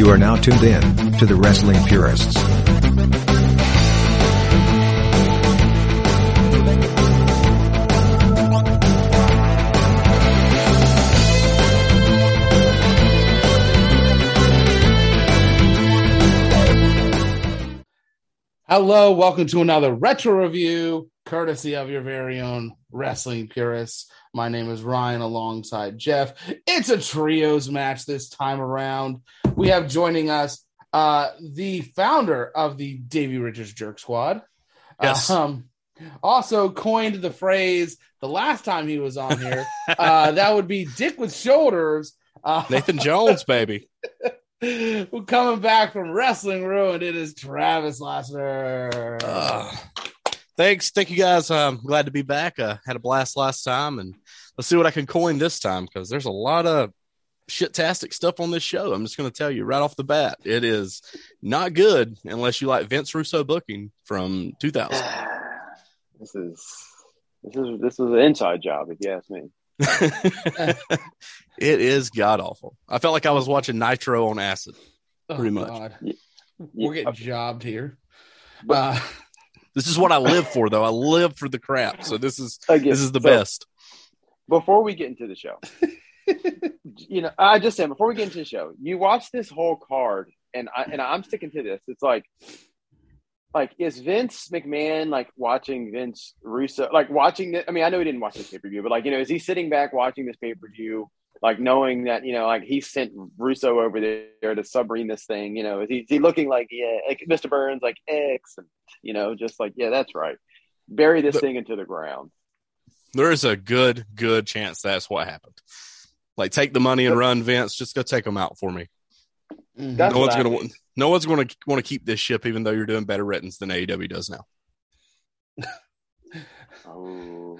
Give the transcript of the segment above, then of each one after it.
You are now tuned in to the Wrestling Purists. Hello, welcome to another retro review, courtesy of your very own wrestling purists. My name is Ryan alongside Jeff. It's a trios match this time around. We have joining us uh, the founder of the Davey Richards Jerk Squad. Yes. Um, also coined the phrase the last time he was on here. uh, that would be Dick with Shoulders. Uh, Nathan Jones, baby. We're coming back from Wrestling Ruined. It is Travis Lassiter. Uh, thanks. Thank you guys. I'm glad to be back. Uh, had a blast last time, and let's see what I can coin this time because there's a lot of shit-tastic stuff on this show. I'm just going to tell you right off the bat, it is not good unless you like Vince Russo booking from 2000. this is this is this is an inside job, if you ask me. it is god awful. I felt like I was watching Nitro on acid. Oh, pretty much. God. Yeah. We're getting jobbed here. But- Uh, This is what I live for, though. I live for the crap. So this is Again, this is the so best. Before we get into the show, you know, I just said before we get into the show, you watch this whole card, and I and I'm sticking to this. It's like, like is Vince McMahon like watching Vince Russo, like watching it? I mean, I know he didn't watch this pay per view, but like you know, is he sitting back watching this pay per view? Like knowing that you know, like he sent Russo over there to submarine this thing. You know, is he, is he looking like yeah, like Mr. Burns, like X, and you know, just like yeah, that's right. Bury this But- thing into the ground. There is a good, good chance that's what happened. Like, take the money and run, Vince. Just go take them out for me. mhm. That's no one's gonna want. No one's gonna want to keep this ship, even though you're doing better ratings than AEW does now. Oh,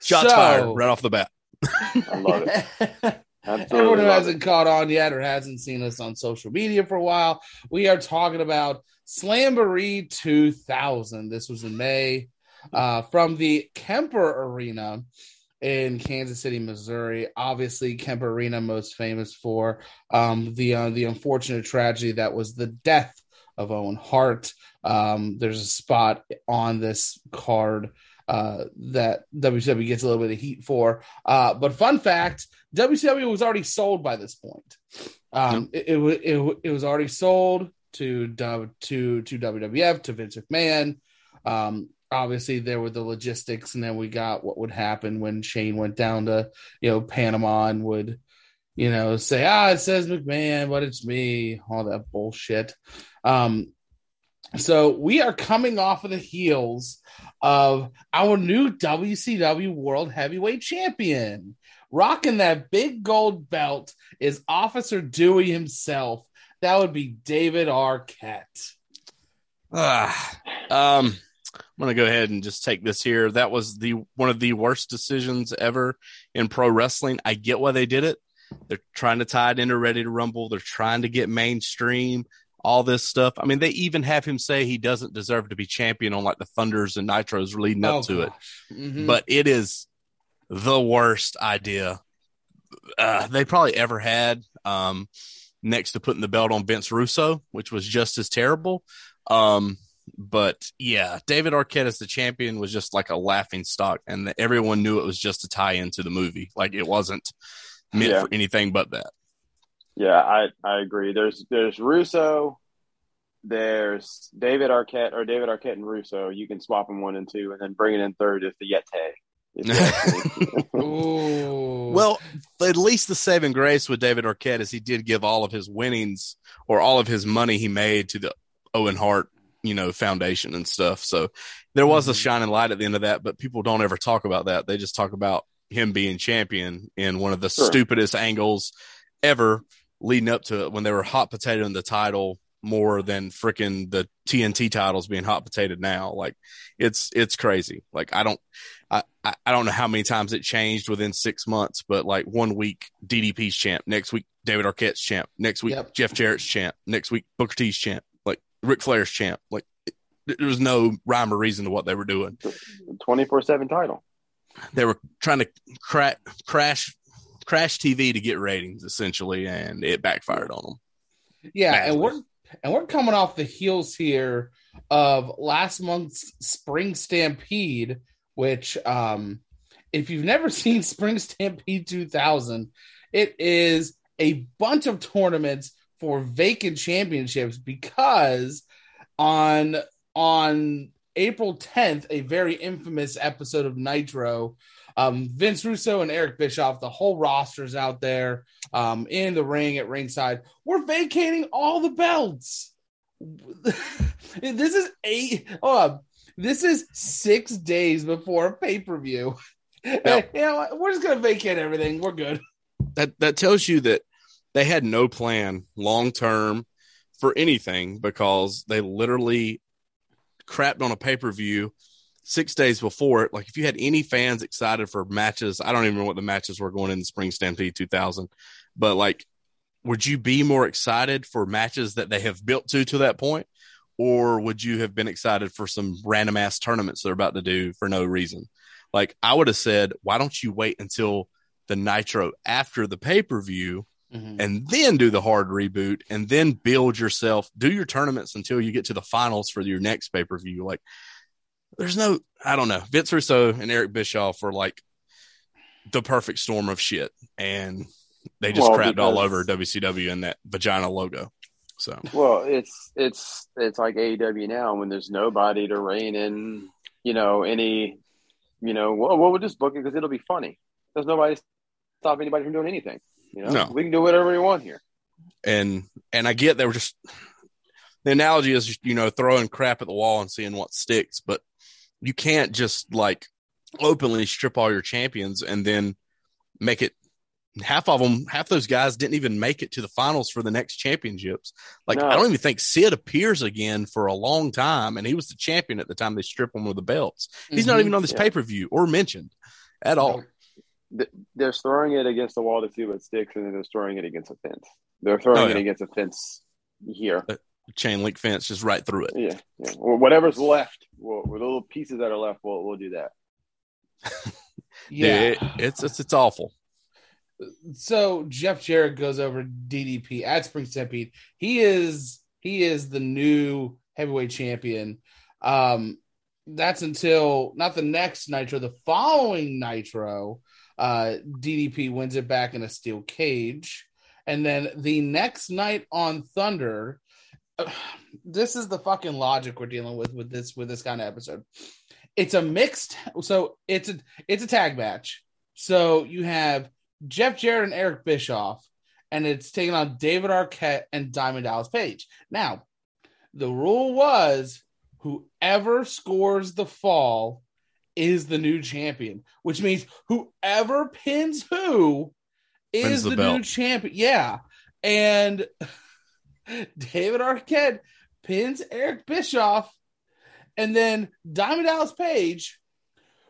Shots So- fired right off the bat. I love it. Absolutely Everyone who love hasn't caught on yet or hasn't seen us on social media for a while, we are talking about Slamboree 2000. This was in May uh, from the Kemper Arena in Kansas City, Missouri. Obviously, Kemper Arena most famous for um, the uh, the unfortunate tragedy that was the death of Owen Hart. Um, there's a spot on this card uh, that WCW gets a little bit of heat for. Uh, but fun fact, WCW was already sold by this point. Um, it, it, it, it was already sold to to to WWF to Vince McMahon. Um, obviously, there were the logistics, and then we got what would happen when Shane went down to you know Panama and would you know say ah it says McMahon, but it's me, all that bullshit. Um, so we are coming off of the heels of our new WCW World Heavyweight Champion. Rocking that big gold belt is Officer Dewey himself. That would be David Arquette. Ah, um, I'm gonna go ahead and just take this here. That was the one of the worst decisions ever in pro wrestling. I get why they did it. They're trying to tie it into Ready to Rumble. They're trying to get mainstream. All this stuff. I mean, they even have him say he doesn't deserve to be champion on like the Thunders and Nitros leading up to it. Mhm. But it is the worst idea uh, they probably ever had. Um, next to putting the belt on Vince Russo, which was just as terrible. Um, but yeah, David Arquette as the champion was just like a laughing stock, and everyone knew it was just a tie into the movie. Like it wasn't meant Yeah. for anything but that. Yeah, I, I agree. There's there's Russo, there's David Arquette or David Arquette and Russo. You can swap them one and two, and then bring it in third is the Yeti. If you ask me. Ooh. Well, at least the saving grace with David Arquette is he did give all of his winnings or all of his money he made to the Owen Hart, you know, foundation and stuff. So there was a Mhm. shining light at the end of that, but people don't ever talk about that. They just talk about him being champion in one of the Sure. stupidest angles ever leading up to it when they were hot potato in the title more than freaking the TNT titles being hot potato now. Like it's it's crazy. Like I don't I, I don't know how many times it changed within six months, but like one week DDP's champ, next week David Arquette's champ, next week Yep. Jeff Jarrett's champ, next week Booker T's champ, Ric Flair's champ. Like there was no rhyme or reason to what they were doing. Twenty four seven title. They were trying to cra- crash crash TV to get ratings essentially, and it backfired on them. Yeah, Badly. and we're and we're coming off the heels here of last month's Spring Stampede, which um if you've never seen Spring Stampede 2000, it is a bunch of tournaments for vacant championships because on on April 10th, a very infamous episode of Nitro, um, Vince Russo and Eric Bischoff, the whole roster's out there um, in the ring at ringside. We're vacating all the belts. this is eight. Oh, this is six days before a pay per view. Yeah. you know, we're just gonna vacate everything. We're good. that that tells you that they had no plan long term for anything because they literally crapped on a pay per view six days before it. Like if you had any fans excited for matches, I don't even know what the matches were going in the Spring Stampede 2000, but like, would you be more excited for matches that they have built to to that point, or would you have been excited for some random ass tournaments they're about to do for no reason? Like I would have said, why don't you wait until the Nitro after the pay per view Mm-hmm. and then do the hard reboot and then build yourself, do your tournaments until you get to the finals for your next pay per view. Like, there's no, I don't know. Vince Russo and Eric Bischoff are like the perfect storm of shit, and they just Well, crapped all over WCW and that vagina logo. So Well, it's it's it's like AEW now when there's nobody to rein in, you know, any, you know, well, we'll just book it because it'll be funny. There's nobody to stop anybody from doing anything. You know, No. we can do whatever we want here. and and I get they were just the analogy is you know throwing crap at the wall and seeing what sticks, but you can't just like openly strip all your champions and then make it half of them half those guys didn't even make it to the finals for the next championships like No. i don't even think sid appears again for a long time and he was the champion at the time they strip him of the belts he's not Mhm. even on this Yeah. pay-per-view or mentioned at all Th- There's throwing it against the wall to see what sticks, and then they're throwing it against a fence. They're throwing Oh, it against a fence here. chain link fence just right through it Yeah, yeah. Or whatever's left, we'll, with the little pieces that are left, we'll we'll do that. Yeah. Dude, it- it's it's it's awful so Jeff Jarrett goes over DDP at Spring Stampede. He is he is the new heavyweight champion. Um, that's until not the next Nitro, the following Nitro. Uh, DDP wins it back in a steel cage, and then the next night on Thunder. uh, this is the fucking logic we're dealing with with this with this kind of episode. It's a mixed, so it's a it's a tag match. So you have Jeff Jarrett and Eric Bischoff, and it's taking on David Arquette and Diamond Dallas Page. Now, the rule was whoever scores the fall is the new champion, which means whoever pins who is the the, new champion. Yeah. And David Arquette pins Eric Bischoff, and then Diamond Dallas Page,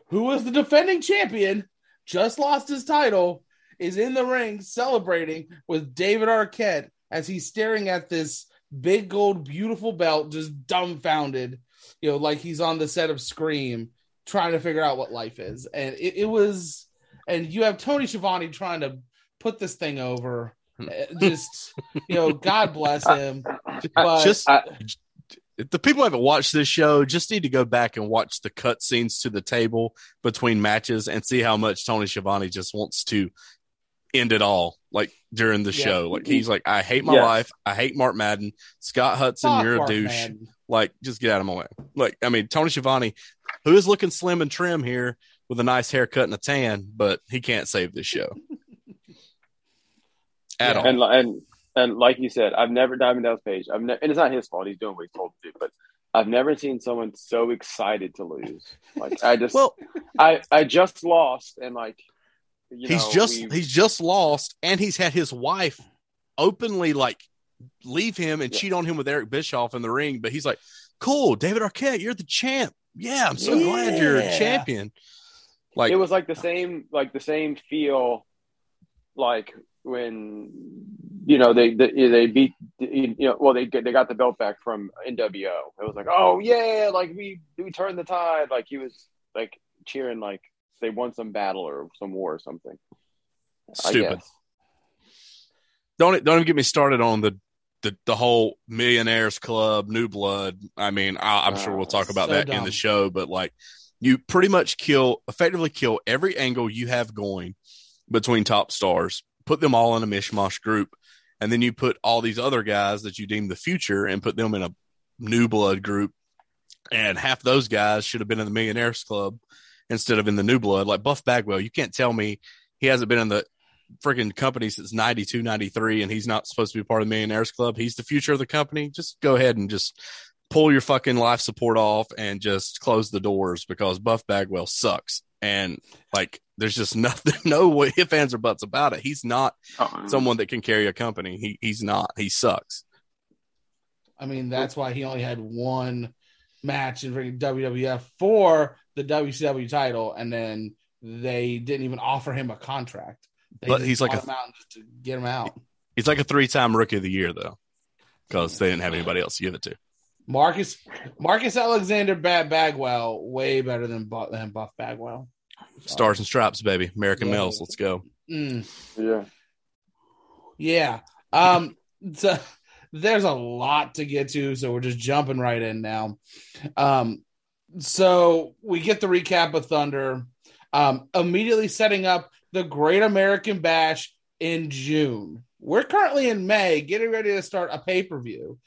who was the defending champion, just lost his title, is in the ring celebrating with David Arquette as he's staring at this big gold, beautiful belt, just dumbfounded, you know, like he's on the set of Scream, trying to figure out what life is. And it, it was, and you have Tony Schiavone trying to put this thing over. Uh, Just, you know, God bless him. But just I- the people who haven't watched this show just need to go back and watch the cut scenes to the table between matches and see how much Tony Schiavone just wants to end it all like during the Yeah. show. Like he's like, I hate my Yes. life. I hate Mark Madden. Scott Hudson, fuck you're a Mark douche. Madden. Like, just get out of my way. Like, I mean, Tony Schiavone, who is looking slim and trim here with a nice haircut and a tan, but he can't save this show at Yeah. all. and and and like you said, I've never Diamond Dallas Page. I've ne- and it's not his fault. He's doing what he's told to do. But I've never seen someone so excited to lose. Like I just, well, I I just lost, and like you he's know, just we- he's just lost, and he's had his wife openly like leave him and Yeah. cheat on him with Eric Bischoff in the ring. But he's like, "Cool, David Arquette, you're the champ. Yeah, I'm so glad you're a champion." Like, it was like the same like the same feel like when you know they they, they beat you know well they they got the belt back from NWO. It was like oh yeah like we we turned the tide like he was like cheering like they won some battle or some war or something. I stupid. guess. Don't don't even get me started on the the the whole millionaires club, new blood. I mean, I, I'm sure we'll oh, talk about so that in the show, but like you pretty much kill, effectively kill every angle you have going between top stars. Put them all in a mishmash group, and then you put all these other guys that you deem the future and put them in a new blood group. And half those guys should have been in the millionaires club instead of in the new blood. Like Buff Bagwell, you can't tell me he hasn't been in the freaking company since 92, 93, and he's not supposed to be part of the millionaires club. He's the future of the company. Just go ahead and just pull your fucking life support off and just close the doors because Buff Bagwell sucks. And like, there's just nothing, no way if ands or buts about it. He's not Uh-uh. someone that can carry a company. He he's not. He sucks. I mean, that's why he only had one match in WWF for the WCW title, and then they didn't even offer him a contract. They But he's like a- him out just to get him out. He's like a three time rookie of the year though, because they didn't have anybody else to give it to. Marcus Marcus Alexander Bad Bagwell way better than Buff, than Buff Bagwell. Stars and stripes, baby. American Yeah. males. Let's go. Mm, Yeah. yeah. Um. So there's a lot to get to, so we're just jumping right in now. Um. So we get the recap of Thunder. Um. Immediately setting up the Great American Bash in June. We're currently in May, getting ready to start a pay per view.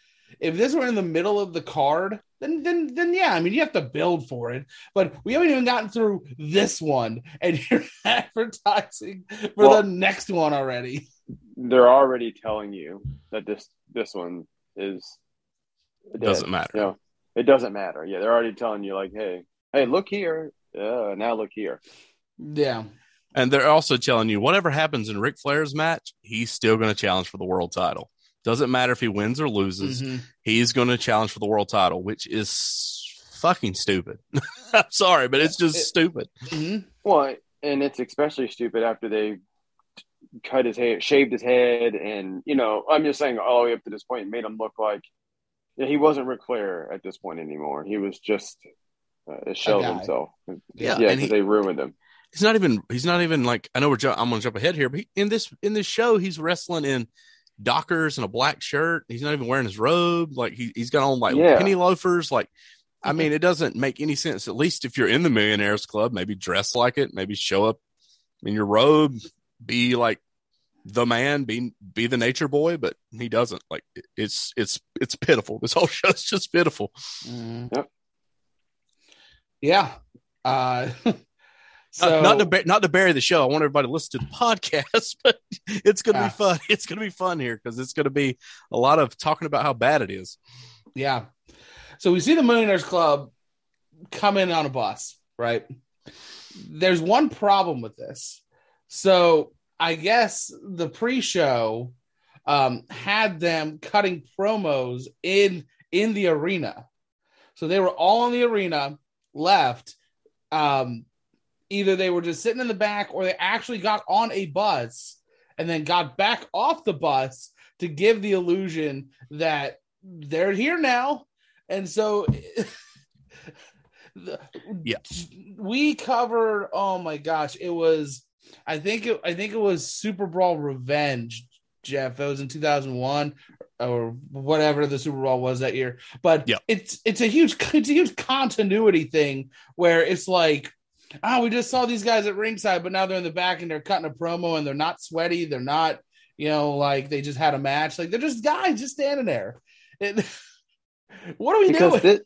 If this were in the middle of the card, then then then yeah, I mean you have to build for it. But we haven't even gotten through this one, and you're advertising for Well- the next one already. They're already telling you that this this one is It doesn't matter. You know, it doesn't matter. Yeah, they're already telling you like, hey, hey, look here. Yeah, now look here. Yeah, And they're also telling you whatever happens in Ric Flair's match, he's still going to challenge for the world title. Doesn't matter if he wins or loses, Mhm. he's going to challenge for the world title, which is fucking stupid. I'm sorry, but it's just It- stupid. Mhm. Well, and it's especially stupid after they cut his hair, shaved his head, and you know, I'm just saying all the way up to this point, made him look like yeah, he wasn't Ric Flair at this point anymore. He was just uh, a shell of himself. Yeah, yeah, and because he- they ruined him. He's not even. He's not even like. I know we're. Ju- I'm going to jump ahead here, but he, in this in this show, he's wrestling in Dockers and a black shirt. He's not even wearing his robe. Like he he's got on like Yeah. penny loafers. Like I mean, it doesn't make any sense. At least if you're in the Millionaires Club, maybe dress like it. Maybe show up in your robe. Be like the man. Be be the nature boy. But he doesn't. Like it's it's it's pitiful. This whole show's just pitiful. Mhm. Yep. Yeah. Uh, so not, not to not to bury the show. I want everybody to listen to the podcast, but it's gonna Yeah. be fun. It's gonna be fun here because it's gonna be a lot of talking about how bad it is. yeah. So we see the Millionaires Club come in on a bus, right? There's one problem with this. So I guess the pre-show um, had them cutting promos in in the arena. So they were all in the arena, left. Um, either they were just sitting in the back or they actually got on a bus and then got back off the bus to give the illusion that they're here now. And so the- Yeah. we covered oh my gosh, it was I think it I think it was Super Brawl Revenge, Jeff. It was in 2001 or whatever the Super Bowl was that year. But Yeah. it's it's a huge it's a huge continuity thing where it's like oh, we just saw these guys at ringside, but now they're in the back and they're cutting a promo and they're not sweaty. They're not, you know, like they just had a match. Like they're just guys just standing there. It, what are we because doing? this,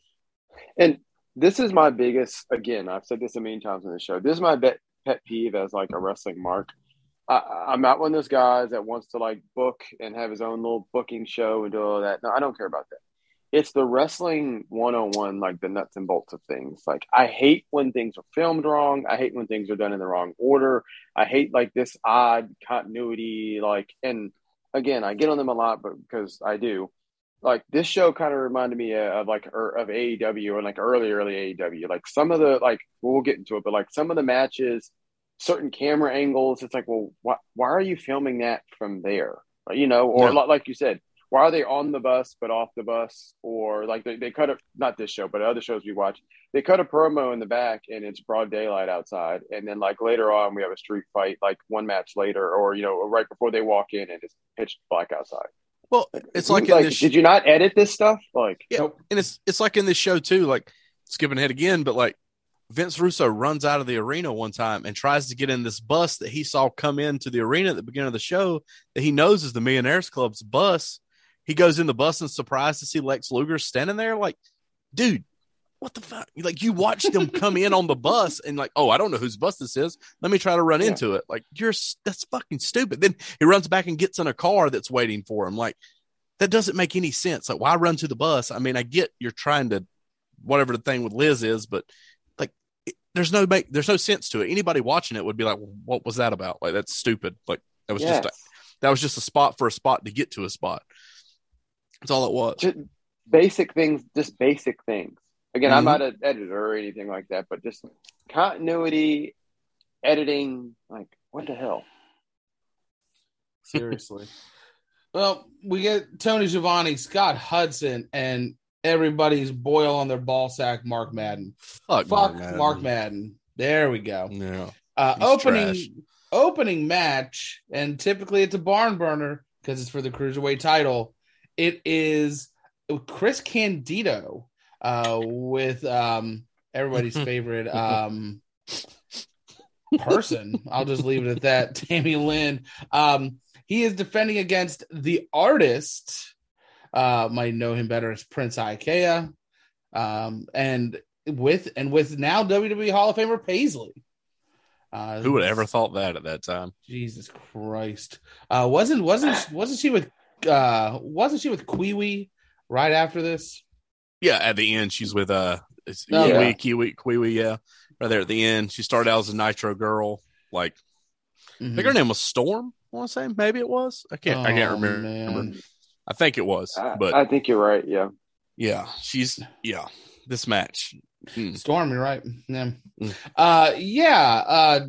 and this is my biggest again i've said this a million times on the show this is my bet, pet peeve as like a wrestling mark I, i'm not one of those guys that wants to like book and have his own little booking show and do all that no i don't care about that it's the wrestling 101 like the nuts and bolts of things like i hate when things are filmed wrong i hate when things are done in the wrong order i hate like this odd continuity like and again i get on them a lot but because i do like this show kind of reminded me of like er, of AEW and like early early AEW. Like some of the like we'll get into it, but like some of the matches, certain camera angles, it's like, well, why why are you filming that from there? You know, or Yeah. like you said, why are they on the bus but off the bus? Or like they, they cut a not this show, but other shows we watch, they cut a promo in the back and it's broad daylight outside, and then like later on we have a street fight, like one match later, or you know, right before they walk in and it's pitch black outside. Well, it's like, like, did you not edit this stuff? Like, Yeah, Nope. and it's it's like in this show too. Like skipping ahead again, but like Vince Russo runs out of the arena one time and tries to get in this bus that he saw come into the arena at the beginning of the show that he knows is the Millionaires Club's bus. He goes in the bus and surprised to see Lex Luger standing there. Like, dude, what the fuck? Like, you watched them come in on the bus and like, oh, I don't know whose bus this is. Let me try to run Yeah. into it. Like, you're that's fucking stupid. Then he runs back and gets in a car that's waiting for him. Like, that doesn't make any sense. Like, why run to the bus? I mean, I get you're trying to whatever the thing with Liz is, but like, it, there's no make, there's no sense to it. Anybody watching it would be like, what was that about? Like, that's stupid. Like, that was yes. just a, that was just a spot for a spot to get to a spot. That's all it was. just basic things, just basic things. Again, I'm Mhm. not an editor or anything like that, but just continuity, editing. Like, what the hell? Seriously. well, we get Tony Schiavone, Scott Hudson, and everybody's boil on their ball sack, Mark Madden. Fuck, Fuck Madden. Mark Madden. There we go. Yeah. Uh, opening trash. opening match, and typically it's a barn burner because it's for the cruiserweight title. It is Chris Candido uh, with um, everybody's favorite um, person. I'll just leave it at that. Tammy Lynn. Um, he is defending against the artist. Uh, might know him better as Prince Iaukea. Um, and with and with now WWE Hall of Famer Paisley. Uh, Who would ever thought that at that time? Jesus Christ! Uh, wasn't wasn't wasn't she with uh wasn't she with Kwee Wee right after this? Yeah, at the end, she's with uh, Oh, Kwee Wee, yeah. Kwee Wee, Kiwi, yeah, right there at the end. She started out as a Nitro girl. Like, I think her name was Storm. I want to say maybe it was. I can't. I can't Oh, remember. man. I think it was, I, but I think you're right. Yeah. yeah, she's yeah. This match, hmm. Storm, you're right. Yeah. Mm. Uh yeah. Uh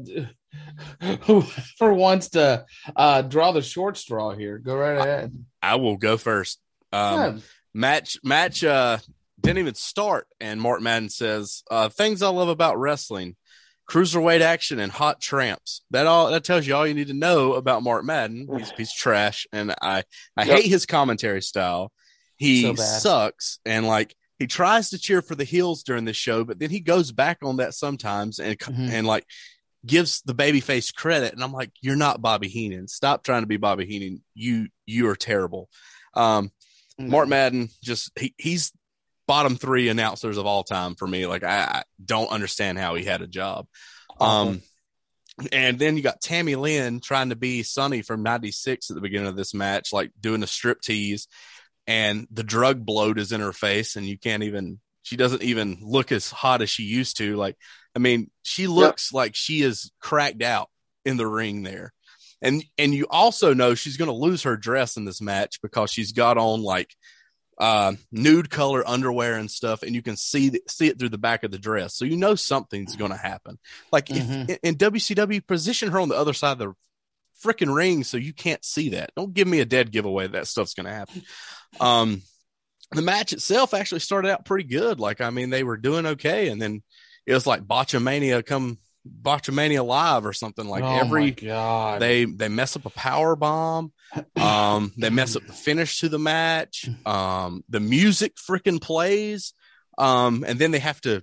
who for wants to uh draw the short straw here. Go right ahead. I will go first. Um, Yeah. match match uh didn't even start and Mark Madden says uh things I love about wrestling cruiserweight action and hot tramps that all that tells you all you need to know about Mark Madden he's a piece of trash and I I Yep. hate his commentary style he So sucks and like he tries to cheer for the heels during the show but then he goes back on that sometimes and Mhm. and like gives the babyface credit and I'm like you're not Bobby Heenan stop trying to be Bobby Heenan you you are terrible um Mark Madden just he, he's bottom three announcers of all time for me. Like I, I don't understand how he had a job. Um, and then you got Tammy Lynn trying to be Sunny from '96 at the beginning of this match, like doing a strip tease, and the drug bloat is in her face, and you can't even. She doesn't even look as hot as she used to. Like, I mean, she looks like she is cracked out in the ring there. And and you also know she's going to lose her dress in this match because she's got on like uh, nude color underwear and stuff, and you can see see it through the back of the dress, so you know something's going to happen. Like Mhm. if in, WCW, position her on the other side of the freaking ring so you can't see that. Don't give me a dead giveaway that, that stuff's going to happen. Um, the match itself actually started out pretty good. Like I mean, they were doing okay, and then it was like Botchamania come Botchamania live or something. Like Oh my every god. they they mess up a power bomb um they mess up the finish to the match um the music freaking plays um and then they have to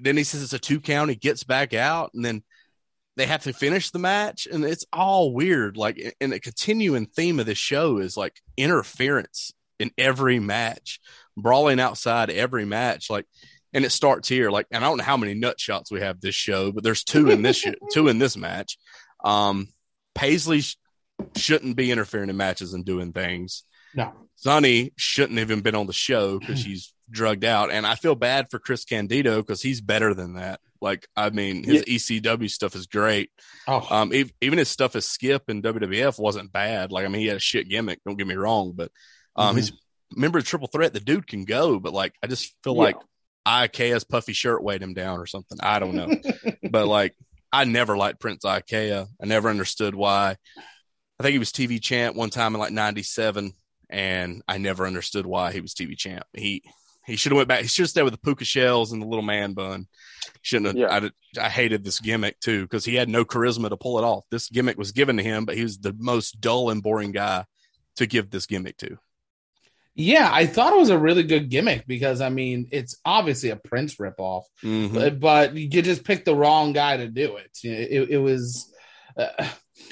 then he says it's a two count he gets back out and then they have to finish the match and it's all weird like and a continuing theme of this show is like interference in every match brawling outside every match like and it starts here like and i don't know how many nut shots we have this show but there's two in this two in this match. Um paisley sh- shouldn't be interfering in matches and doing things. No. Sunny shouldn't have even been on the show because she's drugged out and i feel bad for chris candido because he's better than that. Like i mean his ecw stuff is great. Oh, um ev- even his stuff as skip in wwf wasn't bad. Like i mean he had a shit gimmick don't get me wrong but um Mhm. he's member of triple threat the dude can go but like i just feel Yeah. like Iaukea's puffy shirt weighed him down or something. I don't know. but like I never liked Prince Iaukea. I never understood why. I think he was TV champ one time in like '97, and I never understood why he was TV champ. He he should have went back. He should have stayed with the puka shells and the little man bun. Shouldn't have. Yeah. I, I hated this gimmick too because he had no charisma to pull it off. This gimmick was given to him, but he was the most dull and boring guy to give this gimmick to. Yeah, I thought it was a really good gimmick because I mean it's obviously a Prince ripoff, Mhm. but, but you just picked the wrong guy to do it. It, it was uh,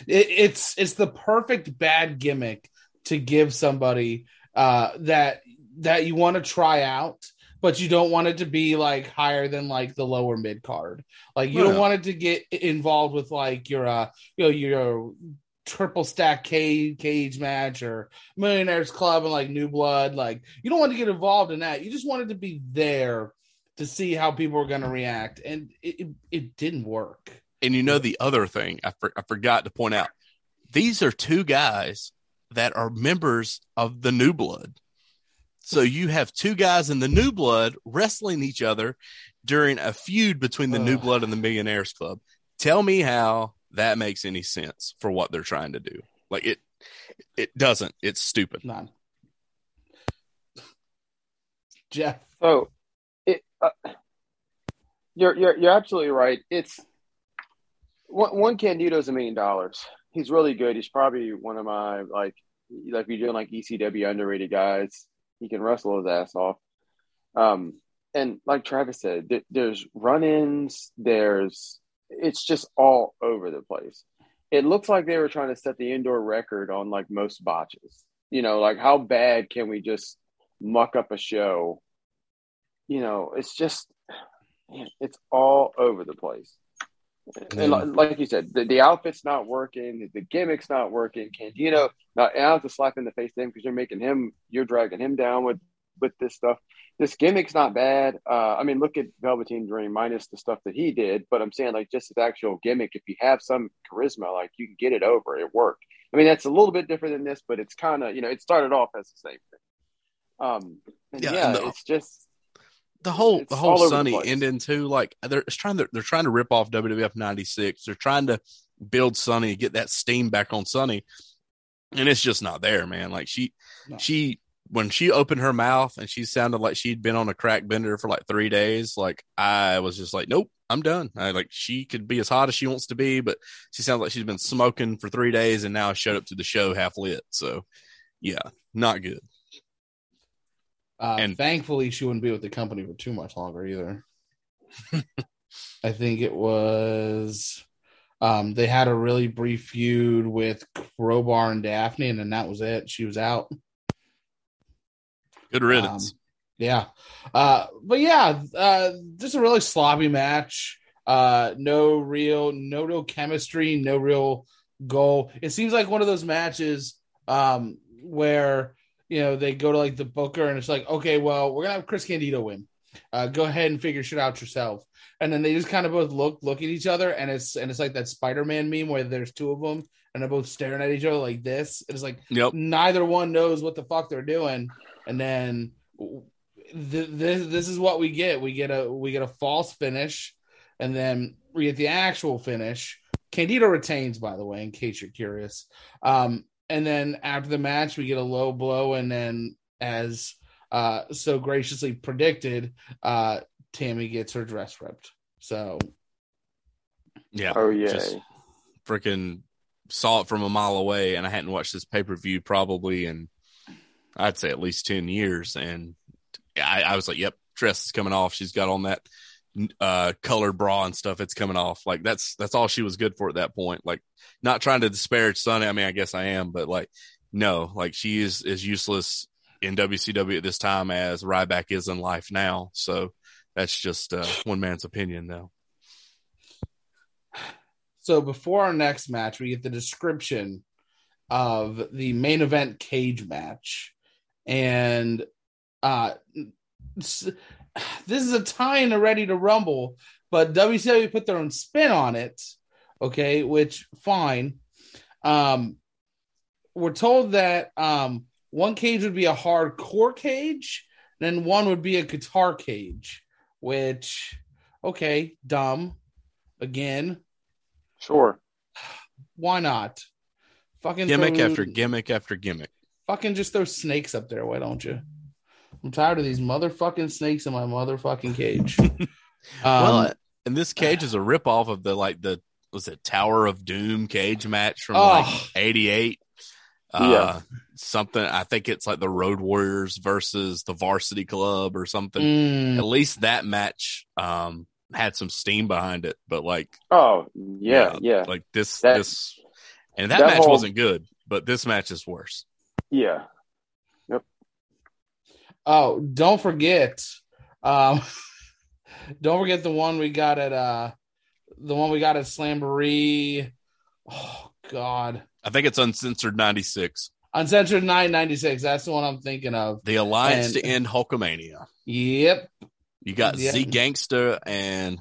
it, it's it's the perfect bad gimmick to give somebody uh, that that you want to try out, but you don't want it to be like higher than like the lower mid card. Like you No, don't want it to get involved with like your uh you know your triple stack cage cage match or millionaires club and like new blood like you don't want to get involved in that you just wanted to be there to see how people were going to react and it, it, it didn't work And you know the other thing I, for, I forgot to point out. These are two guys that are members of the New Blood. So you have two guys in the New Blood wrestling each other during a feud between the New Blood and the Millionaires Club. Tell me how that makes any sense for what they're trying to do. Like it it doesn't. It's stupid. none jeff So, it, uh, you're you're you're absolutely right. It's one, one Candido's a million dollars. He's really good. He's probably one of my like like we doing like ECW underrated guys. He can wrestle his ass off. Um, and like Travis said, th- there's run-ins. There's it's just all over the place. It looks like they were trying to set the indoor record on like most botches. You know, like how bad can we just muck up a show? You know, it's just man, it's all over the place. And li- like you said, the, the outfit's not working, the gimmick's not working. Candido, not, and I have to slap in the face to him because you're making him, you're dragging him down with with this stuff. This gimmick's not bad. Uh, I mean, look at Velveteen Dream minus the stuff that he did, but I'm saying like just his actual gimmick. If you have some charisma, like you can get it over. It worked. I mean, that's a little bit different than this, but it's kind of you know it started off as the same thing. Um, and Yeah, yeah, and the- it's just the whole the whole over the Sunny ending too. Like they're it's trying to they're trying to rip off WWF '96. They're trying to build Sunny, get that steam back on Sunny, and it's just not there, man. Like she No. she when she opened her mouth and she sounded like she'd been on a crack bender for like three days. Like I was just like, nope, I'm done. I like she could be as hot as she wants to be, but she sounds like she's been smoking for three days and now showed up to the show half lit. So yeah, not good. uh, And- thankfully she wouldn't be with the company for too much longer either i think it was um, they had a really brief feud with crowbar and daphne and then that was it she was out Good riddance. Um, yeah. Uh, but yeah, uh, just a really sloppy match. Uh, no real, no real chemistry, no real goal. It seems like one of those matches um, where you know they go to like the booker and it's like, okay, well, we're gonna have Chris Candido win. Uh, go ahead and figure shit out yourself. And then they just kind of both look look at each other, and it's and it's like that Spider Man meme where there's two of them and they're both staring at each other like this. It's like yep. neither one knows what the fuck they're doing and then th- this this is what we get. We get a we get a false finish. And then we get the actual finish. Candido retains by the way in case you're curious. Um and then after the match we get a low blow. And then as uh so graciously predicted uh tammy gets her dress ripped. So Yeah. oh yeah. Just freaking saw it from a mile away. And I hadn't watched this pay per view probably in I'd say at least 10 years. And I, I was like, yep, dress is coming off. She's got on that uh colored bra and stuff. It's coming off. Like that's that's all she was good for at that point. Like not trying to disparage Sunny. I mean, I guess I am, but like no, like she is as useless in WCW at this time as Ryback is in life now. So that's just uh, one man's opinion though. So before our next match, we get the description of the main event cage match, and uh, this is a tie in to Ready to Rumble, but WCW put their own spin on it. Okay, which fine. Um, we're told that um, one cage would be a hardcore cage, then one would be a guitar cage, which okay, dumb. Again, Sure. why not? Fucking Gimmick throw- after gimmick after gimmick. Fucking just throw snakes up there. Why don't you? I'm tired of these motherfucking snakes in my motherfucking cage. um, well, and this cage is a ripoff of the like the was it Tower of Doom cage match from Oh. like '88. Uh, Yeah. something I think it's like the Road Warriors versus the Varsity Club or something. Mm, At least that match um had some steam behind it, but like Oh yeah, yeah, like this That- this and that, that match whole- wasn't good, but this match is worse. Yeah. Yep. Oh, don't forget. Um, don't forget the one we got at uh the one we got at Slamboree. Oh God. I think it's uncensored 96. Uncensored 996. That's the one I'm thinking of. The Alliance And- to End Hulkamania. Yep. You got Yeah. Z Gangster and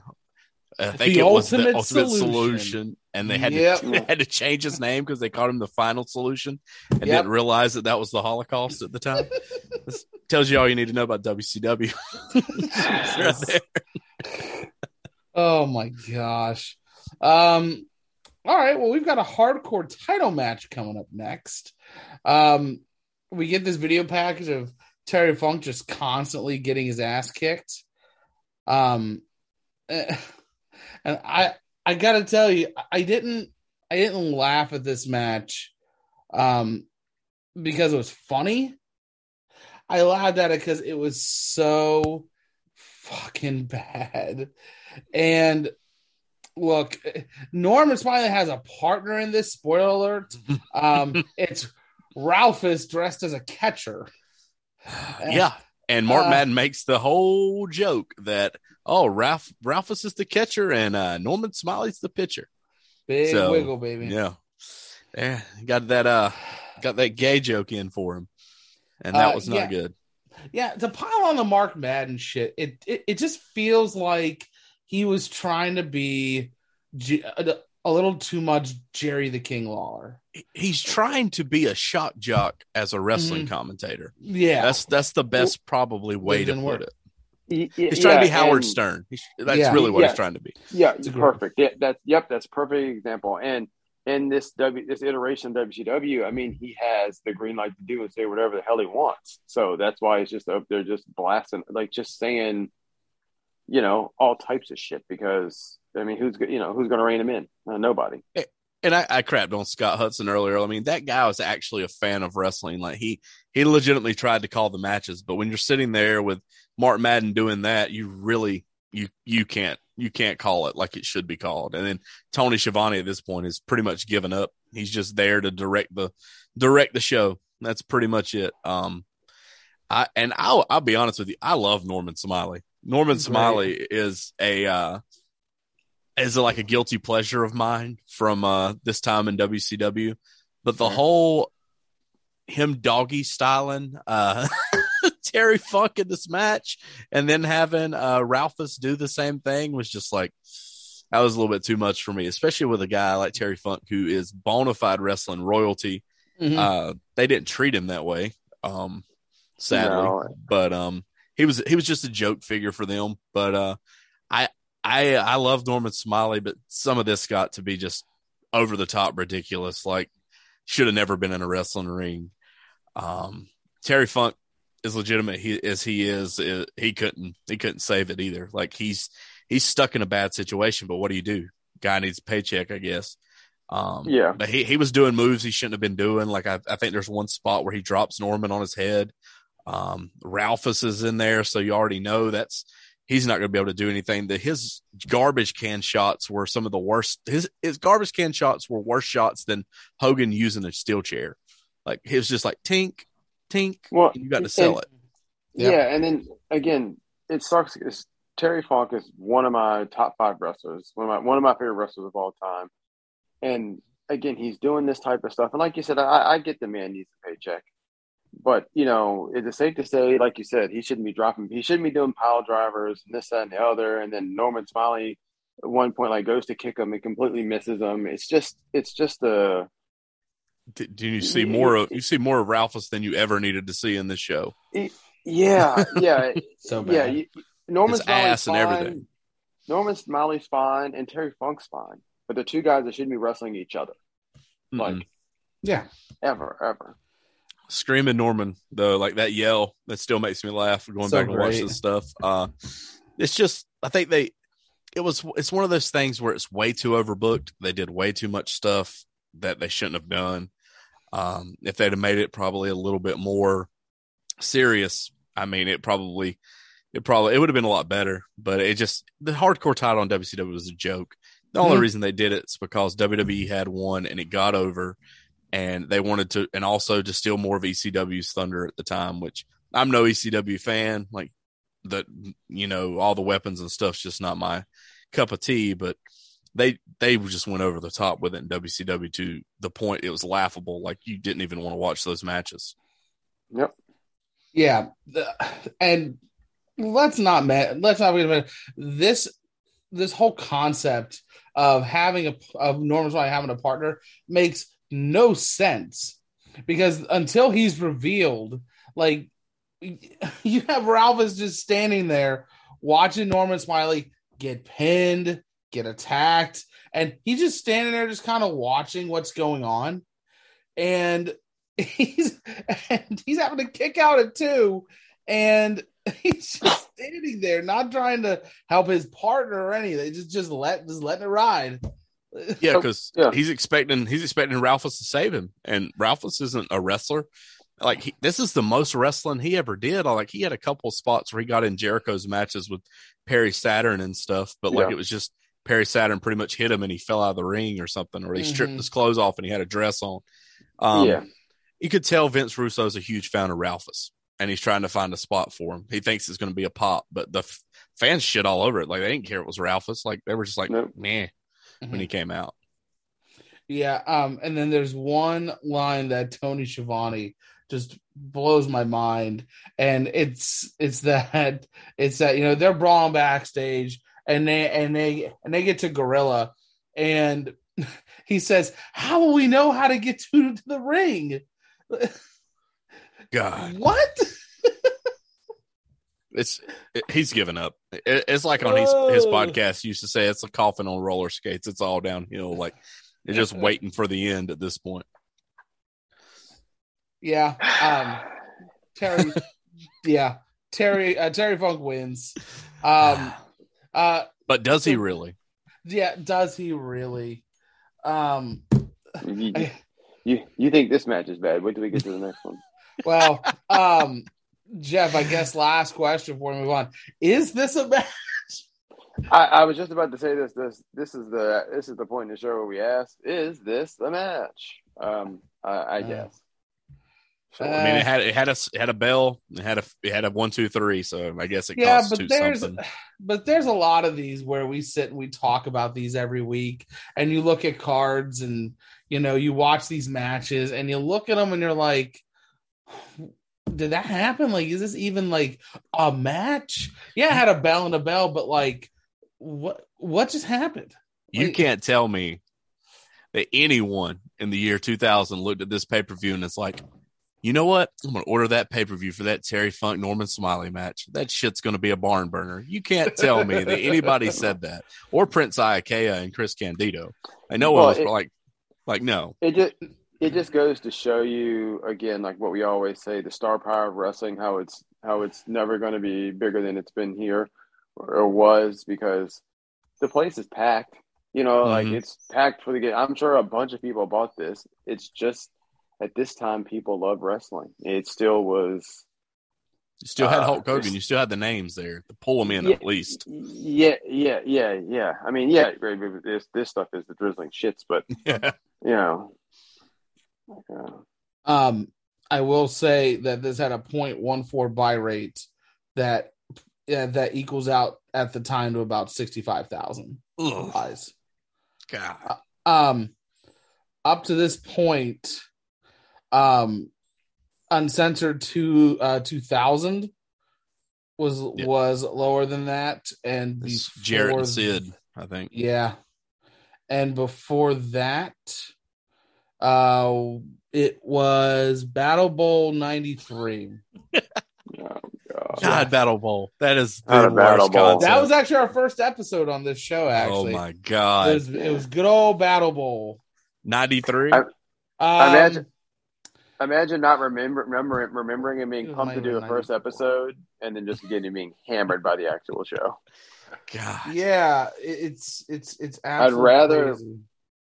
I think The it was the Ultimate Ultimate Solution. Solution, and they had Yep. to had to change his name because they called him the Final Solution and Yep. didn't realize that that was the Holocaust at the time. this tells you all you need to know about WCW. right. Oh my gosh. Um all right, well we've got a hardcore title match coming up next. Um we get this video package of Terry Funk just constantly getting his ass kicked. Um and I I got to tell you I didn't I didn't laugh at this match um because it was funny. I laughed at it because it was so fucking bad. And look, Norman Smiley has a partner in this. Spoiler alert. Um, it's Ralphus dressed as a catcher. Yeah. And Mark Uh, Madden makes the whole joke that oh Ralph Ralphus is the catcher and uh, Norman Smiley's the pitcher. Big So, wiggle, baby. Yeah. Yeah. Got that uh got that gay joke in for him. And that Uh, was not yeah. good. Yeah, to pile on the Mark Madden shit, it it, it just feels like he was trying to be J- a, little too much Jerry the King Lawler. He's trying to be a shock jock as a wrestling Mhm. commentator. Yeah, That's that's the best probably way to put work. it. Y- He's trying to be Howard and- Stern. He's, that's Yeah. really what Yeah. he's trying to be. Yeah, It's perfect. Yeah, that's yep, that's a perfect example. And in this W this iteration of WCW, I mean, he has the green light to do and say whatever the hell he wants. So that's why he's just up there just blasting, like just saying, you know, all types of shit. Because I mean, who's go- you know who's going to rein him in? Uh, nobody. And I, I crapped on Scott Hudson earlier. I mean, that guy was actually a fan of wrestling. Like he he legitimately tried to call the matches, but when you're sitting there with Mark Madden doing that, you really you you can't you can't call it like it should be called. And then Tony Schiavone at this point is pretty much given up. He's just there to direct the direct the show. That's pretty much it. Um, I and I'll I'll be honest with you. I love Norman Smiley. Norman Great. Smiley is a uh, is like a guilty pleasure of mine from uh, this time in WCW. But the whole him doggy styling uh, Terry Funk in this match, and then having uh, Ralphus do the same thing was just like that was a little bit too much for me, especially with a guy like Terry Funk who is bona fide wrestling royalty. Mhm. Uh, they didn't treat him that way, um, sadly. No. But um, he was he was just a joke figure for them. But uh, I I I love Norman Smiley, but some of this got to be just over the top ridiculous. Like should have never been in a wrestling ring. Um, Terry Funk is legitimate he, as he is. uh, He couldn't he couldn't save it either. Like he's he's stuck in a bad situation. But what do you do? Guy needs a paycheck, I guess. Um, Yeah. but he, he was doing moves he shouldn't have been doing. Like I, I think there's one spot where he drops Norman on his head. Um, Ralphus is in there, so you already know that's he's not going to be able to do anything. That his garbage can shots were some of the worst. His his garbage can shots were worse shots than Hogan using a steel chair. Like it was just like tink, tink. Well, and you got to sell and- it. Yeah. Yeah, and then again, it sucks because Terry Funk is one of my top five wrestlers, one of my one of my favorite wrestlers of all time. And again, he's doing this type of stuff. And like you said, I, I get the man needs a paycheck, but you know, is it safe to say, like you said, he shouldn't be dropping, he shouldn't be doing pile drivers and this, that, and the other. And then Norman Smiley at one point like goes to kick him and completely misses him. It's just, it's just a Do, do you see more of you see more of Ralphus than you ever needed to see in this show? yeah, yeah. so Yeah, bad. you, Norman His Smiley's ass and everything. Norman Smiley's fine, and Terry Funk's fine, but the two guys that shouldn't be wrestling each other, like yeah. ever, ever. screaming Norman though, like that yell that still makes me laugh going So back and watch this stuff. Uh it's just I think they it was it's one of those things where it's way too overbooked. They did way too much stuff that they shouldn't have done. Um, if they'd have made it probably a little bit more serious, I mean, it probably, it probably, it would have been a lot better. But it just the hardcore title on WCW was a joke. The only Mhm. reason they did it is because WWE had one and it got over, and they wanted to, and also to steal more of ECW's thunder at the time. Which I'm no ECW fan. Like the, you know, all the weapons and stuff's just not my cup of tea. But they they just went over the top with it in WCW to the point it was laughable. Like you didn't even want to watch those matches. Yep. Yeah, the, and let's not ma- let's not forget about this. This whole concept of having a of Norman Smiley having a partner makes no sense because until he's revealed, like you have Ralph is just standing there watching Norman Smiley get pinned, get attacked, and he's just standing there, just kind of watching what's going on, and he's and he's having to kick out at two, and he's just standing there, not trying to help his partner or anything, just just let just letting it ride. Yeah, because yeah. he's expecting he's expecting Ralphus to save him, and Ralphus isn't a wrestler. Like he, this is the most wrestling he ever did. Like he had a couple of spots where he got in Jericho's matches with Perry Saturn and stuff, but like Yeah. it was just Perry Saturn pretty much hit him and he fell out of the ring or something, or he stripped Mhm. his clothes off and he had a dress on. Um, yeah. you could tell Vince Russo is a huge fan of Ralphus, and he's trying to find a spot for him. He thinks it's going to be a pop, but the f- fans shit all over it. Like they didn't care it was Ralphus. Like they were just like, Nope. meh, when he came out. Yeah, um, and then there's one line that Tony Schiavone just blows my mind, and it's it's that it's that you know they're brawling backstage, and they and they and they get to Gorilla, and he says, "How will we know how to get to, the ring?" God, What? it's it, he's given up. It, it's like on his his podcast used to say, it's a coffin on roller skates. It's all downhill. Like they're just waiting for the end at this point. Yeah, um, Terry. yeah, Terry. Uh, Terry Funk wins. Um, uh, but does he really? yeah, does he really? Um, You, I- you you think this match is bad? Wait till we get to the next one. Well, um, Jeff, I guess last question before we move on. Is this a match? I, I was just about to say this. This this is the this is the point in the show where we ask, is this the match? Um, I, I Uh, guess. uh, I mean, it had it had a it had a bell. It had a it had a one two three. So I guess it Yeah, but there's something. but there's a lot of these where we sit and we talk about these every week and you look at cards and you know you watch these matches and you look at them and you're like did that happen like is this even like a match yeah it had a bell and a bell but like what what just happened You can't tell me that anyone in the year 2000 looked at this pay per view and it's like, you know what? I'm going to order that pay per view for that Terry Funk Norman Smiley match. That shit's going to be a barn burner. You can't tell me that anybody said that or Prince Iaukea and Chris Candido. I know Well, one was it- like, like no, It just it just goes to show you again, like what we always say, the star power of wrestling, how it's how it's never going to be bigger than it's been here or, or was because the place is packed. You know, like Mhm. it's packed for the game. I'm sure a bunch of people bought this. It's just at this time people love wrestling. It still was you still had Uh, Hulk Hogan. You still had the names there to pull them in Yeah. at least. Yeah, yeah, yeah, yeah. I mean, yeah, right, right, this this stuff is the drizzling shits, but Yeah. you know, yeah. um i will say that this had a 0.14 buy rate that yeah, that equals out at the time to about 65,000 Ugh, buys God. um up to this point um uncensored to uh 2000 was Yeah. was lower than that and It's before Jarrett and Sid, I think. yeah and before that uh it was battle bowl 93 Oh, God. God, Battle Bowl. That is the a Battle worst Bowl. concept. that was actually our first episode on this show Actually, oh actually my it, God. was, it was good old battle bowl 93? I- um, imagine- Imagine not remember, remember remembering him It being pumped to do the first episode and then just getting being hammered by the actual show. God. yeah it- it's it's it's I'd rather- crazy.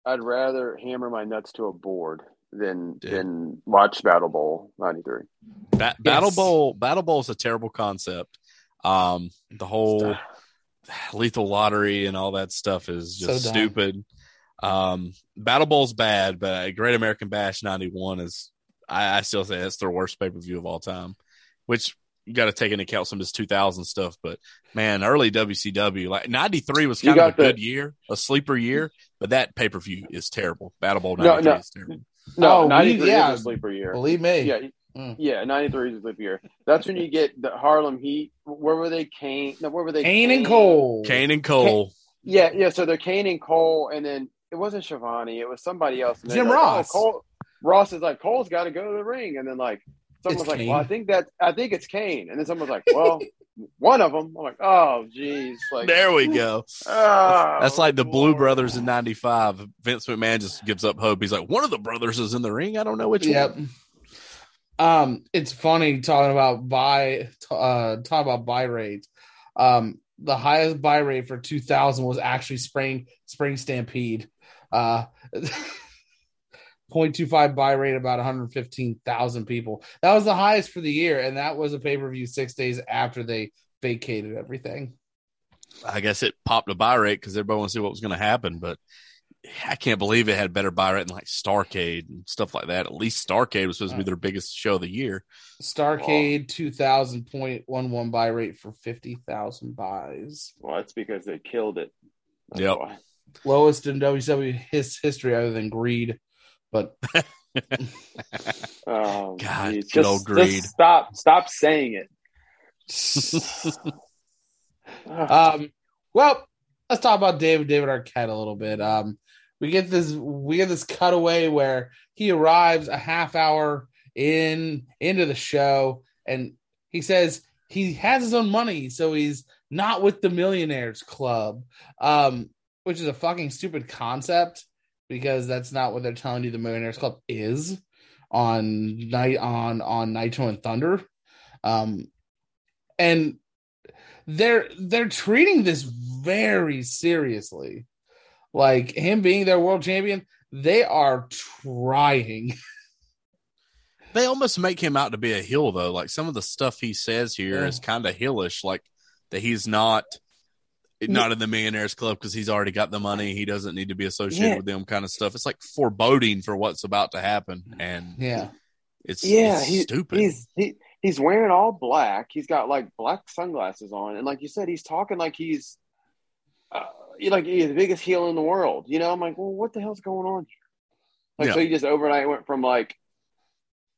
I'd rather hammer my nuts to a board than Yeah. than watch Battle Bowl '93. Ba- Battle Yes. Bowl, Battle Bowl is a terrible concept. Um, the whole lethal lottery and all that stuff is just So stupid. Um, Battle Bowl's bad, but Great American Bash '91 is, I, I still say that's their worst pay per view of all time. Which you got to take into account some of this 2000 stuff. But man, early WCW like '93 was kind of a the- good year, a sleeper year, but that pay per view is terrible. Battle Bowl No, '93 no. is terrible. No, Oh, we- '93 yeah. is a sleeper year. Believe me. Yeah, Mm. yeah, '93 is a sleeper year. That's when you get the Harlem Heat. Where were they? Kane? No, where were they? Kane and Cole. Kane and Cole. Yeah, yeah. So they're Kane and Cole, and then it wasn't Schiavone. It was somebody else. And they're Jim like, oh, Ross. Cole, Ross is like Cole's got to go to the ring, and then like someone's It's like, Kane. well, I think that I think it's Kane, and then someone's like, well, one of them. I'm like, oh, geez, like There we go. oh, That's like the Blue Lord. Brothers in '95. Vince McMahon just gives up hope. He's like, one of the brothers is in the ring. I don't know which Yep. one. Um, it's funny talking about buy uh talking about buy rate. Um, the highest buy rate for 2000 was actually spring spring stampede. Uh 0.25 buy rate about 115,000 people. That was the highest for the year and that was a pay-per-view 6 days after they vacated everything. I guess it popped a buy rate because everybody wants to see what was going to happen. But I can't believe it had better buy rate than like Starcade and stuff like that. At least Starcade was supposed to be their biggest show of the year. Starcade 2000.11 buy rate for 50,000 buys. Well, that's because they killed it. That's Yep. why. lowest in WCW his history other than greed. But Oh, God, geez. good Just- old greed. just stop, stop saying it. Ah, um, well, let's talk about David David Arquette a little bit. Um, we get this we get this cutaway where he arrives a half hour in into the show, and he says he has his own money, so he's not with the Millionaires Club, um, which is a fucking stupid concept because that's not what they're telling you the Millionaires Club is on night on on Nitro and Thunder. Um, and they're they're treating this very seriously. Like him being their world champion, they are trying. They almost make him out to be a heel though. Like some of the stuff he says here Yeah. is kind of heelish. Like that he's not not in the millionaires club because he's already got the money. He doesn't need to be associated Yeah. with them kind of stuff. It's like foreboding for what's about to happen, and Yeah. it's yeah, it's he, stupid. he's he, he's wearing all black. He's got like black sunglasses on, and like you said, he's talking like he's uh, like he's the biggest heel in the world. You know, I'm like, well, what the hell's going on here? Like, Yeah. so he just overnight went from like,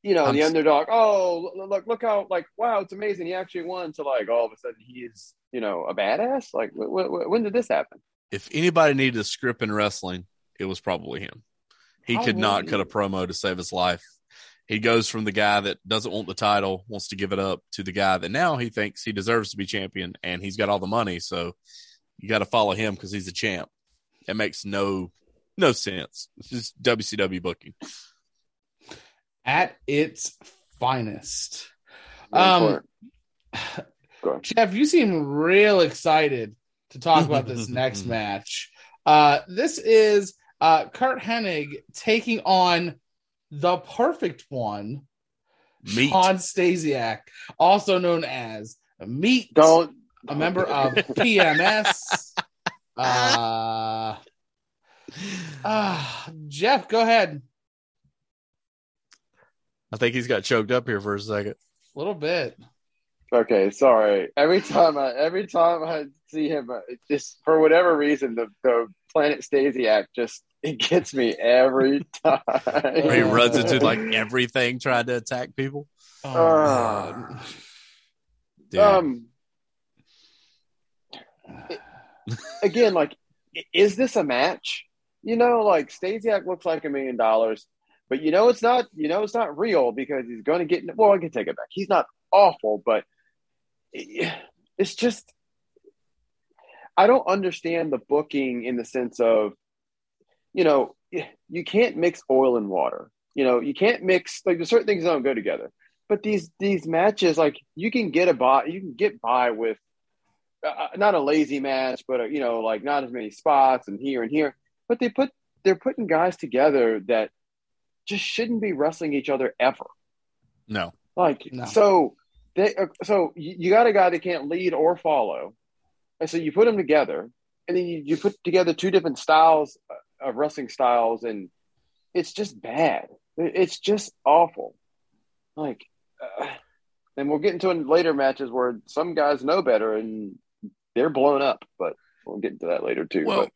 you know, I'm the underdog. Oh, look, look, look how like, wow, it's amazing. He actually won. To like, all of a sudden, he is, you know, a badass. Like, wh- wh- wh- when did this happen? if anybody needed a script in wrestling, it was probably him. He could not Probably. cut a promo to save his life. He goes from the guy that doesn't want the title, wants to give it up, to the guy that now he thinks he deserves to be champion, and he's got all the money. So you got to follow him because he's a champ. It makes no no sense. It's just WCW booking. At its finest. Wait Um, for it. Go ahead. Jeff, you seem real excited to talk about this next match. Uh, this is uh, Curt Hennig taking on the perfect one, Meat. Shawn Stasiak, also known as Meat, Don't a member of PMS. uh, uh, Jeff, go ahead. I think he's got choked up here for a second. A little bit. Okay, sorry. Every time I every time I see him, uh, it just for whatever reason, the the Planet Stasiak just it gets me every time. Where he runs into like everything trying to attack people. Oh, Uh, um it- again, like, is this a match? You know, like Stasiak looks like a million dollars, but you know it's not. You know it's not real because he's going to get. Well, I can take it back. He's not awful, but it- it's just. I don't understand the booking in the sense of, you know, you can't mix oil and water. You know, you can't mix like there's certain things that don't go together. But these these matches, like you can get a by, you can get by with uh, not a lazy match, but a, you know, like not as many spots and here and here. But they put they're putting guys together that just shouldn't be wrestling each other ever. No. Like No. so, they uh, so you, got a guy that can't lead or follow, and so you put them together, and then you, you put together two different styles uh, of wrestling styles, and it's just bad. It's just awful. Like, uh, and we'll get into in later matches where some guys know better and they're blown up, but we'll get into that later too. Well,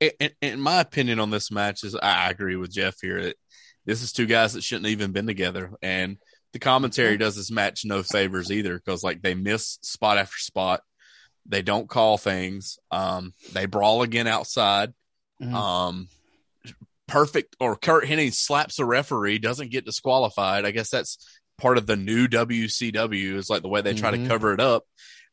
but in, in my opinion on this match is I agree with Jeff here. This is two guys that shouldn't even been together, and the commentary does this match no favors either because like they miss spot after spot, they don't call things, um, they brawl again outside, Mhm. um, perfect or Curt Hennig slaps a referee, doesn't get disqualified. I guess that's part of the new WCW is like the way they try Mhm. to cover it up.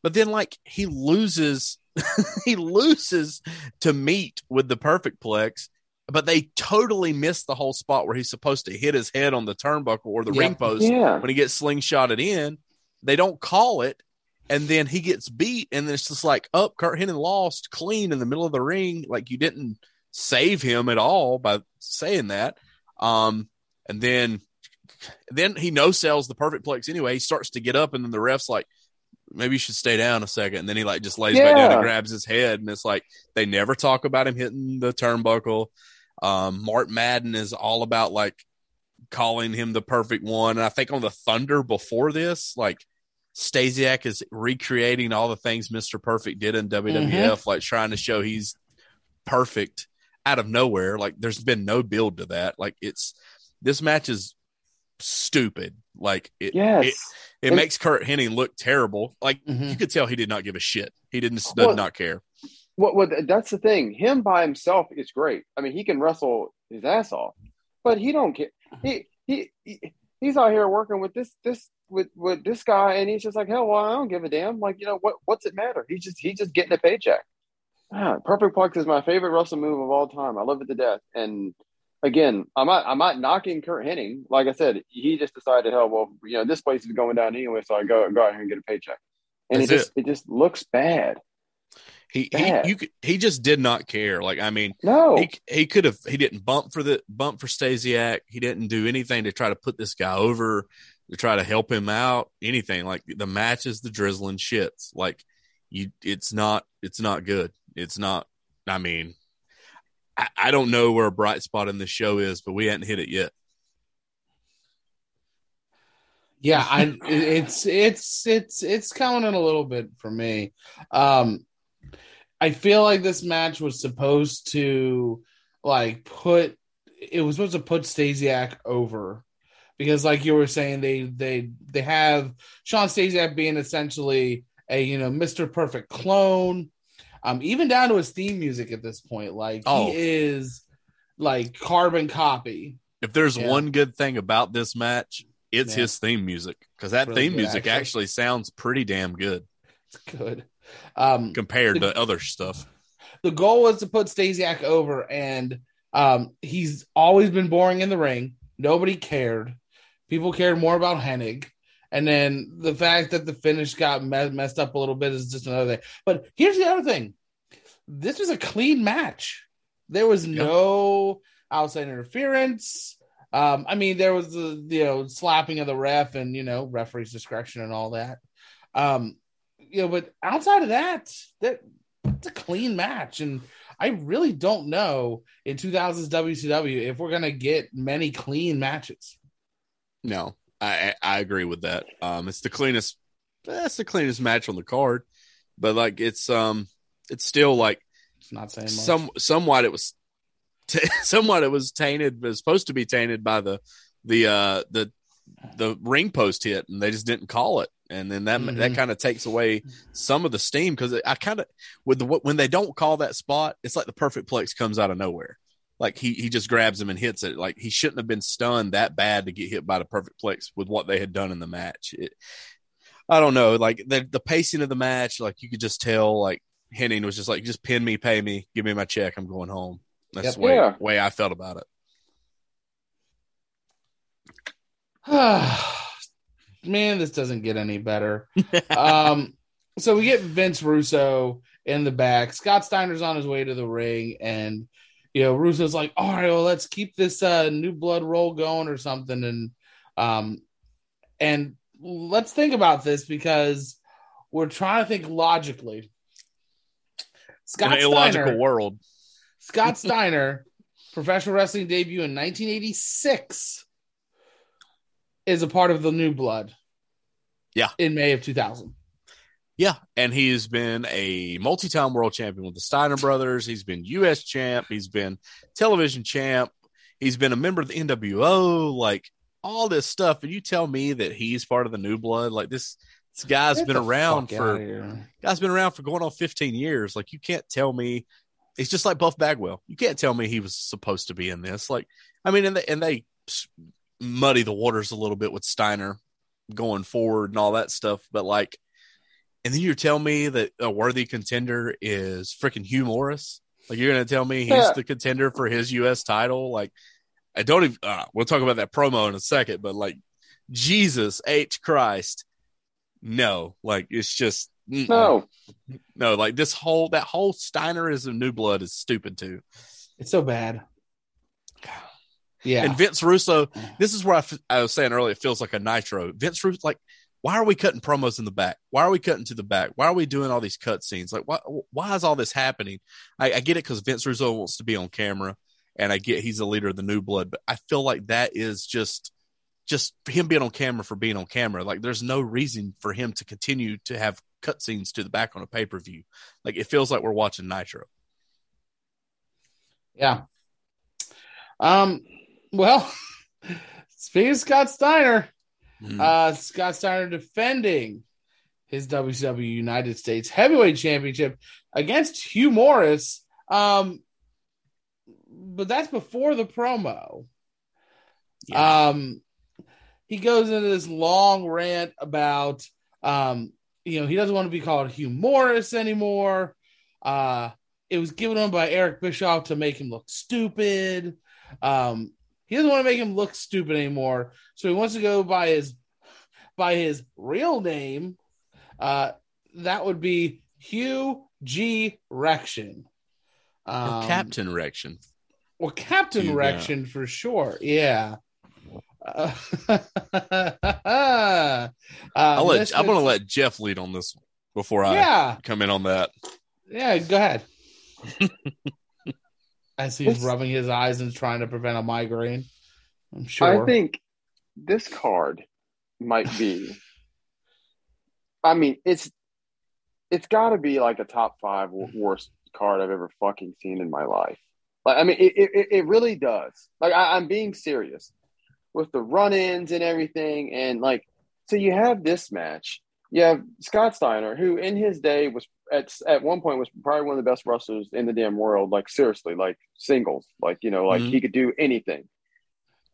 But then like he loses he loses to Meat with the perfect plex, but they totally miss the whole spot where he's supposed to hit his head on the turnbuckle or the Yep. ring post yeah, when he gets slingshotted in. They don't call it. And then he gets beat, and then it's just like, up, oh, Curt Hennig lost clean in the middle of the ring. Like you didn't save him at all by saying that. Um, and then then he no sells the perfect plex anyway. He starts to get up, and then the ref's like, maybe you should stay down a second. And then he like just lays back down and grabs his head, and it's like they never talk about him hitting the turnbuckle. Um, Mark Madden is all about like calling him the perfect one. And I think on the Thunder before this, like Stasiak is recreating all the things Mr. Perfect did in WWF, like trying to show he's perfect out of nowhere. Like there's been no build to that. Like it's this match is stupid. Like it yes, it, it makes Curt Hennig look terrible. Like Mhm. you could tell he did not give a shit. He didn't did not care. What, what that's the thing. Him by himself is great. I mean, he can wrestle his ass off, but he don't care. He he, he he's out here working with this this with with this guy, and he's just like, hell, well, I don't give a damn. Like, you know what? What's it matter? He's just he's just getting a paycheck. Ah, Perfect Plex is my favorite wrestling move of all time. I love it to death. And again, I'm not I'm not knocking Curt Hennig. Like I said, he just decided, hell, well, you know, this place is going down anyway, so I go go out here and get a paycheck. And That's it just it just looks bad. He bad. he you could, he just did not care. Like I mean, No. he he could have he didn't bump for the bump for Stasiak. He didn't do anything to try to put this guy over to try to help him out. Anything like the match is the drizzling shits. Like you, it's not it's not good. It's not. I mean, I, I don't know where a bright spot in this show is, but we hadn't hit it yet. Yeah, I it's it's it's it's coming in a little bit for me. Um I feel like this match was supposed to like put it was supposed to put Stasiak over because like you were saying they they they have Shawn Stasiak being essentially a you know Mr. Perfect clone um even down to his theme music at this point like Oh. he is like carbon copy If there's Yeah. one good thing about this match, it's Yeah. his theme music because that Really theme music actually. actually sounds pretty damn good it's good um compared to other stuff. the goal was to put Stasiak over, and um, he's always been boring in the ring. Nobody cared. People cared more about Hennig. And then the fact that the finish got me- messed up a little bit is just another thing. But here's the other thing this was a clean match. There was Yeah. no outside interference. Um, I mean, there was the you know slapping of the ref and you know referee's discretion and all that. Um, you know, but outside of that, that it's a clean match, and I really don't know in 2000s WCW if we're gonna get many clean matches. No, I I I agree with that. Um, it's the cleanest. That's the cleanest match on the card, but like it's um, it's still like It's not saying much. some somewhat it was t- somewhat it was tainted. It was supposed to be tainted by the the uh the the ring post hit, and they just didn't call it. And then that that Mhm. kind of takes away some of the steam because I kind of with the when they don't call that spot, it's like the perfect plex comes out of nowhere. Like he he just grabs him and hits it. Like he shouldn't have been stunned that bad to get hit by the perfect plex with what they had done in the match. It, I don't know. Like the the pacing of the match, like you could just tell. Like Hennig was just like, just pin me, pay me, give me my check, I'm going home. That's Yep. the way Yeah. way I felt about it. Man, this doesn't get any better. um, so we get Vince Russo in the back. Scott Steiner's on his way to the ring, and you know, Russo's like, all right, well, let's keep this uh, new blood roll going or something, and um, and let's think about this because we're trying to think logically. Scott in Steiner, world. Scott Steiner, professional wrestling debut in 1986, is a part of the New Blood. Yeah. in May of 2000. Yeah, and he's been a multi-time world champion with the Steiner brothers. He's been U.S. champ. He's been television champ. He's been a member of the NWO. Like all this stuff, and you tell me that he's part of the New Blood? Like this, this guy's Get been around for guy's been around for going on 15 years. Like you can't tell me it's just like Buff Bagwell. You can't tell me he was supposed to be in this. Like, I mean, and they, and they muddy the waters a little bit with Steiner going forward and all that stuff. But like, and then you're telling me that a worthy contender is freaking Hugh Morris. Like you're going to tell me he's Yeah. the contender for his U.S. title. Like, I don't even. Uh, we'll talk about that promo in a second. But like, Jesus H Christ, no. Like it's just mm-mm. No, No, like this whole that whole Steinerism new blood is stupid too. It's so bad. Yeah. And Vince Russo, this is where I, f- I was saying earlier, it feels like a nitro. Vince Russo, like, why are we cutting promos in the back? Why are we cutting to the back? Why are we doing all these cut scenes? Like, why why is all this happening? I, I get it because Vince Russo wants to be on camera, and I get he's the leader of the new blood, but I feel like that is just just him being on camera for being on camera. Like, there's no reason for him to continue to have cut scenes to the back on a pay per view. Like, it feels like we're watching Nitro. Yeah. Um. Well, speaking of Scott Steiner, Mm. uh, Scott Steiner defending his WCW United States Heavyweight Championship against Hugh Morris. Um, but that's before the promo. Yeah. Um, he goes into this long rant about, um, you know, he doesn't want to be called Hugh Morris anymore. Uh, it was given to him by Eric Bischoff to make him look stupid. Um, he doesn't want to make him look stupid anymore, so he wants to go by his by his real name. Uh, that would be Hugh G. Rection. Um, Captain Rection. well, Captain Yeah. Rection for sure. Yeah. Uh, uh, I'll let, I'm going to let Jeff lead on this before I Yeah, come in on that. yeah. Go ahead. As he's rubbing his eyes and trying to prevent a migraine. I'm sure. I think this card might be. I mean, it's it's got to be like a top five worst card I've ever fucking seen in my life. Like, I mean, it it, it really does. Like, I, I'm being serious with the run-ins and everything, and like, so you have this match. You have Scott Steiner, who in his day was at at one point was probably one of the best wrestlers in the damn world. Like seriously, like singles, like you know, like Mhm. he could do anything.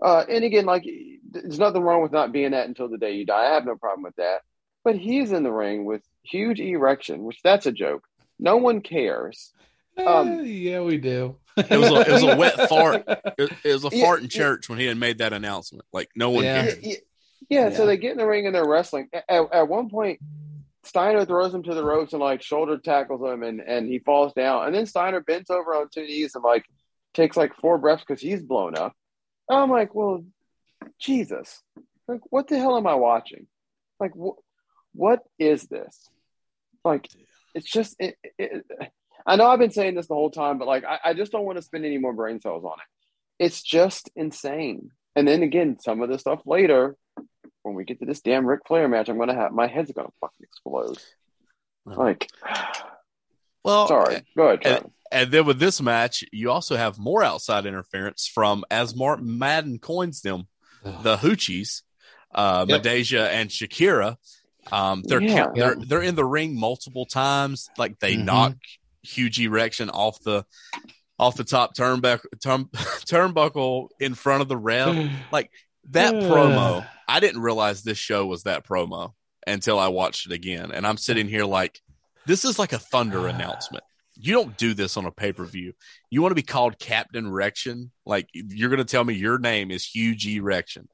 Uh, and again, like there's nothing wrong with not being that until the day you die. I have no problem with that. But he's in the ring with huge erection, which that's a joke. No one cares. Eh, um, yeah, we do. It was a, it was a wet fart. It, it was a Yeah, fart in yeah. church when he had made that announcement. Like no one Yeah. cared. Yeah, yeah, Yeah. so they get in the ring and they're wrestling. At, at one point, Steiner throws him to the ropes and like shoulder tackles him, and and he falls down. And then Steiner bends over on two knees and like takes like four breaths because he's blown up. I'm like, well, Jesus, like what the hell am I watching? Like, wh- what is this? Like, it's just. It, it, I know I've been saying this the whole time, but like, I, I just don't want to spend any more brain cells on it. It's just insane. And then again, some of the stuff later, when we get to this damn Ric Flair match, I'm gonna have my head's gonna fucking explode. Like, Well, sorry, go ahead, and- And then with this match, you also have more outside interference from, as Mark Madden coins them, the Hoochies, uh, Yep. Midajah and Shakira. Um, they're, Yeah. count, they're they're in the ring multiple times. Like they Mhm. knock huge erection off the off the top turnbuckle turn, turnbuckle in front of the ref. Like that Uh. promo, I didn't realize this show was that promo until I watched it again. And I'm sitting here like, this is like a thunder announcement. You don't do this on a pay per view. You want to be called Captain Rection? Like you're going to tell me your name is Huge Erection,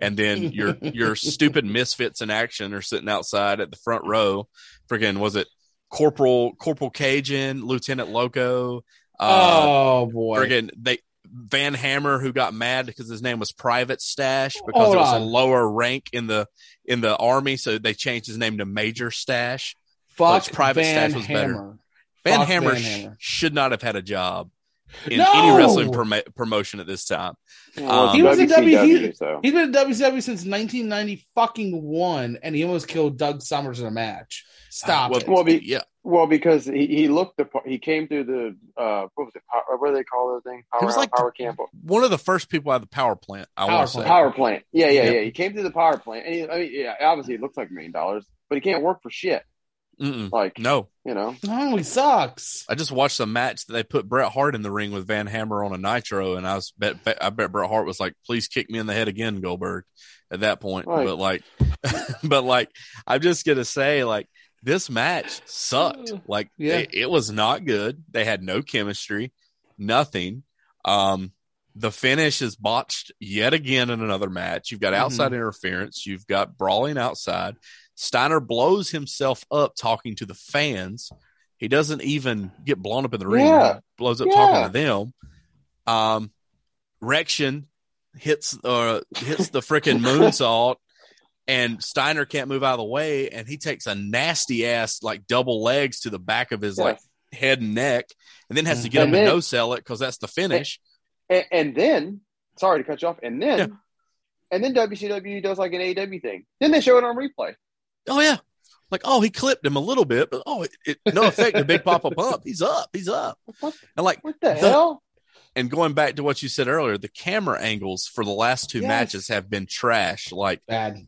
and then your your stupid misfits in action are sitting outside at the front row. Freaking was it Corporal Corporal Cajun, Lieutenant Loco, Uh, oh boy. friggin' they Van Hammer who got mad because his name was Private Stash because Hold it was on. a lower rank in the in the army, so they changed his name to Major Stash. Fuck Which Private Van Stash was better. Van Fuck Hammer, Van sh- Hammer. should not have had a job in No! any wrestling promo promotion at this time. Well, Um, He was in W- WCW, he- so. He's been in WCW since 1990 fucking one, and he almost killed Doug Summers in a match. Stop Well, it. Well, be, Yeah, well, because he, he looked the part- he came through the uh what was it power, what do they call those thing power was like power camp one of the first people out of the power plant. I Power want to say. plant. power plant yeah yeah Yep. yeah he came through the power plant and he, I mean yeah obviously it looks like a million dollars but he can't work for shit Mm-mm. like No, you know No, he sucks. I just watched a match that they put Bret Hart in the ring with Van Hammer on a Nitro, and I was bet, bet I bet Bret Hart was like, "Please kick me in the head again, Goldberg." At that point, Right. but like, but like, I'm just gonna say, like, this match sucked. Like, Yeah. it, it was not good. They had no chemistry, nothing. Um, the finish is botched yet again in another match. You've got Mhm. outside interference. You've got brawling outside. Steiner blows himself up talking to the fans. He doesn't even get blown up in the ring. Yeah. Blows up Yeah. talking to them. Um, Rection hits uh hits the freaking moonsault, and Steiner can't move out of the way, and he takes a nasty ass like double legs to the back of his Yeah. like head and neck, and then has to get And to then- no sell it because that's the finish. and, and then sorry to cut you off and then Yeah. and then WCW does like an AEW thing then they show it on replay Oh yeah. Like, oh, he clipped him a little bit, but oh, it, it no effect. The big pop up pump. He's up. He's up. what, And like, what the, The- hell and going back to what you said earlier, the camera angles for the last two Yes. matches have been trash. Like, Bad.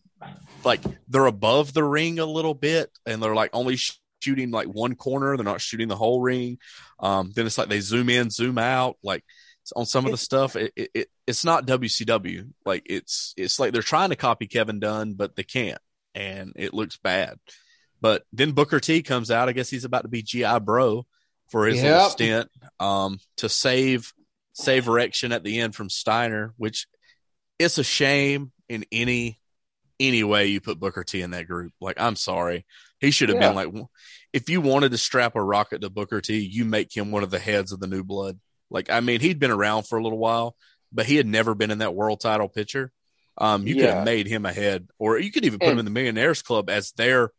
like they're above the ring a little bit, and they're like only sh- shooting like one corner. They're not shooting the whole ring. Um, then it's like they zoom in, zoom out. Like on some of the stuff, it, it, it it's not WCW. Like it's it's like they're trying to copy Kevin Dunn, but they can't, and it looks bad. But then Booker T comes out. I guess he's about to be GI Bro for his little stint um, to save save erection at the end from Steiner, which it's a shame in any any way you put Booker T in that group. Like, I'm sorry, he should have Yeah. been like, if you wanted to strap a rocket to Booker T, you make him one of the heads of the new blood. Like, I mean, he'd been around for a little while, but he had never been in that world title picture. Um, you could have made him a head, or you could even put him in the Millionaires Club as their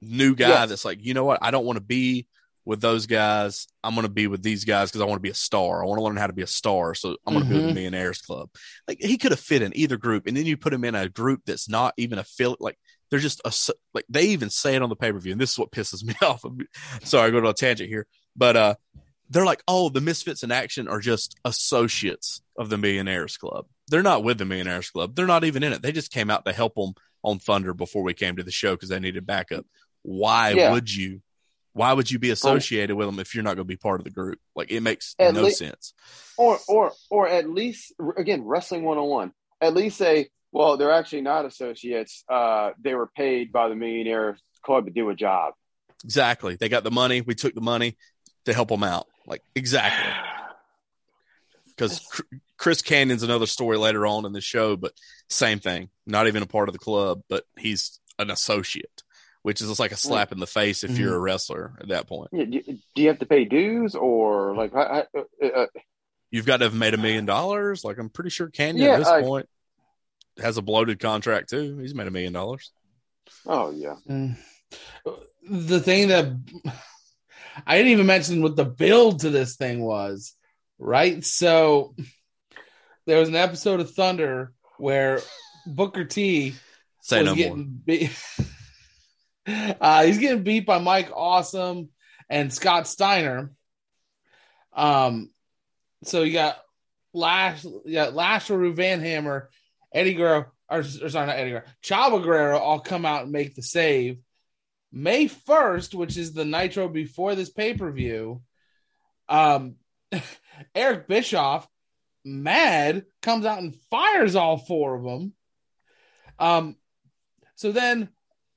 new guy. Yes. That's like, you know what? I don't want to be with those guys. I'm going to be with these guys because I want to be a star. I want to learn how to be a star. So I'm going to be with the Mhm. Millionaires Club. Like he could have fit in either group, and then you put him in a group that's not even a fill. Like they're just a like they even say it on the pay per view, and this is what pisses me off. Sorry, I go to a tangent here, but uh, they're like, oh, the Misfits in Action are just associates of the Millionaires Club. They're not with the Millionaires Club. They're not even in it. They just came out to help them on Thunder before we came to the show because they needed backup. Why Yeah. would you? Why would you be associated with them if you're not going to be part of the group? Like it makes At no lea- sense. or or or at least again wrestling 101 at least say well they're actually not associates uh they were paid by the millionaire club to do a job Exactly. They got the money. We took the money to help them out. Like exactly. Because Chris Kanyon's another story later on in the show, but same thing. Not even a part of the club, but he's an associate, which is just like a slap in the face if you're a wrestler at that point. Yeah, do, do you have to pay dues or like I, I, uh, uh, You've got to have made a million dollars. Like I'm pretty sure Kanyon Yeah, at this I- point has a bloated contract too. He's made a million dollars. oh yeah Mm. The thing that I didn't even mention what the build to this thing was, right? So there was an episode of Thunder where Booker T Say was no more. getting beat. uh, he's getting beat by Mike Awesome and Scott Steiner. Um, so you got Lash, you got Lashley, Van Hammer, Eddie Guerrero, or, or sorry, not Eddie Guerrero, Chavo Guerrero all come out and make the save. May 1st, which is the Nitro before this pay per view, um, Eric Bischoff, mad, comes out and fires all four of them. Um, so then,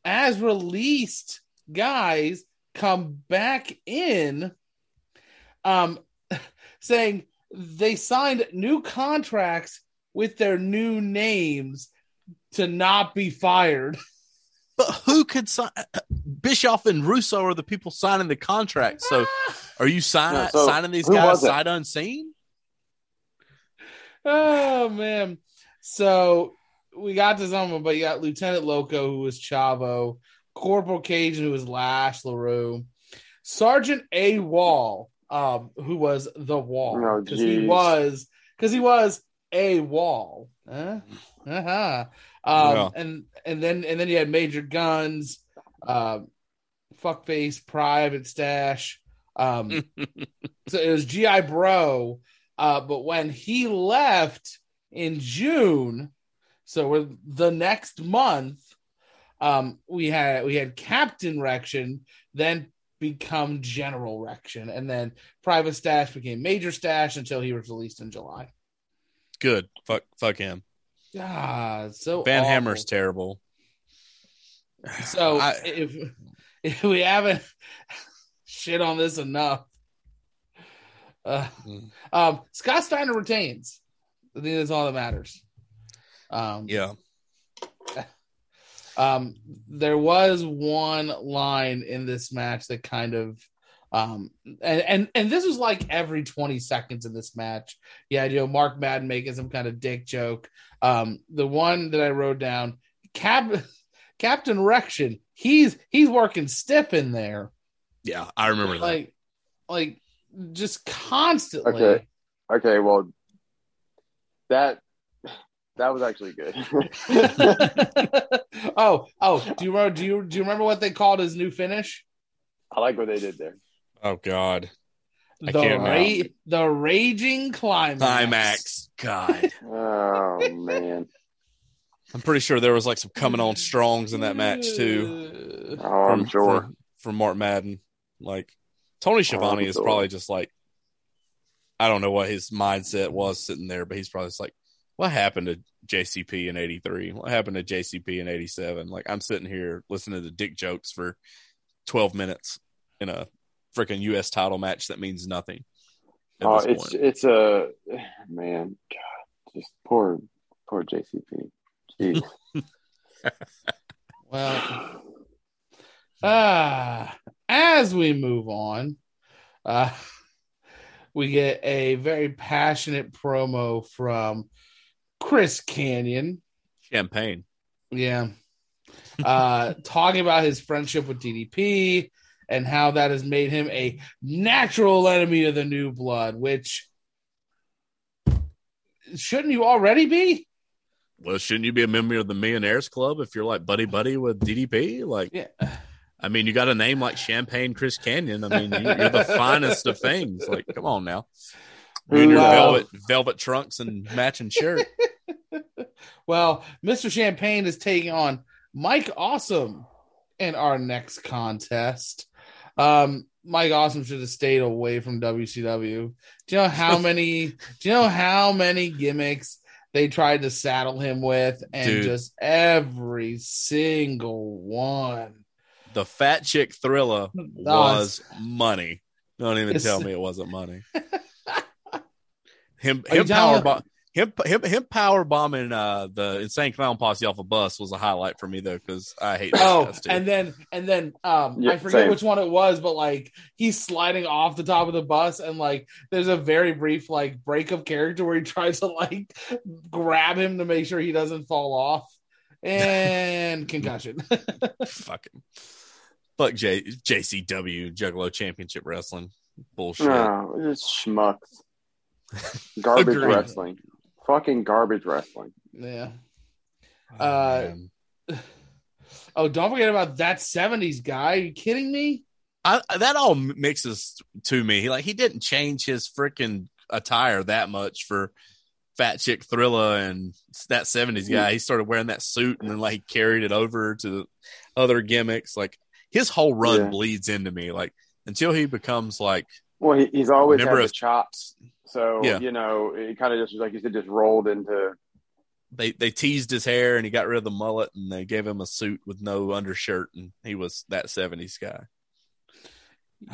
as released guys come back in, um, saying they signed new contracts with their new names to not be fired. But who could sign? Bischoff and Russo are the people signing the contract. So Are you sign, No, so signing these guys was it? sight unseen? Oh man. So we got to someone, but you got Lieutenant Loco, who was Chavo, Corporal Cajun, who was Lash LaRue, Sergeant AWOL, um, who was the wall. Oh, Because he was because he was a wall. Huh? Uh-huh. Um, Yeah. and and then and then you had Major Guns, um, Fuckface, Private Stash. Um, so it was GI Bro. Uh, but when he left in June, so we're the next month, um, we had we had Captain Rection, then become General Rection, and then Private Stash became Major Stash until he was released in July. Good. Fuck. Fuck him. God, so Van awful. Hammer's terrible. So I- if if we haven't shit on this enough, uh, Mm. um, Scott Steiner retains. I think that's all that matters. Um, Yeah. Um, there was one line in this match that kind of, um, and and and this was like every twenty seconds in this match. Yeah, you know, Mark Madden making some kind of dick joke. Um, the one that I wrote down, Cap, Captain Rection, he's he's working stiff in there, Yeah. I remember that. like, like just constantly. Okay. Okay, well, that that was actually good. oh, oh, do you remember? Do you do you remember what they called his new finish? I like what they did there. Oh God. I the can't ra- the raging climax. Climax. God. Oh man. I'm pretty sure there was like some coming on strongs in that match too. Oh, I'm sure. From, from Mark Madden. Like Tony Schiavone is probably just like I don't know what his mindset was sitting there, but he's probably just like, what happened to JCP in '83? What happened to JCP in '87? Like I'm sitting here listening to dick jokes for 12 minutes in a freaking U.S. title match that means nothing. at Oh, this it's point. it's a man. God, just poor poor JCP. Jeez. Well, ah, as we move on, uh, we get a very passionate promo from Chris Kanyon. champagne. Yeah. Uh, talking about his friendship with DDP and how that has made him a natural enemy of the new blood, which shouldn't you already be? Well, shouldn't you be a member of the Millionaires Club if you're like buddy buddy with DDP? Like, Yeah. I mean, you got a name like Champagne Chris Kanyon. I mean, you, you're the finest of things. Like, come on now. You your velvet velvet trunks and matching shirt. Well, Mr. Champagne is taking on Mike Awesome in our next contest. Um, Mike Awesome should have stayed away from WCW. Do you know how many? do you know how many gimmicks they tried to saddle him with, and Dude. just every single one. The fat chick thriller was money. Don't even tell me it wasn't money. Him him power bomb him him him power bombing uh the insane clown posse off a bus was a highlight for me though because I hate those Oh, too. and then and then um Yeah, I forget same. which one it was, but like he's sliding off the top of the bus and like there's a very brief like break of character where he tries to like grab him to make sure he doesn't fall off. And concussion. fucking fuck J JCW Juggalo Championship Wrestling bullshit. no, it's schmucks. Garbage wrestling. Fucking garbage wrestling. yeah. Oh, Uh. Oh, don't forget about that 70s guy. Are you kidding me? I, that all mixes to me. Like he didn't change his freaking attire that much for Fat Chick Thriller and that '70s guy. He started wearing that suit and then like he carried it over to other gimmicks. Like his whole run Yeah. bleeds into me. Like until he becomes like Well, he, he's always Remember had the chops. So Yeah. you know, it kind of just like you said, just rolled into. they they teased his hair and he got rid of the mullet and they gave him a suit with no undershirt and he was that '70s guy.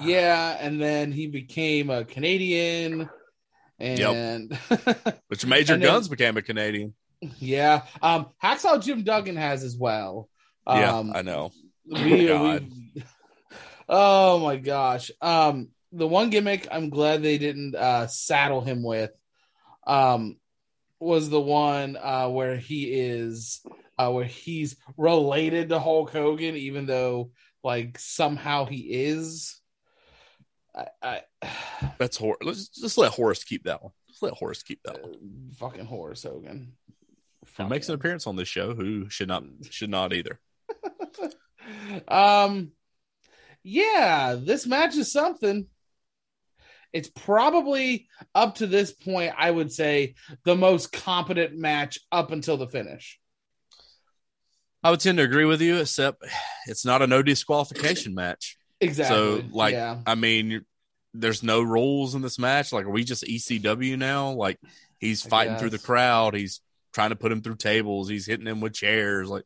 Yeah, and then he became a Canadian. And Which Major And then- Guns became a Canadian. yeah, um, Hacksaw Jim Duggan has as well. Yeah, Um, I know. We, God. we- oh my gosh. Um, the one gimmick I'm glad they didn't uh, saddle him with um, was the one uh, where he is uh, where he's related to Hulk Hogan, even though like somehow he is. I, I That's Hor. Let's just let Horace keep that one. Just let Horace keep that one. fucking Horace Hogan. Who makes an appearance on this show? Who should not should not either. um, yeah, this match is something. It's probably up to this point, I would say, the most competent match up until the finish. I would tend to agree with you, except it's not a no disqualification match. Exactly. So, like, yeah. I mean, there's no rules in this match. Like, are we just ECW now? Like, he's fighting through the crowd. He's trying to put him through tables. He's hitting him with chairs. Like,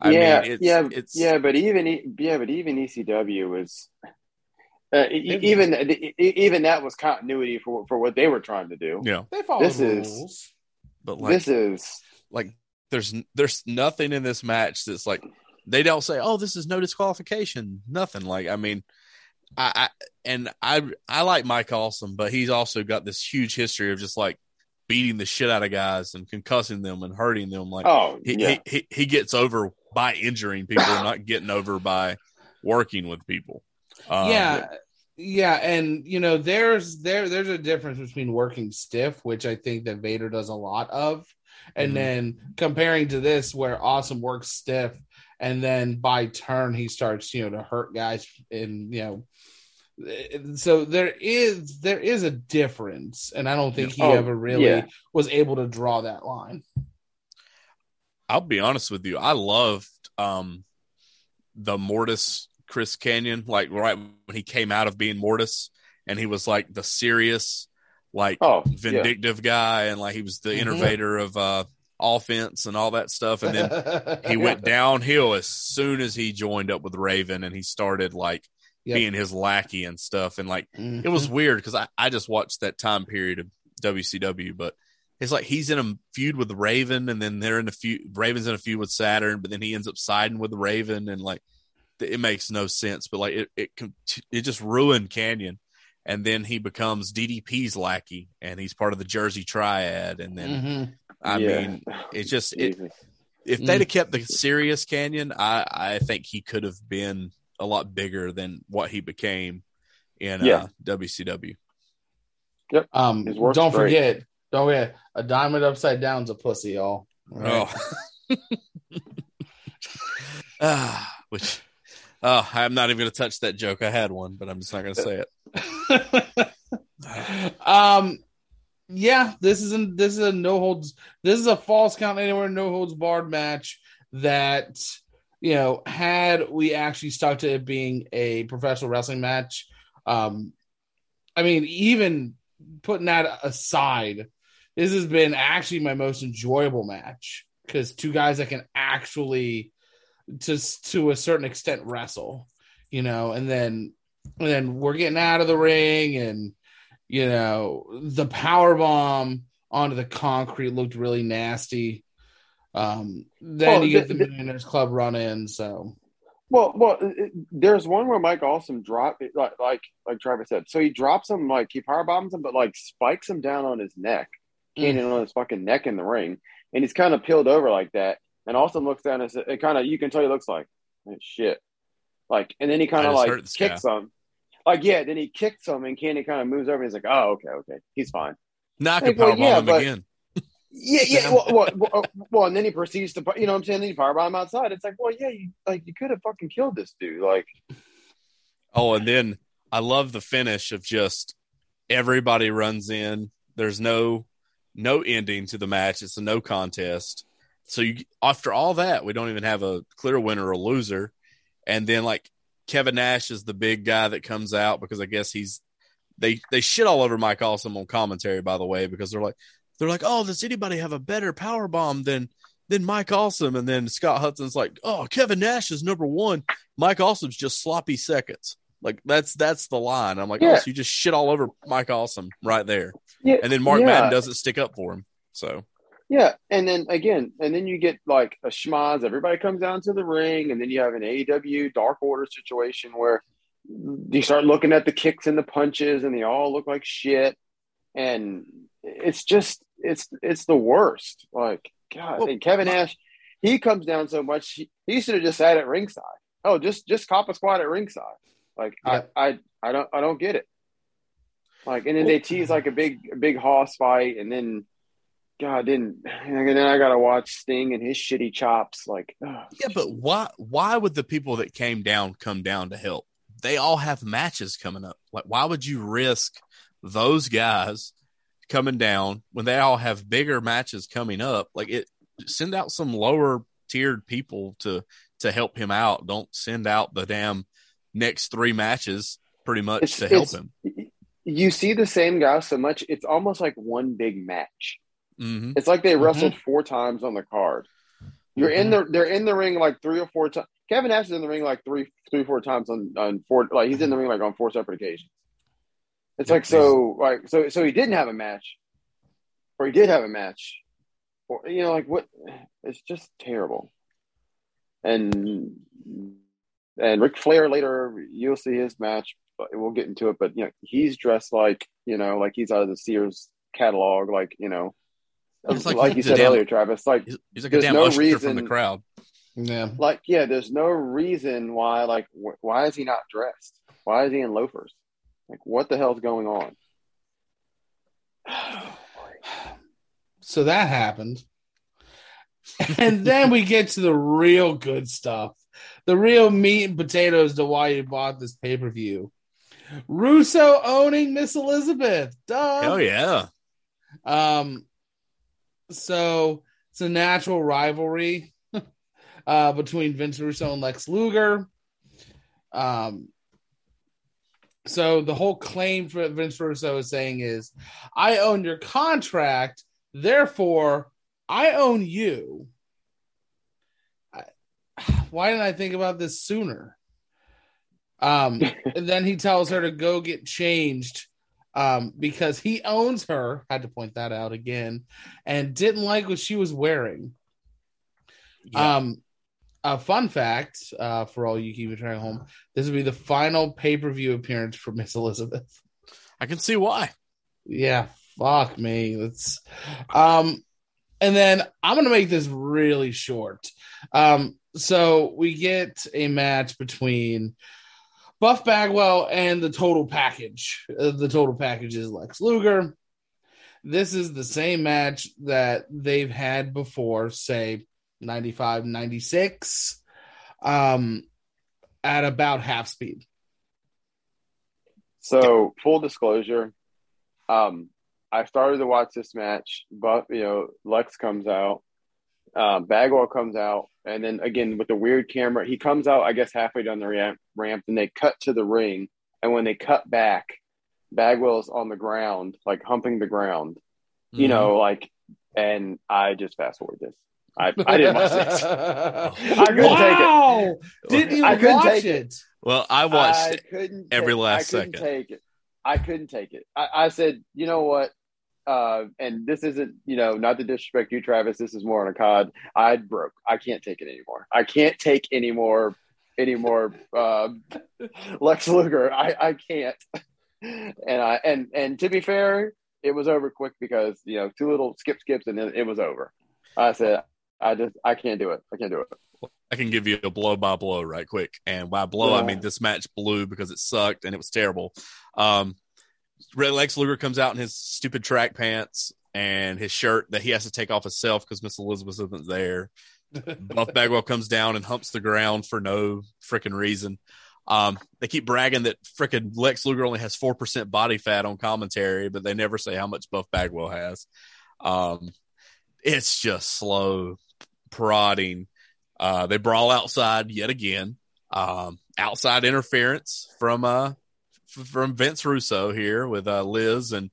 I yeah, mean, it's, yeah, it's yeah, but even E- yeah, but even ECW was uh, even even that was continuity for for what they were trying to do. yeah. they follow this the is- rules. But like, this is like there's there's nothing in this match that's like they don't say oh this is no disqualification nothing like i mean i, I and i i like mike awesome but he's also got this huge history of just like beating the shit out of guys and concussing them and hurting them like oh he, yeah. he, he he gets over by injuring people not getting over by working with people um, yeah yeah and you know there's there there's a difference between working stiff which i think that vader does a lot of and Mhm. then comparing to this where awesome works stiff and then by turn he starts you know to hurt guys and you know so there is there is a difference and i don't think he Oh, ever really yeah. was able to draw that line I'll be honest with you. I loved um the Mortis Chris Kanyon, like right when he came out of being Mortis and he was like the serious, like oh yeah. vindictive guy, and like he was the Mhm. innovator of uh offense and all that stuff. And then he went downhill as soon as he joined up with Raven and he started like Yep. being his lackey and stuff. And like it Mhm. was weird because I, I just watched that time period of WCW, but it's like he's in a feud with Raven, and then they're in a feud. Raven's in a feud with Saturn, but then he ends up siding with Raven, and like it makes no sense. But like it, it, it just ruined Kanyon, and then he becomes DDP's lackey, and he's part of the Jersey Triad, and then Mhm. I Yeah. mean, it's just it, if Mm. they'd have kept the serious Kanyon, I I think he could have been a lot bigger than what he became in Yeah. uh, WCW. um don't great. forget don't forget a diamond upside down's a pussy y'all All right? Oh. ah, which, oh, I'm not even going to touch that joke. I had one, but I'm just not going to say it. um yeah this isn't this is a no holds this is a false count anywhere no holds barred match that you know had we actually stuck to it being a professional wrestling match um i mean even putting that aside this has been actually my most enjoyable match because two guys that can actually just to a certain extent wrestle you know and then and then we're getting out of the ring and you know the power bomb onto the concrete looked really nasty. Um then Oh, you get the- the millionaires club run in so. Well, well, it- there's one where Mike Awesome dropped like like like Travis said. So he drops him like he power bombs him, but like spikes him down on his neck, Kanyon on his fucking neck in the ring, and he's kind of peeled over like that. And Awesome looks down and says- it kind of you can tell he looks like "Oh, shit, like, and then he kind of like this guy. kicks him. Like yeah, then he kicks him, and Kanyon kind of moves over. and He's like, "Oh, okay, okay, he's fine." Now I Hey, could well, yeah, him but- again. Yeah, yeah. Well, well, well, uh, well, and then he proceeds to, you know, what I'm saying, then he powerbomb him outside. It's like, well, yeah, you like you could have fucking killed this dude. Like, Oh, and then I love the finish of just everybody runs in. There's no no ending to the match. It's a no contest. So you after all that, we don't even have a clear winner or loser. And then like Kevin Nash is the big guy that comes out because I guess he's they they shit all over Mike Awesome on commentary by the way because they're like they're like oh does anybody have a better power bomb than than Mike Awesome and then Scott Hudson's like oh Kevin Nash is number one Mike Awesome's just sloppy seconds like that's that's the line I'm like oh so you just shit all over Mike Awesome right there yeah, and then Mark yeah. Madden doesn't stick up for him so Yeah, and then again, and then you get like a schmoz. Everybody comes down to the ring, and then you have an AEW Dark Order situation where you start looking at the kicks and the punches, and they all look like shit. And it's just it's it's the worst. Like God, Well, and Kevin Nash, he comes down so much. He, he should have just sat at ringside. Oh, just just cop a squad at ringside. Like. I, I I don't I don't get it. Like and then they tease like a big a big hoss fight, and then God, didn't and then I gotta watch Sting and his shitty chops. Like. Yeah, but why why would the people that came down come down to help? They all have matches coming up. Like why would you risk those guys coming down when they all have bigger matches coming up? Like it send out some lower tiered people to to help him out. Don't send out the damn next three matches pretty much It's- to help him. you see the same guy so much. It's almost like one big match. hmm It's like they Mhm. wrestled four times on the card. You're in the they're in the ring like three or four times. Kevin Nash is in the ring like three three four times on on four like he's in the ring like on four separate occasions. It's like so like so so he didn't have a match, or he did have a match, or you know like what? It's just terrible. And and Ric Flair later you'll see his match. But we'll get into it, but you know he's dressed like you know like he's out of the Sears catalog, like you know It's like like, you said damn- earlier, Travis. Like, He's, he's like a There's damn no usher from the reason- crowd. Yeah. like, yeah. There's no reason why. Like, wh- why is he not dressed? Why is he in loafers? Like, what the hell's going on? So that happened. and then we get to the real good stuff. The real meat and potatoes to why you bought this pay per view. Russo owning Miss Elizabeth. Duh. Hell yeah. Um, so it's a natural rivalry uh, between Vince Russo and Lex Luger. Um, so the whole claim for Vince Russo is saying is, I own your contract, therefore I own you. Why didn't I think about this sooner? Um, and then he tells her to go get changed um, because he owns her. Had to point that out again, and didn't like what she was wearing. Yeah. Um, a fun fact uh, for all you keep at home: this will be the final pay per view appearance for Miss Elizabeth. I can see why. Yeah, fuck me. That's um, and then I'm gonna make this really short. Um, so we get a match between Buff Bagwell and the total package. Uh, the total package is Lex Luger. This is the same match that they've had before, say 95, 96, um, at about half speed. So, full disclosure, um, I started to watch this match, but you know, Lex comes out, um, Bagwell comes out, and then again with the weird camera, he comes out, I guess, halfway down the ramp, ramp, and they cut to the ring, and when they cut back, Bagwell's on the ground, like humping the ground, you Mhm. know, like, and I just fast forward this. I, I didn't watch this. I couldn't wow! Didn't you I couldn't watch take it? Well, I watched I it. couldn't every take- last I couldn't second. take it. I couldn't take it. I, I said, you know what? Uh, and this isn't, you know, not to disrespect you, Travis. This is more on a cod. I broke. I can't take it anymore. I can't take any more, any more. Uh, Lex Luger. I, I can't. And I and and to be fair, it was over quick because you know two little skip skips and then it was over. I said, I just I can't do it. I can't do it. I can give you a blow by blow right quick. And by blow, I mean this match blew because it sucked and it was terrible. Um, Lex Luger comes out in his stupid track pants and his shirt that he has to take off himself because Miss Elizabeth isn't there. Buff Bagwell comes down and humps the ground for no freaking reason. Um, they keep bragging that freaking Lex Luger only has 4% body fat on commentary, but they never say how much Buff Bagwell has. Um, it's just slow prodding. Uh, they brawl outside yet again. Um, outside interference from uh from Vince Russo here with uh, Liz, and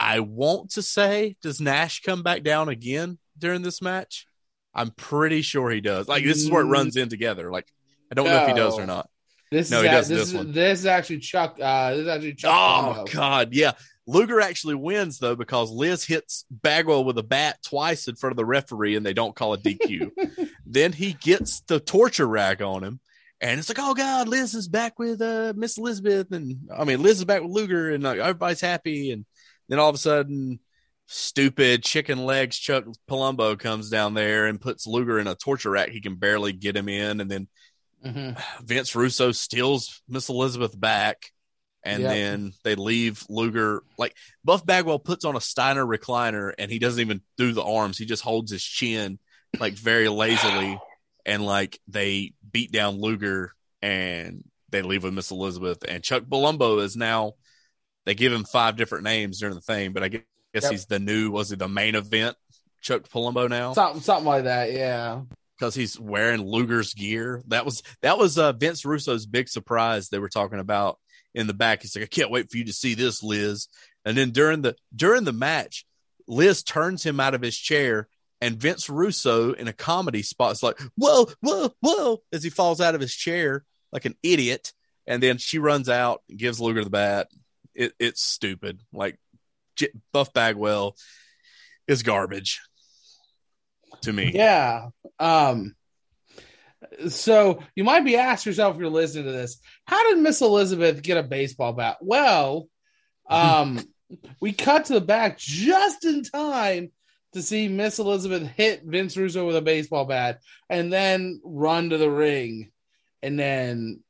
I want to say, does Nash come back down again during this match? I'm pretty sure he does. Like this is where it runs in together. Like I don't know if he does or not. This No, is he doesn't this, this is one. this is actually Chuck. Uh, this is actually Chuck. Oh Combo. God, yeah. Luger actually wins though because Liz hits Bagwell with a bat twice in front of the referee and they don't call a DQ. then he gets the torture rack on him and it's like, oh god, Liz is back with uh Miss Elizabeth, and I mean Liz is back with Luger, and like everybody's happy, and then all of a sudden, stupid chicken legs Chuck Palumbo comes down there and puts Luger in a torture rack. He can barely get him in, and then Mhm. Vince Russo steals Miss Elizabeth back, and Yep. then they leave Luger. Like Buff Bagwell puts on a Steiner recliner, and he doesn't even do the arms. He just holds his chin like very lazily, and like they beat down Luger, and they leave with Miss Elizabeth. And Chuck Palumbo is now. They give him five different names during the thing, but I guess Yep. he's the new. Was he the main event? Chuck Palumbo now Something, something like that. Yeah. because he's wearing Luger's gear. That was that was uh, Vince Russo's big surprise. They were talking about in the back. He's like, I can't wait for you to see this, Liz. And then during the during the match, Liz turns him out of his chair, and Vince Russo in a comedy spot is like, "Whoa, whoa, whoa!" as he falls out of his chair like an idiot. And then she runs out, and gives Luger the bat. It, it's stupid. Like J- Buff Bagwell is garbage to me. Yeah. Um so you might be asking yourself if you're listening to this, how did Miss Elizabeth get a baseball bat? Well, um we cut to the back just in time to see Miss Elizabeth hit Vince Russo with a baseball bat and then run to the ring. And then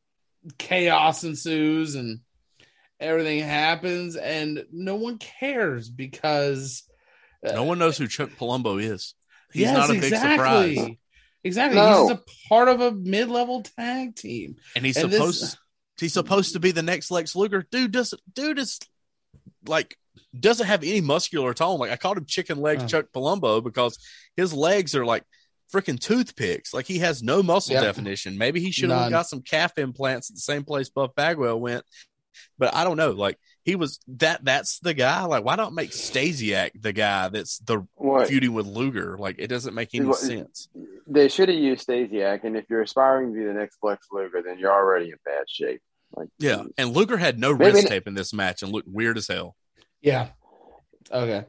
chaos ensues and everything happens and no one cares because uh, No one knows who Chuck Palumbo is. He's not a big surprise. Exactly. No. He's a part of a mid-level tag team. And he's And this- supposed he's supposed to be the next Lex Luger. Dude doesn't dude is like doesn't have any muscular tone. Like I called him chicken leg Oh. Chuck Palumbo because his legs are like freaking toothpicks. Like he has no muscle Yep. definition. Maybe he should have got some calf implants at the same place Buff Bagwell went. But I don't know. Like he was that that's the guy. Like why not make Stasiak the guy that's the What feuding with Luger? Like it doesn't make any What- sense. they should have used Stasiak, and if you're aspiring to be the next Lex Luger, then you're already in bad shape. Like, Yeah, and Luger had no Maybe wrist tape in this match and looked weird as hell. Yeah. Okay.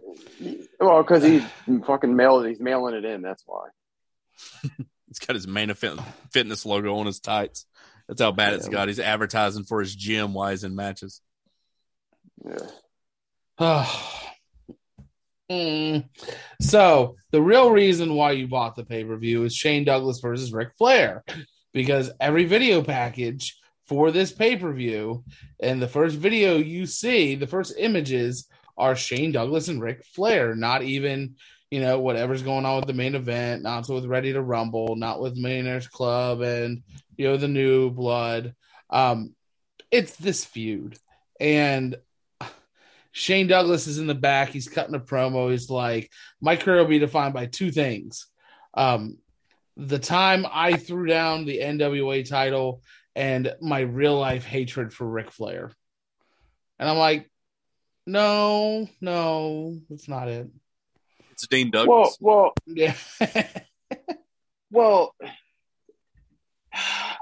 well, because he's fucking mailing, he's mailing it in. That's why. He's got his main event fitness logo on his tights. That's how bad it's Yeah. got. He's advertising for his gym while he's in matches. Yeah. Mm. So the real reason why you bought the pay per view is Shane Douglas versus Ric Flair, because every video package for this pay per view and the first video you see, the first images are Shane Douglas and Ric Flair, not even you know whatever's going on with the main event, not so with Ready to Rumble, not with Millionaires Club and you know the New Blood. Um, it's this feud, and Shane Douglas is in the back. He's cutting a promo. He's like, my career will be defined by two things. Um, the time I threw down the NWA title and my real life hatred for Ric Flair. And I'm like, no, no, that's not it. It's Dean Douglas. well, Yeah. well.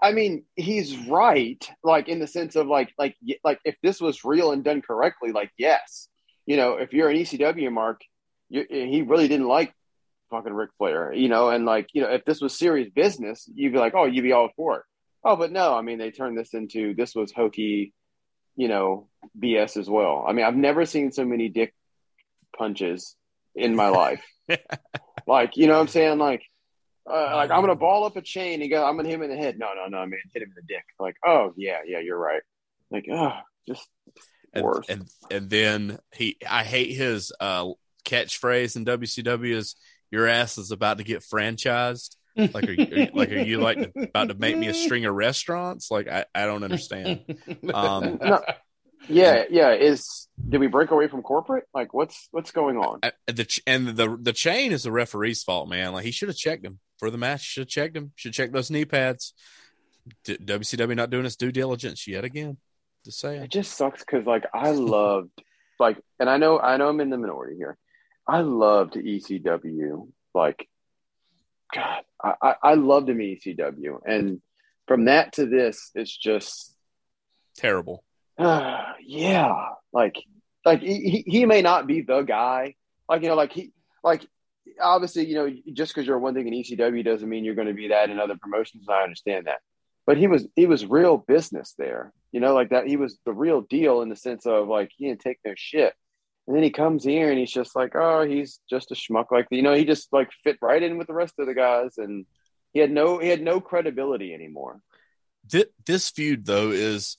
I mean, he's right. Like in the sense of like, like, like if this was real and done correctly, like yes, you know, if you're an ECW mark, you, he really didn't like fucking Ric Flair, you know, and like, you know, if this was serious business, you'd be like, oh, you'd be all for it. Oh, but no, I mean, they turned this into this was hokey, you know, BS as well. I mean, I've never seen so many dick punches in my life. like, you know what I'm saying? Like, uh, like I'm gonna ball up a chain and go, I'm gonna hit him in the head. No, no, no, man, hit him in the dick. Like, oh yeah, yeah, you're right. Like, oh, just and, worse. and and then he I hate his uh catchphrase in WCW is your ass is about to get franchised. Like are you, are you- like are you like about to make me a string of restaurants? Like I, I don't understand. Um, No. yeah, yeah. Is did we break away from corporate? Like, what's what's going on? I- the ch- and the the chain is the referee's fault, man. Like he should have checked him for the match. Should have checked him. Should check those knee pads. D- WCW not doing its due diligence yet again. To say It just sucks because like I loved like, and I know I know I'm in the minority here. I loved ECW. Like, God, I I, I loved him in ECW, and from that to this, it's just Terrible. uh, yeah, like like he, he he may not be the guy. Like you know, like he like obviously you know just because you're one thing in ECW doesn't mean you're going to be that in other promotions. I understand that, but he was he was real business there. You know, like that. He was the real deal in the sense of like he didn't take no shit. And then he comes here and he's just like, oh, he's just a schmuck. Like you know, he just like fit right in with the rest of the guys, and he had no he had no credibility anymore. This, feud though is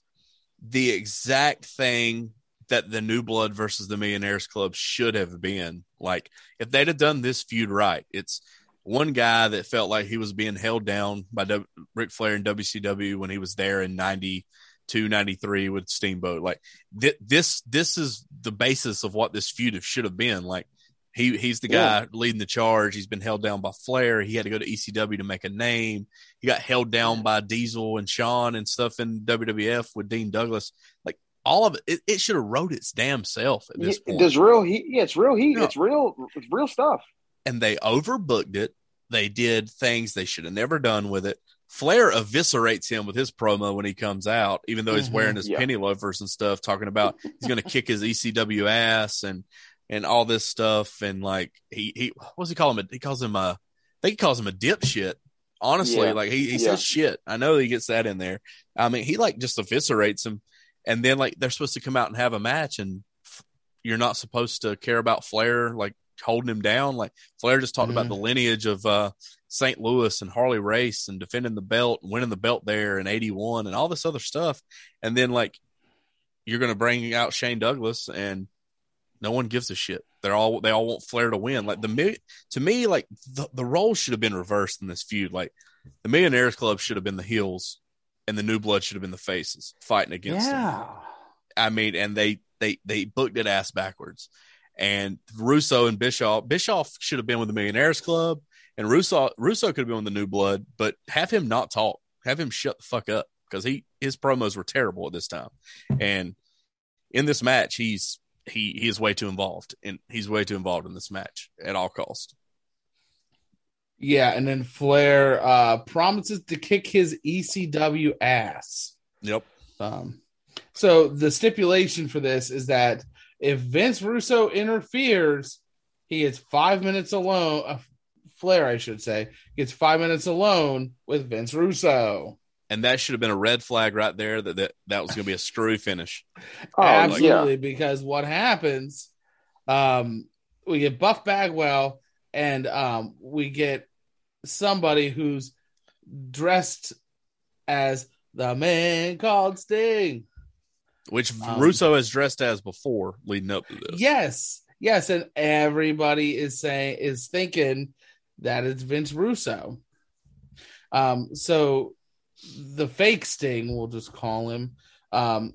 the exact thing that the New Blood versus the Millionaires Club should have been. Like if they'd have done this feud right, it's one guy that felt like he was being held down by w- Flair and WCW when he was there in 92, 93 with Steamboat. Like th- this, this is the basis of what this feud should have been. Like he, he's the guy Yeah. leading the charge. He's been held down by Flair. He had to go to ECW to make a name. He got held down by Diesel and Shawn and stuff in WWF with Dean Douglas. Like all of it, it, it should have wrote its damn self at this point There's real heat. Yeah, it's real heat. Yeah. It's real. It's real stuff. and they overbooked it. They did things they should have never done with it. Flair eviscerates him with his promo when he comes out, even though he's Mhm. wearing his Yeah. penny loafers and stuff, talking about he's going to kick his ECW ass and and all this stuff. And like he he what's he call him? He calls him a I think he calls him a dipshit. Honestly, Yeah. like he, he Yeah. says shit. I know he gets that in there. I mean, he like just eviscerates him, and then like they're supposed to come out and have a match, and f- you're not supposed to care about Flair like holding him down. Like Flair just talked about Mhm. the lineage of uh, St. Louis and Harley Race and defending the belt, winning the belt there in '81, and all this other stuff. And then like you're going to bring out Shane Douglas, and no one gives a shit. They're all they all want Flair to win. Like the to me, like the the roles should have been reversed in this feud. Like the Millionaires Club should have been the heels, and the New Blood should have been the faces fighting against them. Yeah. I mean, and they they they booked it ass backwards. And Russo and Bischoff, Bischoff should have been with the Millionaires Club, and Russo Russo could have been the New Blood, but have him not talk, have him shut the fuck up because he his promos were terrible at this time. And in this match, he's he he is way too involved, and he's way too involved in this match at all cost. Yeah, and then Flair uh, promises to kick his ECW ass. Yep. Um, so the stipulation for this is that if Vince Russo interferes, he is five minutes alone. Flair, I should say, gets five minutes alone with Vince Russo. And that should have been a red flag right there that that, that was going to be a screwy finish. Oh, Absolutely, yeah. because what happens, um, we get Buff Bagwell, and um, we get somebody who's dressed as the man called Sting. Which Um, Russo has dressed as before leading up to this. Yes, yes, and everybody is saying is thinking that it's Vince Russo. Um, so the fake Sting, we'll just call him, um,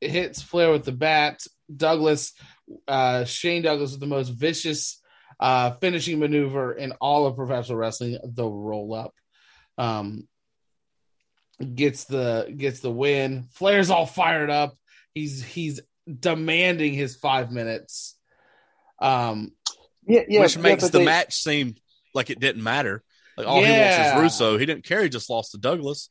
hits Flair with the bat. Douglas, uh, Shane Douglas with the most vicious uh, finishing maneuver in all of professional wrestling, the roll up. Um, gets the gets the win. Flair's all fired up. He's he's demanding his five minutes. Um, Yeah, yeah. which makes but the they- match seem like it didn't matter. Like all he wants is Russo. He didn't care. He just lost to Douglas.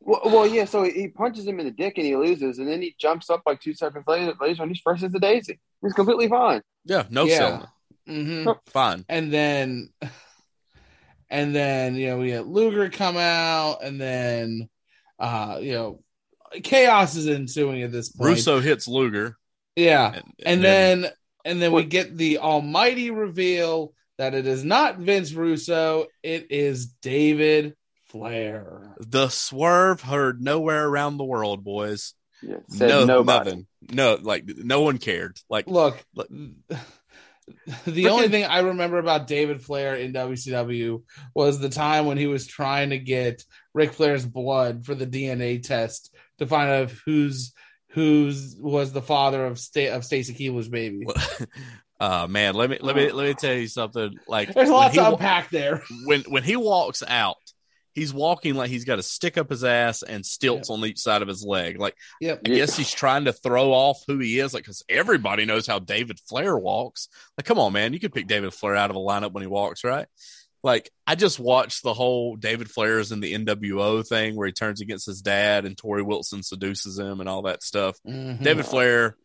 Well, well, yeah. So he punches him in the dick and he loses, and then he jumps up like two seconds later, later when he's fresh as a daisy. He's completely fine. Yeah, no Yeah. selling. mhm. Fine. and then and then you know we had Luger come out, and then uh, you know chaos is ensuing at this point. Russo hits Luger, yeah, and, and then and then we get the almighty reveal that it is not Vince Russo, it is David Flair. the swerve heard nowhere around the world, boys. Yeah, said no, nobody. nothing. No, like no one cared. Like Look, Look. the only thing I remember about David Flair in WCW was the time when he was trying to get Ric Flair's blood for the DNA test to find out who's who's was the father of Sta- of Stacy Keibler's baby. uh man, let me let me let me tell you something. Like There's lots to unpack there. when when he walks out, he's walking like he's got a stick up his ass and stilts on each side of his leg. Like Yep. I guess he's trying to throw off who he is, like because everybody knows how David Flair walks. Like, come on, man, you could pick David Flair out of a lineup when he walks, right? Like, I just watched the whole David Flair's in the NWO thing where he turns against his dad and Torrie Wilson seduces him and all that stuff. Mhm. David Flair,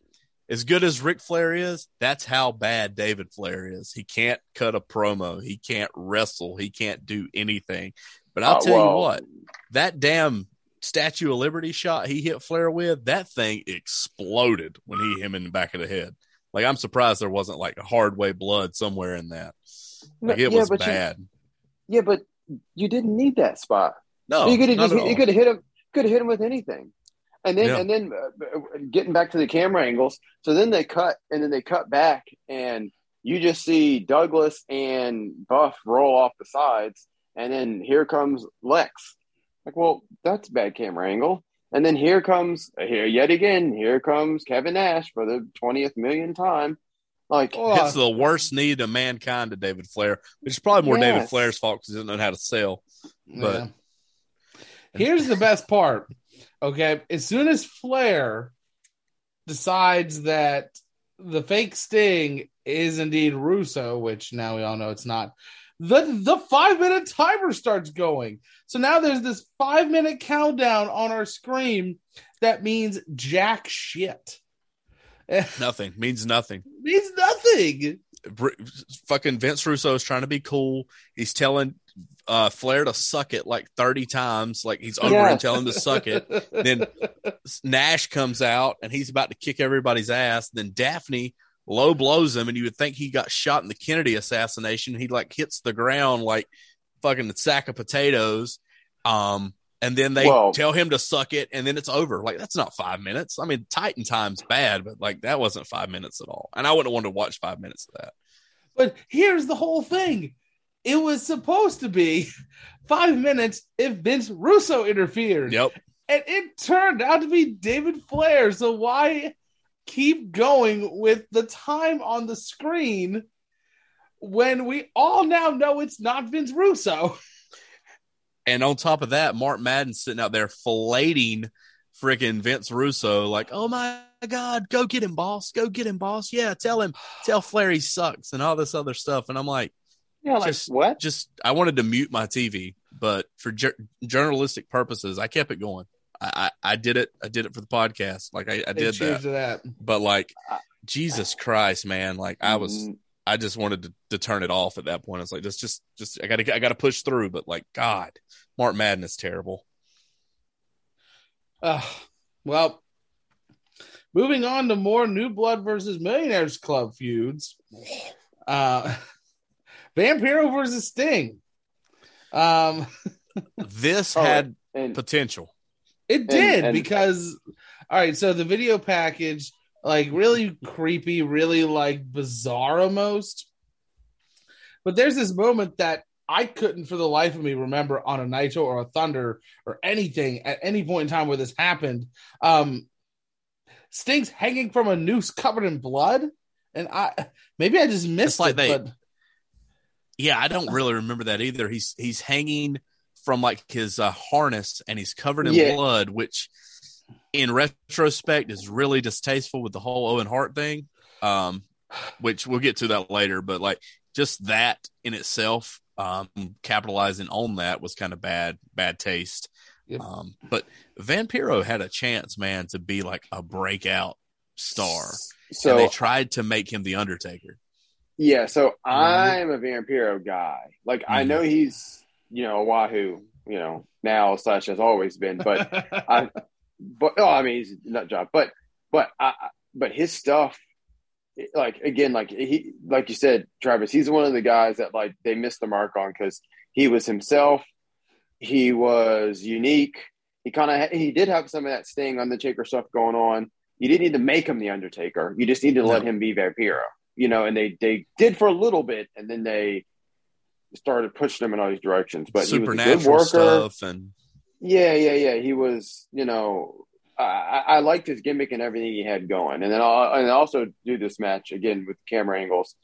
as good as Ric Flair is, that's how bad David Flair is. He can't cut a promo, he can't wrestle, he can't do anything. But I'll Uh, tell well, you what, that damn Statue of Liberty shot he hit Flair with, that thing exploded when he hit him in the back of the head. Like I'm surprised there wasn't like a hard way blood somewhere in that. Like it Yeah, was but you- bad. Yeah, but you didn't need that spot. no, you could have just you could have hit him could have hit him with anything. And then Yeah. and then uh, getting back to the camera angles. So then they cut and then they cut back and you just see Douglas and Buff roll off the sides and then here comes Lex. Like, well, that's a bad camera angle. And then here comes here yet again, here comes Kevin Nash for the 20th million time. Like Oh, It's the worst need of mankind to David Flair, which is probably more David Flair's fault because he doesn't know how to sell. But- Yeah. here's the best part. Okay, as soon as Flair decides that the fake Sting is indeed Russo, which now we all know it's not. The the five minute timer starts going. So now there's this five minute countdown on our screen that means jack shit. Nothing means nothing. means nothing. Br- fucking Vince Russo is trying to be cool. He's telling uh, Flair to suck it like 30 times. Like he's over Yeah. and telling him to suck it. Then Nash comes out and he's about to kick everybody's ass. Then Daffney low blows him, and you would think he got shot in the Kennedy assassination. He like hits the ground like fucking a sack of potatoes. Um, and then they Well- tell him to suck it, and then it's over. Like that's not five minutes. I mean, Titan time's bad, but like that wasn't five minutes at all. And I wouldn't want to watch five minutes of that. But here's the whole thing. It was supposed to be five minutes if Vince Russo interfered. Yep. And it turned out to be David Flair. So why keep going with the time on the screen when we all now know it's not Vince Russo? And on top of that, Mark Madden sitting out there filleting freaking Vince Russo, like, oh my God, go get him, boss. Go get him, boss. Yeah, tell him, tell Flair he sucks and all this other stuff. And I'm like, yeah, like Just- what? just, I wanted to mute my TV, but for jour- journalistic purposes, I kept it going. I, I, I did it. I did it for the podcast. Like I, I did that. that. But like, I- Jesus Christ, man. Like I was, Mm, I just wanted to, to turn it off at that point. It's like, just, just, just, I gotta, I gotta push through. But like, God, Mark Madden is terrible. Uh, well, moving on to more New Blood versus Millionaires Club feuds. Uh, Vampiro versus Sting. Um, This Oh, had and potential. it did and- because, all right, so the video package, like really creepy, really like bizarre almost. But there's this moment that I couldn't for the life of me remember on a Nitro or a Thunder or anything at any point in time where this happened. Um, Sting's hanging from a noose covered in blood, and I maybe I just missed It's like it. they- but Yeah, I don't really remember that either. He's he's hanging from like his uh, harness and he's covered in Yeah. blood, which in retrospect is really distasteful with the whole Owen Hart thing. Um, which we'll get to that later, but like just that in itself, um, capitalizing on that was kind of bad, bad taste. Yep. Um, but Vampiro had a chance, man, to be like a breakout star, so and they tried to make him the Undertaker. Yeah, so I'm a Vampiro guy. Like I know mm-hmm. he's you know a Wahoo, you know now slash has always been, but I, but oh, I mean he's a nut job, but but I, but his stuff, like again, like he like you said, Travis, he's one of the guys that like they missed the mark on because he was himself, he was unique. He kind of he did have some of that sting on the Taker stuff going on. You didn't need to make him the Undertaker. You just needed to let him be Vampiro, you know. And they they did for a little bit, and then they started pushing him in all these directions. But he was a good Supernatural worker. stuff and Yeah, yeah, yeah. He was, you know, I, I liked his gimmick and everything he had going. And then I'll, and also do this match again with camera angles.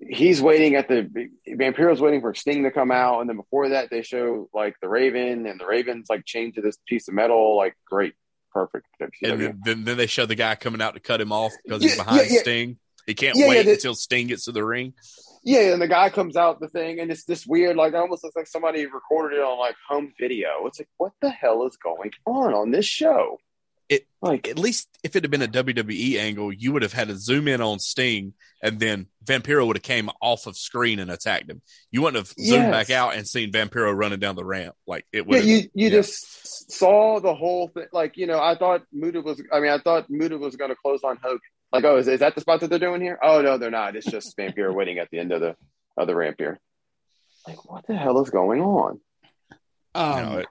He's waiting at the Vampiro's waiting for Sting to come out, and then before that they show like the Raven, and the Raven's like chained to this piece of metal. Like great, perfect. and WCW. then, then, then they show the guy coming out to cut him off because he's behind yeah, yeah. Sting. He can't Yeah, yeah, wait that- until Sting gets to the ring. Yeah, and the guy comes out the thing, and it's this weird, like almost looks like somebody recorded it on like home video. It's like, what the hell is going on on this show? It- like At least if it had been a WWE angle, you would have had to zoom in on Sting, and then Vampiro would have came off of screen and attacked him. You wouldn't have zoomed Yes. back out and seen Vampiro running down the ramp. Like it yeah, would. you you yeah. just saw the whole thing. Like you know, I thought Muta was. I mean, I thought Muta was going to close on Hogan. Like, oh, is, is that the spot that they're doing here? Oh no, they're not. It's just Vampiro waiting at the end of the of the ramp here. Like, what the hell is going on? Um,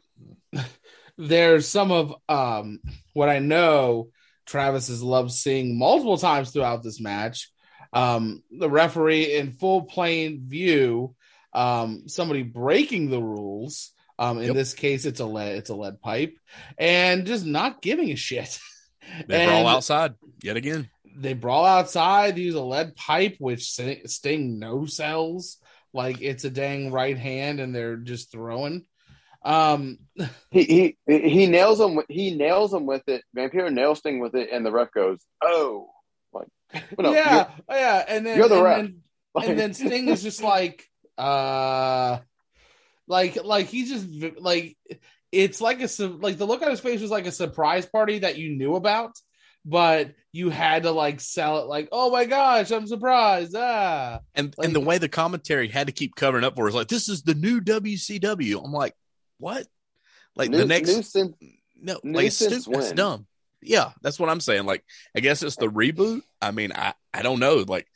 it- there's some of um what I know Travis has loved seeing multiple times throughout this match. Um, the referee in full plain view, um, somebody breaking the rules. Um, in Yep. this case, it's a lead, it's a lead pipe, and just not giving a shit. They are all outside yet again. They brawl outside, use a lead pipe, which Sting no sells like it's a dang right hand, and they're just throwing. Um, He he he nails him. with- He nails him with it. Vampiro nails Sting with it, and the ref goes, "Oh, like, well, no, yeah, yeah, and then you're the and ref. then, you're- and then Sting is just like, uh, like like he just like it's like a like the look on his face was like a surprise party that you knew about, but you had to like sell it like, oh my gosh, I'm surprised, ah, And Like- and the way the commentary had to keep covering up for it is like this is the new WCW. I'm like, what? Like new, the next new sen- no, new like it's since stupid. It's dumb. Yeah, that's what I'm saying. Like, I guess it's the reboot. I mean, I I don't know. Like,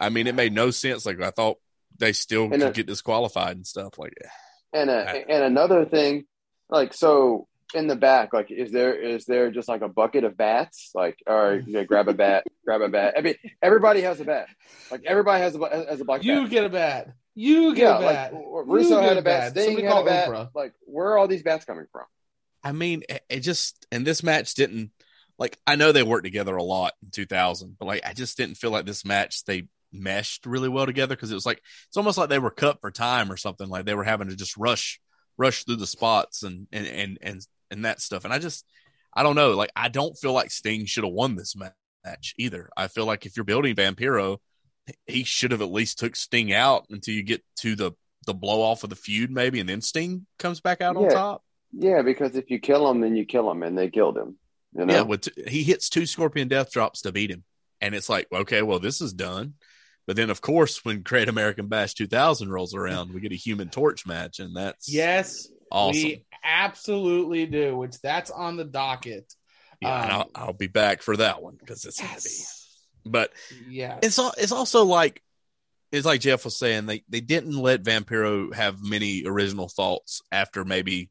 I mean, it made no sense. Like, I thought they still And could a- get disqualified and stuff. Like, and a, I- and another thing, like so in the back, like is there is there just like a bucket of bats? Like, or you know, grab a bat, grab a bat. I mean, everybody has a bat. Like everybody has a has a black you bat. get a bat, you get yeah, a bat. like Russo had a a bat, bat. Sting Somebody had call a bat. Oprah. Like, where are all these bats coming from? I mean, it, it just and this match didn't like. I know they worked together a lot in 2000, but like, I just didn't feel like this match they meshed really well together because it was like it's almost like they were cut for time or something. Like they were having to just rush rush through the spots and and and and, and that stuff. And I just I don't know. Like I don't feel like Sting should have won this match either. I feel like if you're building Vampiro, he should have at least took Sting out until you get to the the blow off of the feud maybe, and then Sting comes back out on top. Yeah, because if you kill him, then you kill him, and they killed him. You know? Yeah, with t- he hits two Scorpion Death Drops to beat him, and it's like, okay, well, this is done. But then, of course, when Great American Bash 2000 rolls around, we get a Human Torch match, and that's Yes, awesome. we absolutely do. Which that's on the docket. yeah, and um, I'll, I'll be back for that one because it's heavy. But yes. it's it's also like it's like Jeff was saying they they didn't let Vampiro have many original thoughts after maybe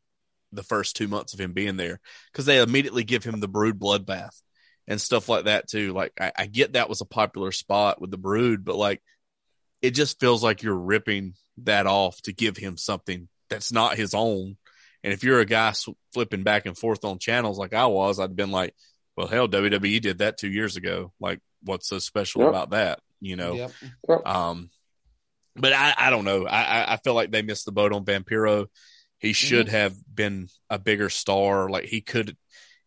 the first two months of him being there because they immediately give him the Brood bloodbath and stuff like that too. Like I, I get that was a popular spot with the Brood, but like it just feels like you're ripping that off to give him something that's not his own. And if you're a guy sw- flipping back and forth on channels like I was, I'd been like, well, hell, WWE did that two years ago. Like, what's so special Yep. about that? You know? Yep. Um, but I, I don't know. I, I, I feel like they missed the boat on Vampiro. He should have been a bigger star. Like he could,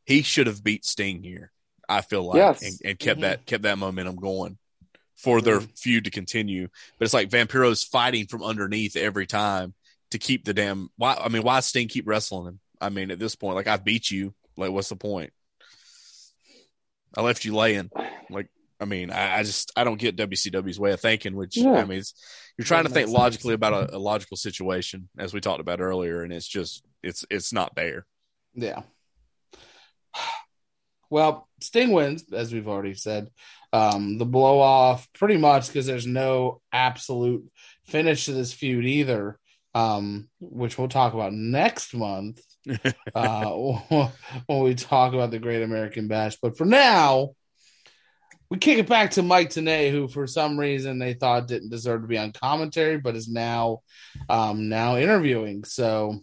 he should have beat Sting here. I feel like, Yes. and, and kept Mhm. that kept that momentum going for their Mhm. feud to continue. But it's like Vampiro's fighting from underneath every time to keep the damn. Why? I mean, why Sting keep wrestling him? I mean, at this point, like I beat you. Like, what's the point? I left you laying. Like, I mean, I, I just I don't get WCW's way of thinking. Which Yeah. I mean, it's, you're trying to think sense. logically about a, a logical situation, as we talked about earlier, and it's just it's it's not there. Yeah. Well, Sting wins, as we've already said. Um, the blow off, pretty much because there's no absolute finish to this feud either, um, which we'll talk about next month uh, when we talk about the Great American Bash. But for now, we kick it back to Mike Tenay, who for some reason they thought didn't deserve to be on commentary, but is now um, now interviewing. So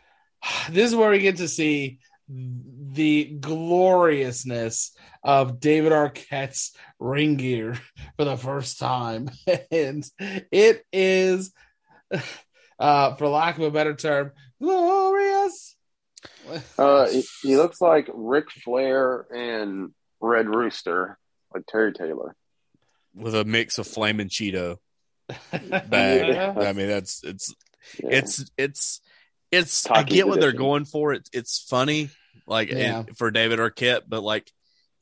this is where we get to see the gloriousness of David Arquette's ring gear for the first time, and it is, uh, for lack of a better term, glorious. Uh, he, he looks like Ric Flair and Red Rooster, like Terry Taylor. with a mix of flame and Cheeto bag. Yeah. I mean, that's it's Yeah. it's it's it's I Taki get what they're going for. It it's funny, like Yeah. it- for David Arquette, but like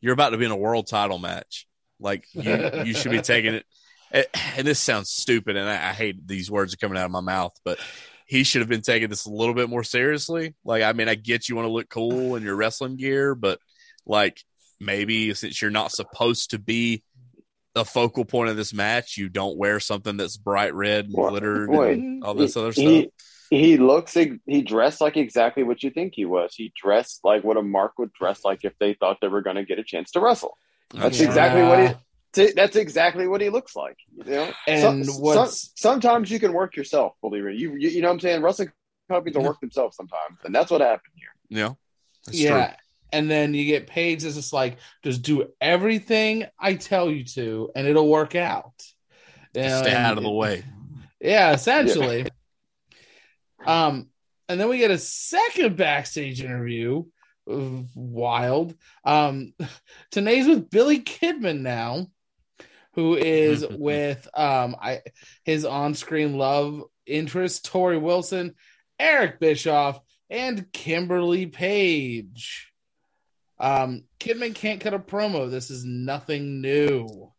you're about to be in a world title match. Like you, you should be taking it. And this sounds stupid, and I, I hate these words are coming out of my mouth, but he should have been taking this a little bit more seriously. Like, I mean, I get you want to look cool in your wrestling gear, but like maybe since you're not supposed to be the focal point of this match, you don't wear something that's bright red and glittered wait. and all this other stuff. He, he looks he dressed like exactly what you think he was. He dressed like what a mark would dress like if they thought they were going to get a chance to wrestle. That's Yeah. exactly what he. That's exactly what he looks like. You know, And Some- what's- some- sometimes you can work yourself. Believe it. You, you you know what I'm saying. Wrestling companies will Yeah. work themselves sometimes, and that's what happened here. Yeah. That's yeah. true. And then you get paid as just like, just do everything I tell you to, and it'll work out. You know, Stay out of the way. Yeah, essentially. Um, and then we get a second backstage interview. Wild. Um, Tenay's with Billy Kidman now, who is with um I his on-screen love interest, Torrie Wilson, Eric Bischoff, and Kimberly Page. Um, Kidman can't cut a promo. This is nothing new.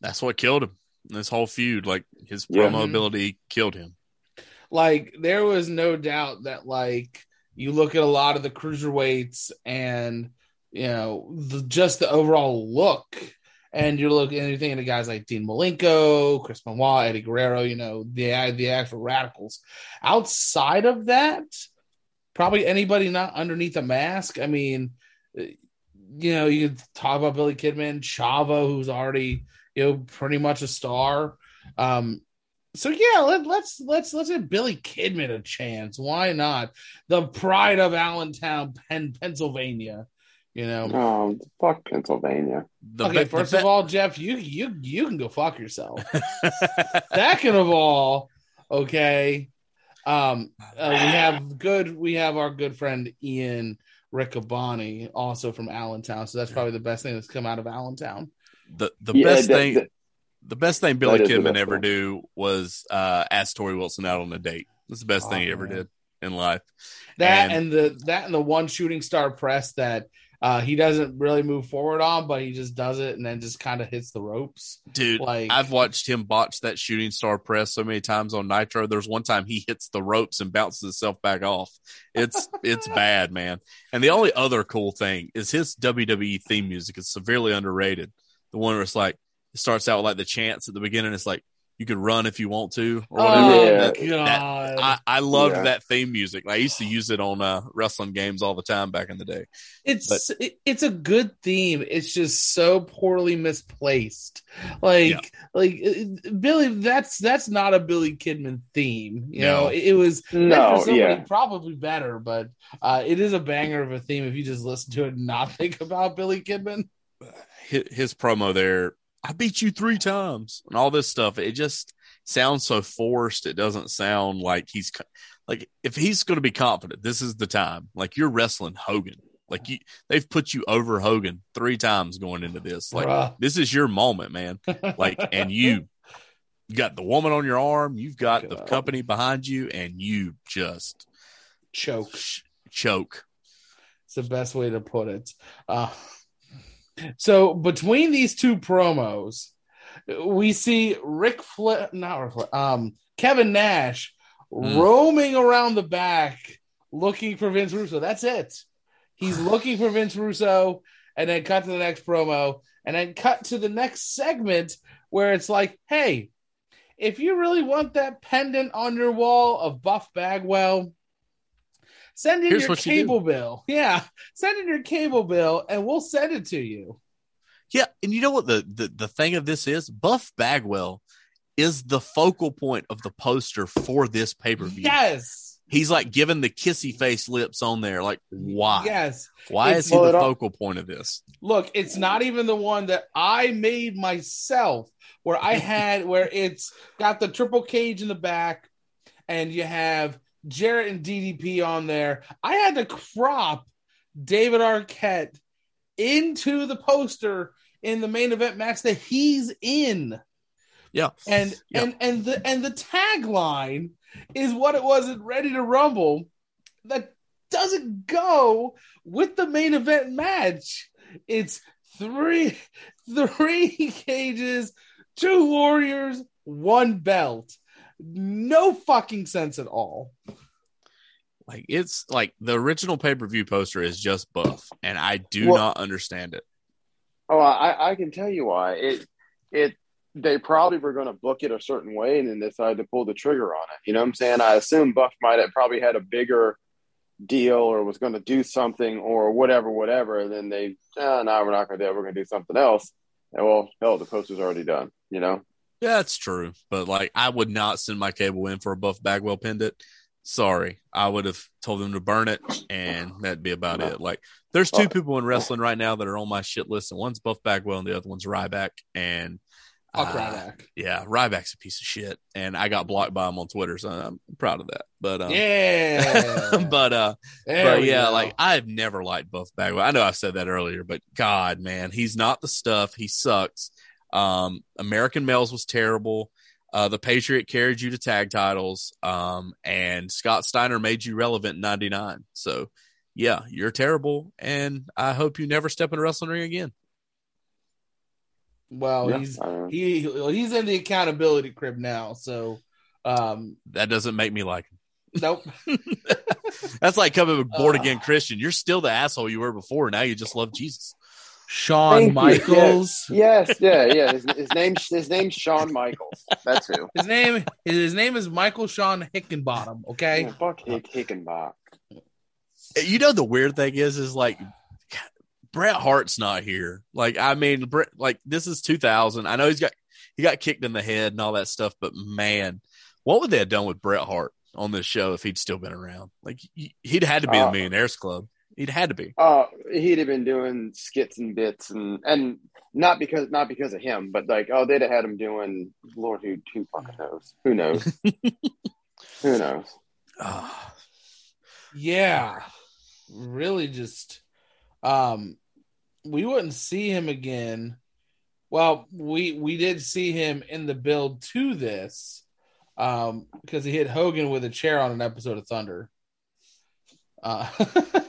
That's what killed him. This whole feud, like his Yeah. promo ability killed him. like there was no doubt that like you look at a lot of the cruiserweights and you know the, just the overall look and you're looking and you're thinking of guys like Dean Malenko, Chris Benoit, Eddie Guerrero, you know, the the actual Radicalz. Outside of that, probably anybody not underneath a mask. I mean, uh, you know, you could talk about Billy Kidman, Chavo, who's already, you know, pretty much a star. Um, so yeah, let, let's let's let's give Billy Kidman a chance. Why not? The pride of Allentown, Penn, Pennsylvania. You know. Oh, fuck Pennsylvania. The okay, be- first the of all, Jeff, you you you can go fuck yourself. Second of all, okay, um, uh, we have good. We have our good friend Ian Riccaboni, also from Allentown. So that's probably the best thing that's come out of Allentown. the the Yeah, best that- thing that- the best thing Billy That is the Kidman ever thing. do was uh ask Torrie Wilson out on a date. That's the best Oh, thing he ever man. did in life. That And- and, the that and the one shooting star press that uh, he doesn't really move forward on, but he just does it and then just kind of hits the ropes. Dude, Like I've watched him botch that shooting star press so many times on Nitro. There's one time he hits the ropes and bounces himself back off. It's it's bad, man. And the only other cool thing is his WWE theme music is severely underrated. The one where it's like it starts out with like the chants at the beginning. It's like you could run if you want to or whatever. oh Yeah. That- god, I, I loved Yeah. that theme music. I used to use it on uh, wrestling games all the time back in the day. it's it, it's a good theme. It's just so poorly misplaced. Like Yeah. like Billy, that's that's not a Billy Kidman theme. You No. know, it, it was No, for somebody yeah. probably better, but uh, it is a banger of a theme if you just listen to it and not think about Billy Kidman. His, his promo there, I beat you three times, and all this stuff. It just sounds so forced. It doesn't sound like he's like if he's going to be confident, this is the time. Like you're wrestling Hogan. Like you, they've put you over Hogan three times going into this. Like Bruh. this is your moment, man. Like, and you, you got the woman on your arm, you've got the company behind you, and you just choke. ch- choke. It's the best way to put it. Uh, so between these two promos, we see Rick Fla- not Rick Fla- um, Kevin Nash Mm. roaming around the back looking for Vince Russo. That's it. He's looking for Vince Russo, and then cut to the next promo, and then cut to the next segment where it's like, hey, if you really want that pendant on your wall of Buff Bagwell, send in Here's your what you cable bill. Yeah, send in your cable bill, and we'll send it to you. Yeah, and you know what the, the the thing of this is? Buff Bagwell is the focal point of the poster for this pay per view. Yes, He's like giving the kissy face lips on there. Like, why? yes. Why It's- is he Well, the focal point of this? Look, it's not even the one that I made myself, where I had where it's got the triple cage in the back, and you have Jarrett and DDP on there. I had to crop David Arquette into the poster in the main event match that he's in. Yeah, And Yeah. and and the and the tagline is what it was in Ready to Rumble that doesn't go with the main event match. It's three three cages, two warriors, one belt. No fucking sense at all. Like it's like the original pay per view poster is just buff, and I do Well- not understand it. Oh, I, I can tell you why. It it they probably were going to book it a certain way, and then decided to pull the trigger on it. You know what I'm saying? I assume Buff might have probably had a bigger deal or was going to do something or whatever, whatever. And then they, ah, oh, no, we're not going to do it. We're going to do something else. And well, hell, the poster's already done. You know? Yeah, that's true. But like, I would not send my cable in for a Buff Bagwell pendant. Sorry, I would have told them to burn it, and that'd be about it. Like, there's two people in wrestling right now that are on my shit list, and one's Buff Bagwell, and the other one's Ryback. And Fuck uh, Ryback. Yeah, Ryback's a piece of shit, and I got blocked by him on Twitter, so I'm proud of that. But um, Yeah. but uh, There but yeah, go. like I've never liked Buff Bagwell. I know I've said that earlier, but God, man, he's not the stuff. He sucks. Um, American Males was terrible. Uh, the Patriot carried you to tag titles. Um, and Scott Steiner made you relevant in '99. So, yeah, you're terrible, and I hope you never step in a wrestling ring again. well, Yeah, he's I don't know. he he's in the accountability crib now. So, um, That doesn't make me like him. nope. That's like coming with a born Uh. again Christian. You're still the asshole you were before. Now you just love Jesus. Shawn Thank you. Michaels. Yes, yeah, yeah. His, his name's his name's Shawn Michaels. That's who. His name his name is Michael Shawn Hickenbottom. Okay. Yeah, fuck Hick, Hickenbach. you know the weird thing is is like Bret Hart's not here. Like I mean, Bret, like this is 2000. I know he's got he got kicked in the head and all that stuff, but man, what would they have done with Bret Hart on this show if he'd still been around? Like he- he'd had to be in Uh, the Millionaires Club. He'd had to be. Oh, he'd have been doing skits and bits, and and not because not because of him, but like oh, they'd have had him doing Lord who who fucking knows? Who knows? who knows? Ah, Yeah. Really just um we wouldn't see him again. Well, we we did see him in the build to this um because he hit Hogan with a chair on an episode of Thunder. Uh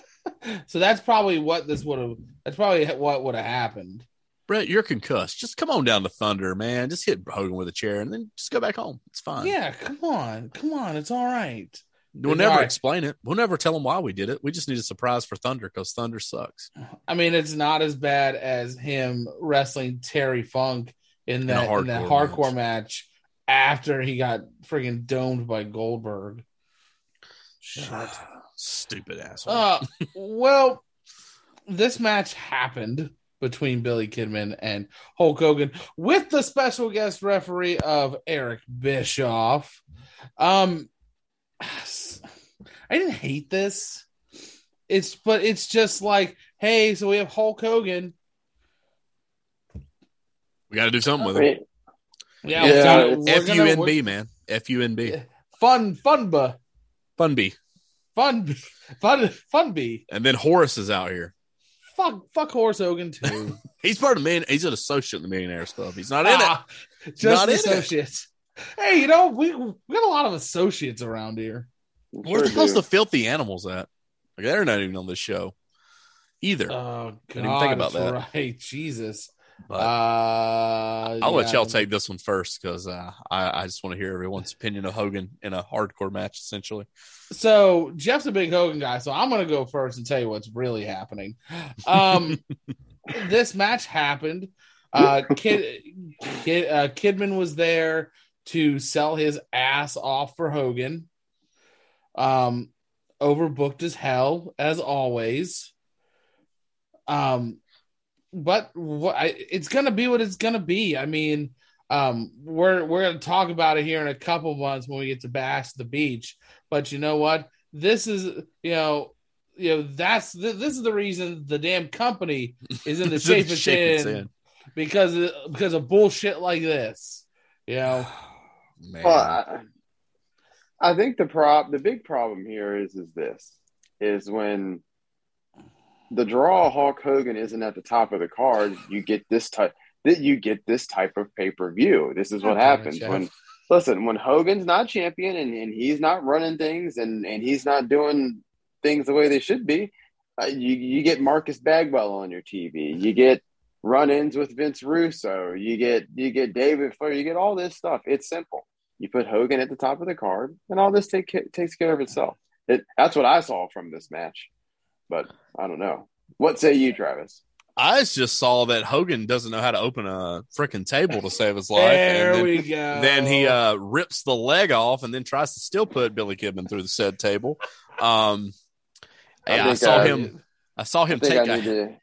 so that's probably what this would have that's probably what would have happened. Bret, you're concussed. Just come on down to Thunder, man. Just hit Hogan with a chair and then just go back home. It's fine. Yeah, come on. Come on. It's all right. We'll It's never right. explain it. We'll never tell them why we did it. We just need a surprise for Thunder because Thunder sucks. I mean, it's not as bad as him wrestling Terry Funk in that in, that hardcore hardcore match. after he got friggin' domed by Goldberg. Shit. Stupid asshole. Uh, well, this match happened between Billy Kidman and Hulk Hogan with the special guest referee of Eric Bischoff. Um, I didn't hate this. It's but it's just like, hey, so we have Hulk Hogan. we got to do something with it. Yeah, Yeah, we're gonna- it's- we're F gonna- U N we're- B, man. F U N B. Yeah. Fun, fun, bu, Fun B. fun, fun, fun. Be And then Horace is out here. fuck, fuck Horace Hogan too. He's part of the man. He's an associate in the Millionaires Club. He's not in it. Ah, just Not in it. associates. Hey, you know we we got a lot of associates around here. Where the hell's the filthy animals at? Like they're not even on this show either. Oh Didn't God, even think about that. Right, Jesus. But Uh, I'll let y'all take this one first because uh, I, I just want to hear everyone's opinion of Hogan in a hardcore match, essentially. So Jeff's a big Hogan guy, so I'm gonna go first and tell you what's really happening. Um, this match happened. Uh, Kid, Kid uh, Kidman was there to sell his ass off for Hogan. Um, overbooked as hell as always. Um, but what I, it's gonna be what it's gonna be. I mean, um, we're we're gonna talk about it here in a couple months when we get to Bash the Beach. But you know what? This is you know you know that's th- this is the reason the damn company is in the shape it's in, because of, because of bullshit like this. You know, Man. Well, I, I think the prob the big problem here is is this is when the draw Hulk Hogan isn't at the top of the card, you get this type that you get this type of pay per view. This is what happens when listen when Hogan's not champion and, and he's not running things and and he's not doing things the way they should be. Uh, you you get Marcus Bagwell on your TV. You get run-ins with Vince Russo. You get you get David Flair. You get all this stuff. It's simple. You put Hogan at the top of the card, and all this take, takes care of itself. It, that's what I saw from this match. But I don't know. What say you, Travis? I just saw that Hogan doesn't know how to open a freaking table to save his life. There and then, we go. then he uh, rips the leg off and then tries to still put Billy Kidman through the said table. Um, yeah, I, saw uh, him. I saw him think take I a. to.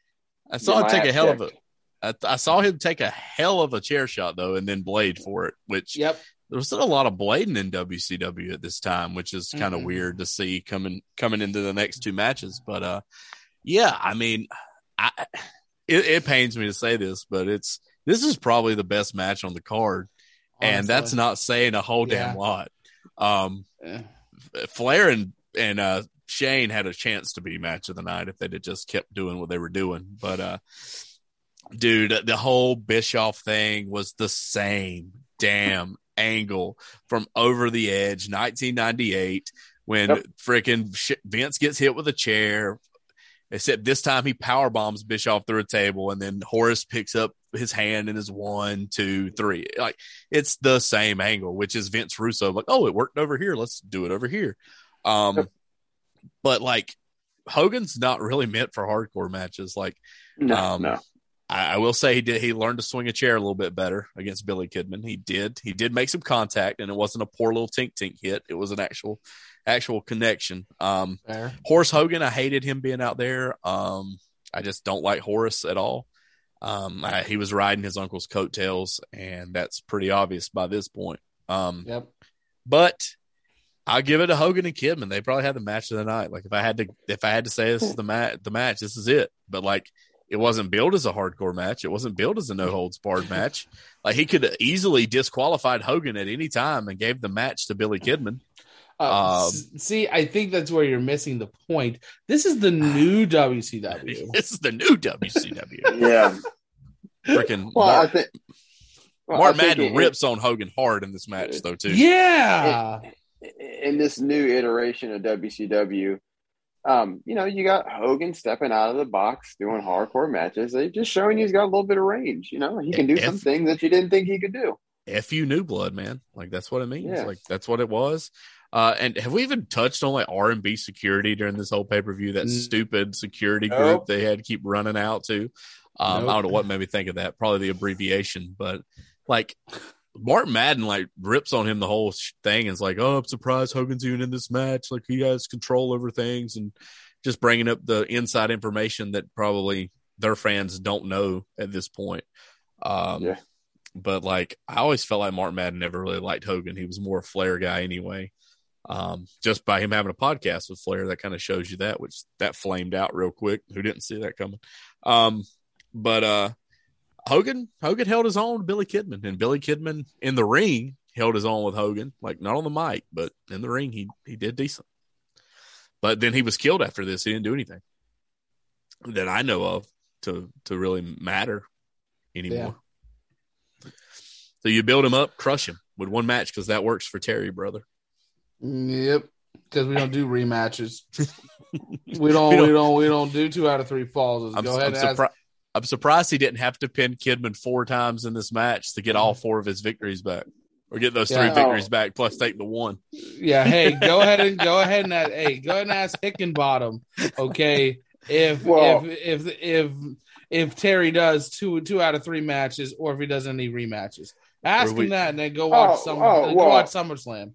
I saw him take a ass hell of a. kicked. I, I saw him take a hell of a chair shot though, and then blade for it, which Yep. There was still a lot of blading in WCW at this time, which is kind of Mhm. weird to see coming coming into the next two matches. But uh, yeah, I mean, I it, it pains me to say this, but it's this is probably the best match on the card, and that's not saying a whole damn lot. Um, Eh. Flair and and uh, Shane had a chance to be match of the night if they'd have just kept doing what they were doing. But uh, dude, the whole Bischoff thing was the same damn angle from over the edge, 1998, when Yep. freaking sh- Vince gets hit with a chair. Except this time he power bombs Bischoff through a table, and then Horace picks up his hand and is one, two, three. Like it's the same angle, which is Vince Russo. Like, oh, it worked over here. Let's do it over here. Um, Yep. but like Hogan's not really meant for hardcore matches. Like, No, Um, no. I, I will say he did. He learned to swing a chair a little bit better against Billy Kidman. He did. He did make some contact, and it wasn't a poor little tink tink hit. It was an actual, actual connection. Um, Fair. Horace Hogan, I hated him being out there. Um, I just don't like Horace at all. Um, I, he was riding his uncle's coattails, and that's pretty obvious by this point. Um, Yep. but I'll give it to Hogan and Kidman. They probably had the match of the night. Like if I had to, if I had to say this is the match, the match, this is it. But like it wasn't built as a hardcore match. It wasn't built as a no holds barred match. Like he could easily disqualified Hogan at any time and gave the match to Billy Kidman. Uh, Um, see, I think that's where you're missing the point. This is the new WCW. this is the new WCW. Yeah. Freaking Well, I think. well, Mark I think Madden it- rips on Hogan hard in this match though too. Yeah. in this new iteration of WCW, um, you know, you got Hogan stepping out of the box doing hardcore matches. They just showing he's got a little bit of range. You know, he can do If- some things that you didn't think he could do. If you knew blood, man. Like that's what it means. Yeah. Like that's what it was. Uh, and have we even touched on like R and B security during this whole pay per view? That Mm. stupid security group they had to keep running out to. Um, Nope. I don't know what made me think of that. Probably the abbreviation, but like Mark Madden like rips on him the whole sh- thing and is like, "Oh, I'm surprised Hogan's even in this match. Like he has control over things and just bringing up the inside information that probably their fans don't know at this point." Um, Yeah. but like I always felt like Mark Madden never really liked Hogan. He was more a Flair guy anyway. Um, just by him having a podcast with Flair, that kind of shows you that, which that flamed out real quick. Who didn't see that coming? Um, but uh, Hogan, Hogan held his own with Billy Kidman, and Billy Kidman in the ring held his own with Hogan, like not on the mic, but in the ring he he did decent. But then he was killed after this. He didn't do anything that I know of to to really matter anymore. So you build him up, crush him with one match because that works for Terry, brother. Yep. Because we don't do rematches. we don't. We We don't- don't. We don't do two out of three falls. I'm, Go I'm, ahead ask. surpri- I'm surprised he didn't have to pin Kidman four times in this match to get all four of his victories back, or get those three Yeah. victories back plus take the one. Yeah. Hey, go ahead and go ahead and ask, hey, go ahead and ask Hickenbottom. Okay, if Well- if if if if Terry does two two out of three matches, or if he does any rematches, ask we- him that, and then go watch Oh, some. oh, go well. watch SummerSlam.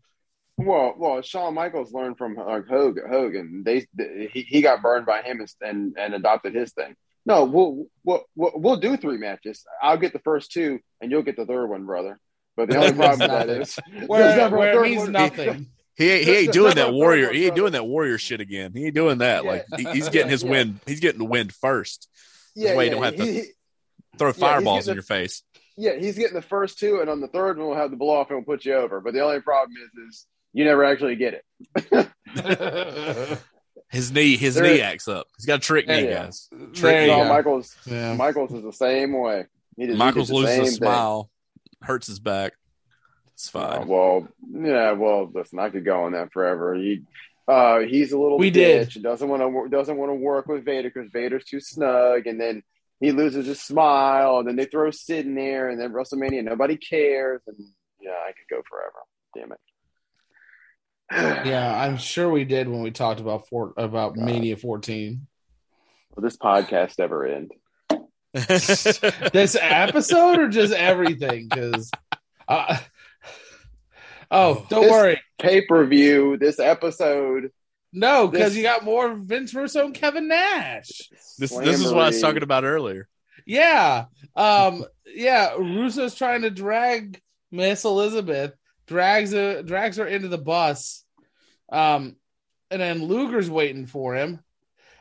Well, well, Shawn Michaels learned from uh, Hogan. Hogan. They, they he, he got burned by him and, and and adopted his thing. No, we'll, we'll we'll we'll do three matches. I'll get the first two, and you'll get the third one, brother. But the only problem with that is Where, never a where it third means one. nothing. He ain't, he ain't doing that warrior. He ain't doing that warrior shit again. He ain't doing that. Yeah. Like he, he's getting his Yeah. win. He's getting the win first. Yeah, way you don't have to- he- he- Throw fireballs getting in your face. yeah, he's getting the first two, and on the third one, we'll have the blow off and we'll put you over. But the only problem is, is you never actually get it. His knee, his There- knee acts up. He's got a trick knee, Yeah. guys. there you Shawn. Michaels, Yeah. Michaels is the same way. He did, Michaels did the loses a same thing. smile, hurts his back. It's Uh, fine. well, yeah, well, listen, I could go on that forever. You, uh, he's a little We bitch did. and doesn't want to doesn't want to work with Vader because Vader's too snug, and then he loses his smile, and then they throw Sid in there, and then WrestleMania nobody cares, and yeah, I could go forever. Damn it. Yeah, I'm sure we did when we talked about four, about God. Mania 14. Will this podcast ever end? This episode or just everything? Because, uh, oh, don't This- worry. Pay per view. This episode. No, because this- you got more Vince Russo and Kevin Nash. this this is what I was talking about earlier. Yeah. Um, yeah, Russo's trying to drag Miss Elizabeth, drags her, drags her into the bus. Um, and then Luger's waiting for him.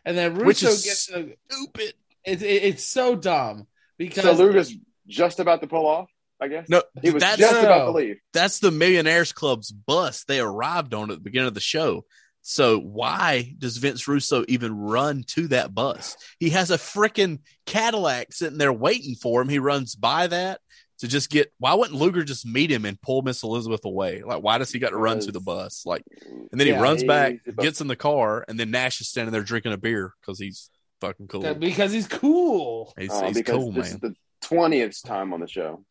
And then Russo Which is gets the, Stupid. it, it, it's so dumb because So Luger's just about to pull off. I guess. No, he was that's just No. about to leave. that's the Millionaires Club's bus. They arrived on at the beginning of the show. So why does Vince Russo even run to that bus? He has a freaking Cadillac sitting there waiting for him. He runs by that to just get. Why wouldn't Luger just meet him and pull Miss Elizabeth away? Like, why does he got to run to the bus? Like, and then Yeah, he runs back, he's gets in the car, and then Nash is standing there drinking a beer because he's fucking cool. because he's cool. He's, Uh, he's because cool, this man. is the twentieth time on the show.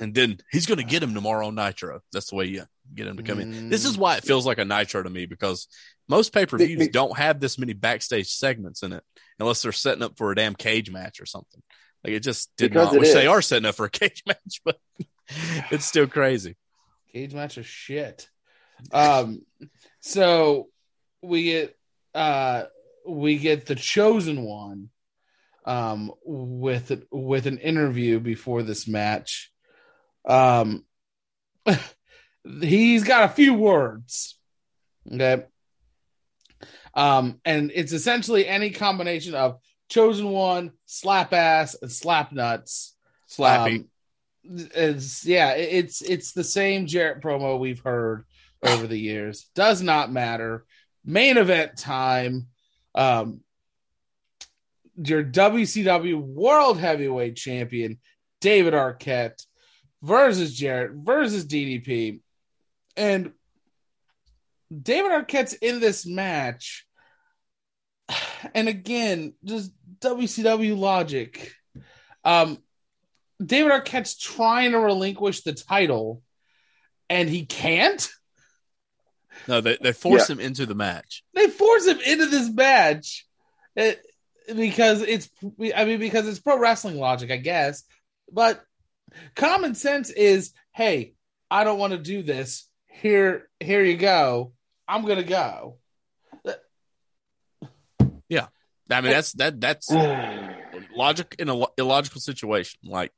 and then he's going to get him tomorrow on Nitro. That's the way you get him to come in. This Mm. is why it feels like a Nitro to me because most pay per views Be- be- don't have this many backstage segments in it unless they're setting up for a damn cage match or something. Like it just did Because not. it Which they are setting up for a cage match, but it's still crazy. Cage match is shit. Um, so we get uh we get the chosen one um with with an interview before this match. Um he's got a few words. Okay. Um, and it's essentially any combination of chosen one, slap ass, and slap nuts. Slappy. Um, it's yeah, it's it's the same Jarrett promo we've heard over the years. Does not matter. Main event time. Um, your WCW World Heavyweight Champion David Arquette versus Jarrett versus DDP, and David Arquette's in this match. And again, just WCW logic. Um, David Arquette's trying to relinquish the title, and he can't. no, they, they force him into the match. They force him into this match It- because it's, I mean, because it's pro wrestling logic, I guess. But common sense is, hey, I don't want to do this. Here, here you go. I'm gonna go. I mean, that's that that's logic in a illogical situation. Like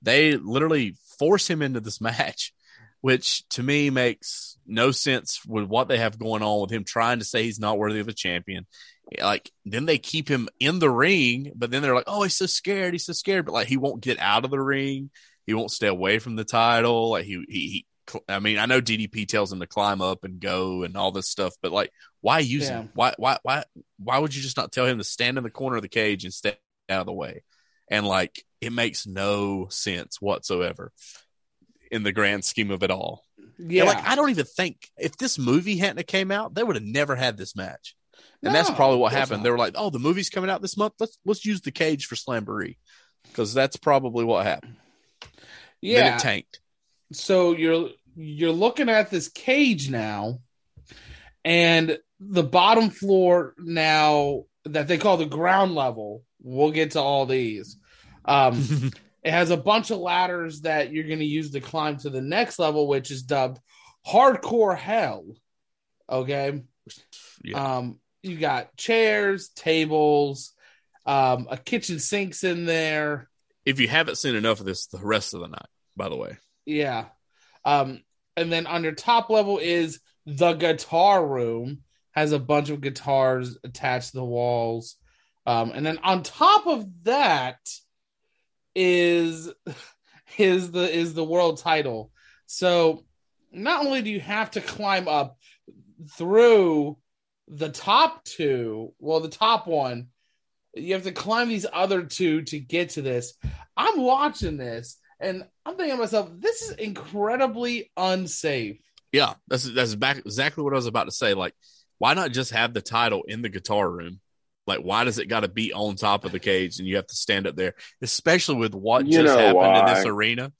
they literally force him into this match, which to me makes no sense with what they have going on with him trying to say he's not worthy of a champion. Like then they keep him in the ring, but then they're like, "Oh, he's so scared. He's so scared." But like he won't get out of the ring. He won't stay away from the title. Like he he. he I mean, I know DDP tells him to climb up and go and all this stuff, but like, why use Yeah. him? Why, why, why, why would you just not tell him to stand in the corner of the cage and stay out of the way? And like, it makes no sense whatsoever in the grand scheme of it all. Yeah, And, like, I don't even think if this movie hadn't came out, they would have never had this match. And that's probably what happened. not. They were like, "Oh, the movie's coming out this month. Let's let's use the cage for Slamboree," because that's probably what happened. Then yeah. it tanked. so you're you're looking at this cage now and the bottom floor now that they call the ground level we'll get to all these um it has a bunch of ladders that you're going to use to climb to the next level which is dubbed hardcore hell okay yeah. um you got chairs tables um a kitchen sinks in there if you haven't seen enough of this, the rest of the night, by the way. Yeah. Um, and then on your top level is the guitar room, has a bunch of guitars attached to the walls. Um, and then on top of that is is the is the world title. So not only do you have to climb up through the top two, well, the top one, you have to climb these other two to get to this. I'm watching this and I'm thinking to myself, this is incredibly unsafe. Yeah, that's that's back exactly what I was about to say. Like, why not just have the title in the guitar room? Like, why does it got to be on top of the cage and you have to stand up there? Especially with what You just happened in this arena.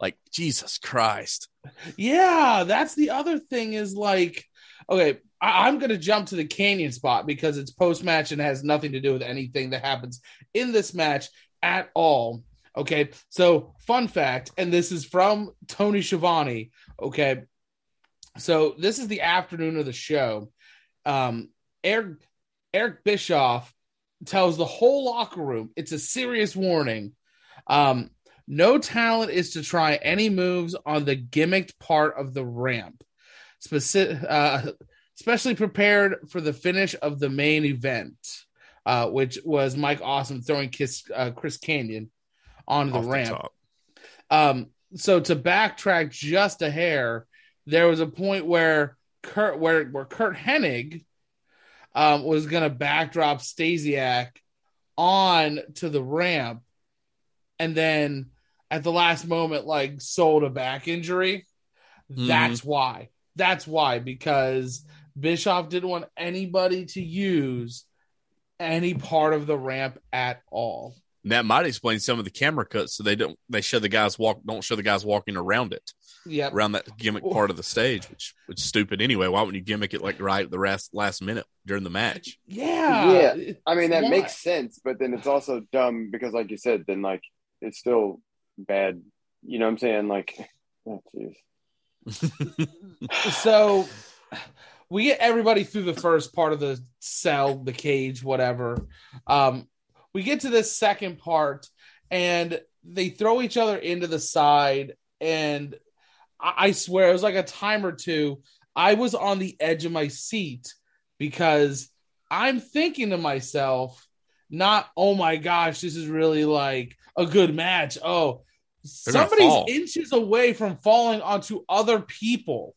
Like, Jesus Christ. Yeah, that's the other thing is like, okay, I, I'm going to jump to the Kanyon spot because it's post match and has nothing to do with anything that happens in this match at all. Okay, so fun fact, and this is from Tony Schiavone. Okay, so this is the afternoon of the show. Um, Eric Eric Bischoff tells the whole locker room it's a serious warning. Um, no talent is to try any moves on the gimmicked part of the ramp, Speci- uh, especially prepared for the finish of the main event, uh, which was Mike Awesome throwing Kiss, uh, Chris Kanyon on the ramp. top. Um, so to backtrack just a hair, there was a point where Curt, where where Curt Hennig, um, was gonna backdrop Stasiak on to the ramp, and then at the last moment, like sold a back injury. Mhm. That's why. That's why because Bischoff didn't want anybody to use any part of the ramp at all. And that might explain some of the camera cuts. So they don't they show the guys walk don't show the guys walking around it Yep. around that gimmick part of the stage, which which is stupid anyway. Why wouldn't you gimmick it like right at the last last minute during the match? Yeah. Yeah, I mean that Why? makes sense, but then it's also dumb because, like you said, then like it's still bad. You know what I'm saying? Like, oh, so we get everybody through the first part of the cell, the cage, whatever. Um, we get to this second part, and they throw each other into the side, and I, I swear it was like a time or two. I was on the edge of my seat because I'm thinking to myself, not oh my gosh, this is really like a good match. Oh, They're somebody's inches away from falling onto other people.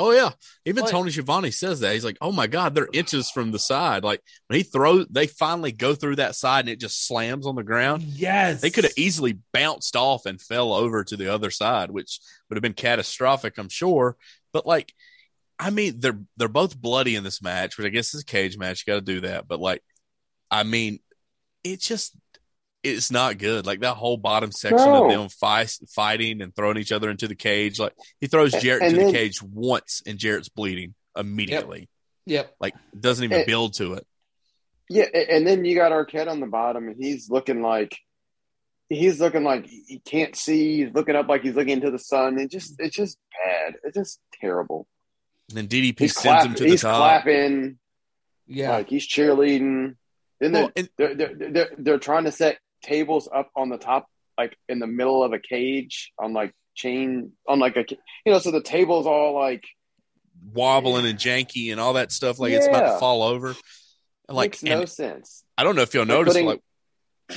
Oh yeah, even Like- Tony Schiavone says that he's like, "Oh my god, they're inches from the side." Like when he throws, they finally go through that side and it just slams on the ground. Yes, They could have easily bounced off and fell over to the other side, which would have been catastrophic, I'm sure. But like, I mean, they're they're both bloody in this match, which I guess is a cage match. You got to do that, but like, I mean, it just it's not good. Like that whole bottom section No. of them fight, fighting and throwing each other into the cage. Like he throws And- Jarrett and into then- the cage once, and Jarrett's bleeding immediately. Yep. Like doesn't even And- build to it. Yeah, and then you got Arquette on the bottom, and he's looking like he's looking like he can't see. He's looking up like he's looking into the sun. It just it's just bad. It's just terrible. And then DDP He's, sends clap, him to the he's top. clapping Yeah. like he's cheerleading. Then they're, Well, and- they're, they're they're they're trying to set tables up on the top, like in the middle of a cage on like chain on like a you know, so the table's all like wobbling and janky and all that stuff. Like it's about to fall over. And like, makes no and sense. I don't know if you'll They're notice, putting- like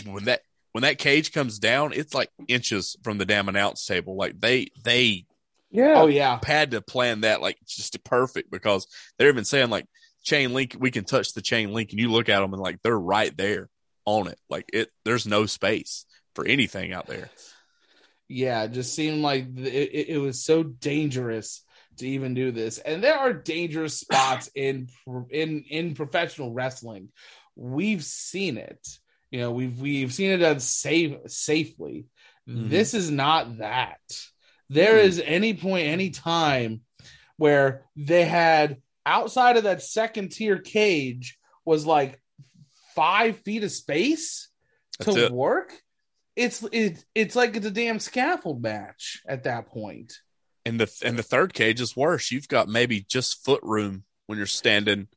when that when that cage comes down, it's like inches from the damn announce table. Like they they Yeah. oh yeah. had to plan that like just perfect because they're even saying like chain link. We can touch the chain link, and you look at them and like they're right there on it. Like it, there's no space for anything out there. Yeah, it just seemed like it, it, was so dangerous to even do this. And there are dangerous spots in in in professional wrestling. We've seen it. You know, we've we've seen it done safe safely. Mhm. This is not that. There Mhm. is any point, any time where they had outside of that second tier cage was like five feet of space That's to it. work. It's it, it's like it's a damn scaffold match at that point. And the and the third cage is worse. You've got maybe just foot room when you're standing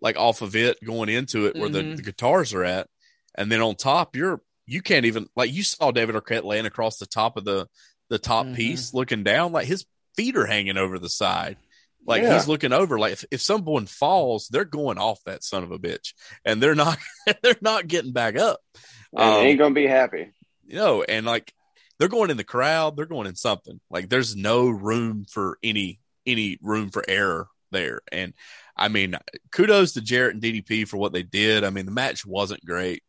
like off of it going into it where Mhm. the, the guitars are at. And then on top, you're you can't even like you saw David Arquette laying across the top of the the top Mhm. piece looking down, like his feet are hanging over the side. Like Yeah. he's looking over. Like if, if someone falls, they're going off that son of a bitch. And they're not they're not getting back up. And Um, they ain't gonna be happy. you know, and like they're going in the crowd, they're going in something. Like there's no room for any any room for error there. And I mean, kudos to Jarrett and DDP for what they did. I mean, the match wasn't great.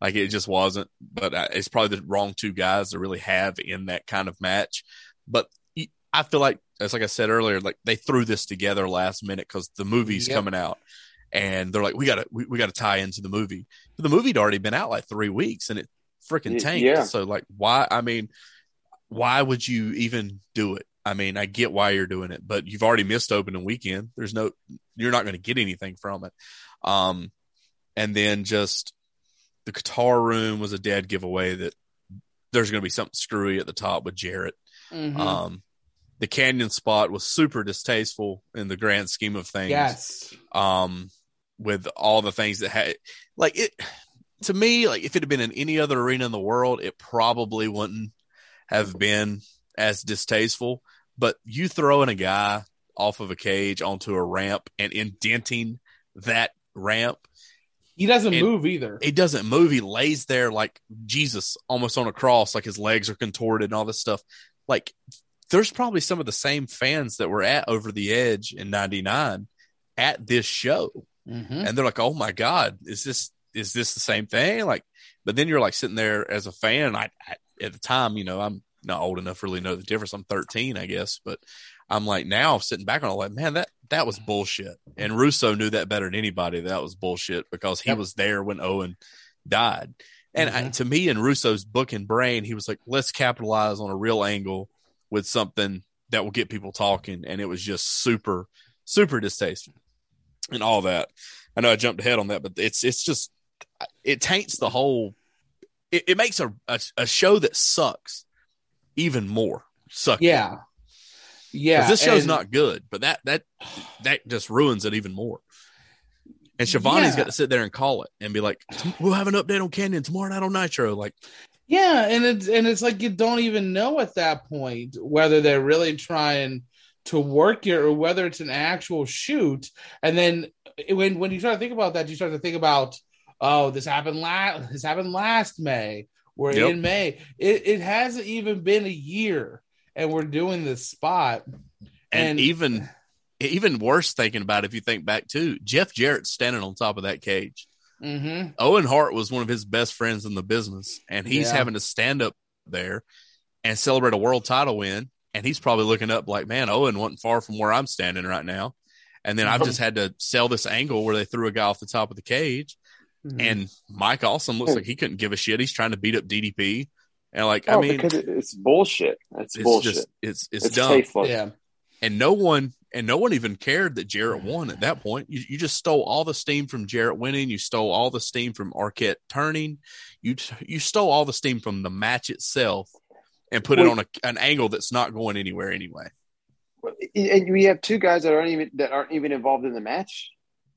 Like it just wasn't, but uh, it's probably the wrong two guys to really have in that kind of match. But I feel like, as like I said earlier, like they threw this together last minute because the movie's Yep. coming out, and they're like, we gotta we, we gotta tie into the movie. But the movie had already been out like three weeks, and it freaking tanked. yeah. So like, why? I mean, why would you even do it? I mean, I get why you're doing it, but you've already missed opening weekend. There's no, you're not going to get anything from it. Um, and then just the guitar room was a dead giveaway that there's going to be something screwy at the top with Jarrett. Mhm. Um, the Kanyon spot was super distasteful in the grand scheme of things. yes. Um, with all the things that had, like it, to me, like if it had been in any other arena in the world, it probably wouldn't have been as distasteful. But you throwing a guy off of a cage onto a ramp and indenting that ramp, He doesn't move either. he doesn't move. He lays there like Jesus, almost on a cross, like his legs are contorted and all this stuff. Like there's probably some of the same fans that were at Over the Edge in '99 at this show, Mhm. and they're like, "Oh my God, is this is this the same thing?" Like, but then you're like sitting there as a fan. I, I at the time, you know, I'm not old enough to really know the difference. I'm 13, I guess, but I'm like now sitting back on it, like, man, that that was bullshit. And Russo knew that better than anybody. That was bullshit because he Yep. was there when Owen died. And I, Mhm. to me, in Russo's book and brain, he was like, let's capitalize on a real angle with something that will get people talking. And it was just super, super distasteful and all that. I know I jumped ahead on that, but it's it's just it taints the whole. It, it makes a, a a show that sucks even more suck. Yeah. Yeah. this show's and- not good, but that that that just ruins it even more. And Schiavone's Yeah. got to sit there and call it and be like, "We'll have an update on Kanyon tomorrow night on Nitro." Like, Yeah, and it's and it's like you don't even know at that point whether they're really trying to work it or whether it's an actual shoot. And then when when you start to think about that, you start to think about, oh, this happened last this happened last May. We're Yep. in May. It it hasn't even been a year, and we're doing this spot. and, And- even even worse thinking about it, if you think back to Jeff Jarrett standing on top of that cage. Mm-hmm. Owen Hart was one of his best friends in the business, and he's Yeah. having to stand up there and celebrate a world title win. And he's probably looking up like, man, Owen wasn't far from where I'm standing right now. And then I've just had to sell this angle where they threw a guy off the top of the cage. Mm-hmm. And Mike Awesome looks like he couldn't give a shit. He's trying to beat up DDP. And like, I Oh, mean, because it's bullshit. It's, it's bullshit. just, it's, it's, it's dumb. tasteless. yeah, and no one and no one even cared that Jarrett won at that point. You, you just stole all the steam from Jarrett winning. You stole all the steam from Arquette turning. You you stole all the steam from the match itself and put it on a, an angle that's not going anywhere anyway. and we have two guys that aren't even that aren't even involved in the match.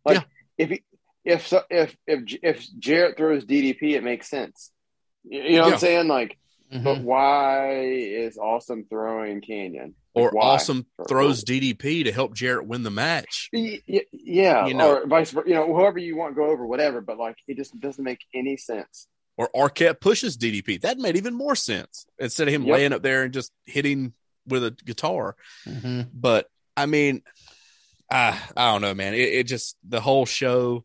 Like Yeah. if he, if so, if if if Jarrett throws DDP, it makes sense. You know what Yeah. I'm saying? Like, Mhm. but why is Awesome throwing Kanyon? Like, Or why? Awesome throws DDP to help Jarrett win the match. Y- y- Yeah, You know- or vice versa. You know, whoever you want go over, whatever. But like, it just doesn't make any sense. Or Arquette pushes DDP. That made even more sense instead of him Yep. laying up there and just hitting with a guitar. Mhm. but I mean, I I don't know, man. It, it just the whole show,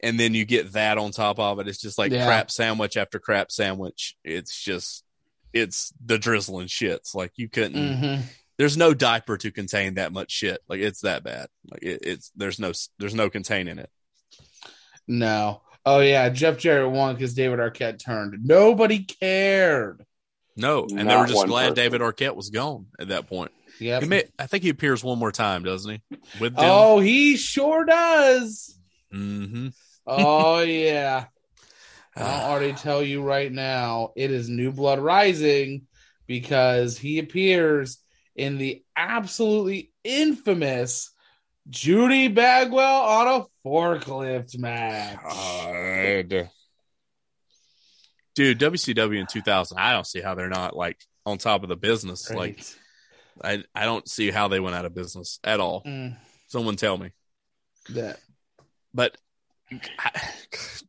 and then you get that on top of it. It's just like Yeah. crap sandwich after crap sandwich. It's just it's the drizzling shits. Like you couldn't. Mhm. There's no diaper to contain that much shit. Like it's that bad. Like it, it's there's no there's no containing it. No. Oh yeah, Jeff Jarrett won because David Arquette turned. Nobody cared. No, and they were just glad person. David Arquette was gone at that point. Yep. He may, I think he appears one more time, doesn't he? With them. Oh, he sure does. Mm-hmm. Oh yeah. Ah. I'll already tell you right now, it is New Blood Rising because he appears in the absolutely infamous Judy Bagwell on a forklift match. God. Dude, WCW in 2000, I don't see how they're not like on top of the business. Like, I, I don't see how they went out of business at all. Mm, Someone tell me. that But I,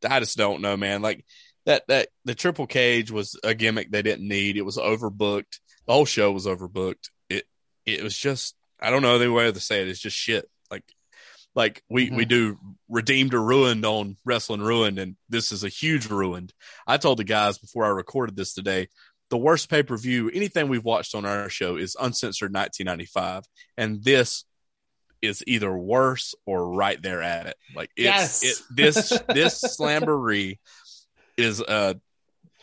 I just don't know, man. Like, that, that, the triple cage was a gimmick they didn't need. It was overbooked. The whole show was overbooked. It, was just, I don't know the way to say it. It's just shit. Like, like we, we Mhm. do redeemed or ruined on wrestling ruined and this is a huge ruined i told the guys before i recorded this today the worst pay per view, anything we've watched on our show is uncensored 1995, and this is either worse or right there at it. Like it's Yes. it, this this slamboree is a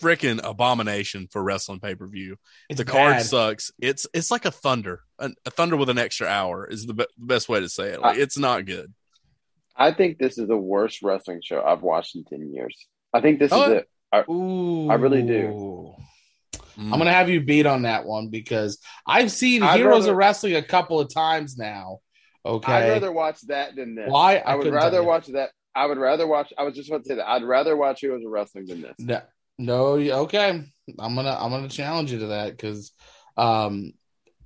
freaking abomination for wrestling pay per view. It's The card bad. sucks. It's it's like a thunder, a, a thunder with an extra hour is the, be- the best way to say it. Like, it's not good. I think this is the worst wrestling show I've watched in ten years. I think this Oh, is it. Ooh, I really do. Mm. I'm gonna have you beat on that one because I've seen I'd Heroes rather- of Wrestling a couple of times now. Okay, I'd rather watch that than this. Why? I, would rather watch that. I would rather watch. I was just about to say that. I'd rather watch Heroes of Wrestling than this. No, no, okay. I'm gonna I'm gonna challenge you to that because um,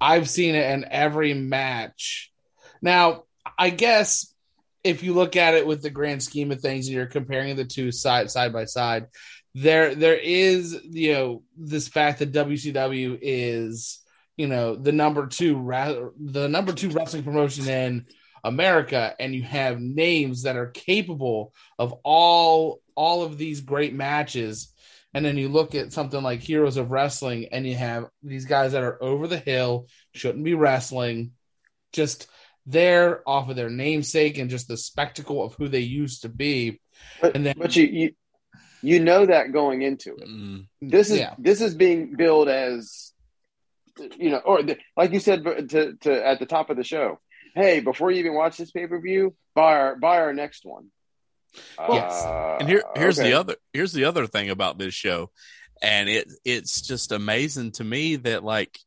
I've seen it in every match. Now, I guess if you look at it with the grand scheme of things, and you're comparing the two side side by side, there there is you know this fact that WCW is you know the number two the number two wrestling promotion in America, and you have names that are capable of all all of these great matches. And then you look at something like Heroes of Wrestling, and you have these guys that are over the hill, shouldn't be wrestling, just there off of their namesake and just the spectacle of who they used to be. But, And then- but you, you you know that going into it. Mm. This is Yeah. this is being billed as you know, or the, like you said to, to at the top of the show. Hey, before you even watch this pay per view, buy our buy our next one. Yes. Uh, And here, here's okay. the other here's the other thing about this show, and it it's just amazing to me that like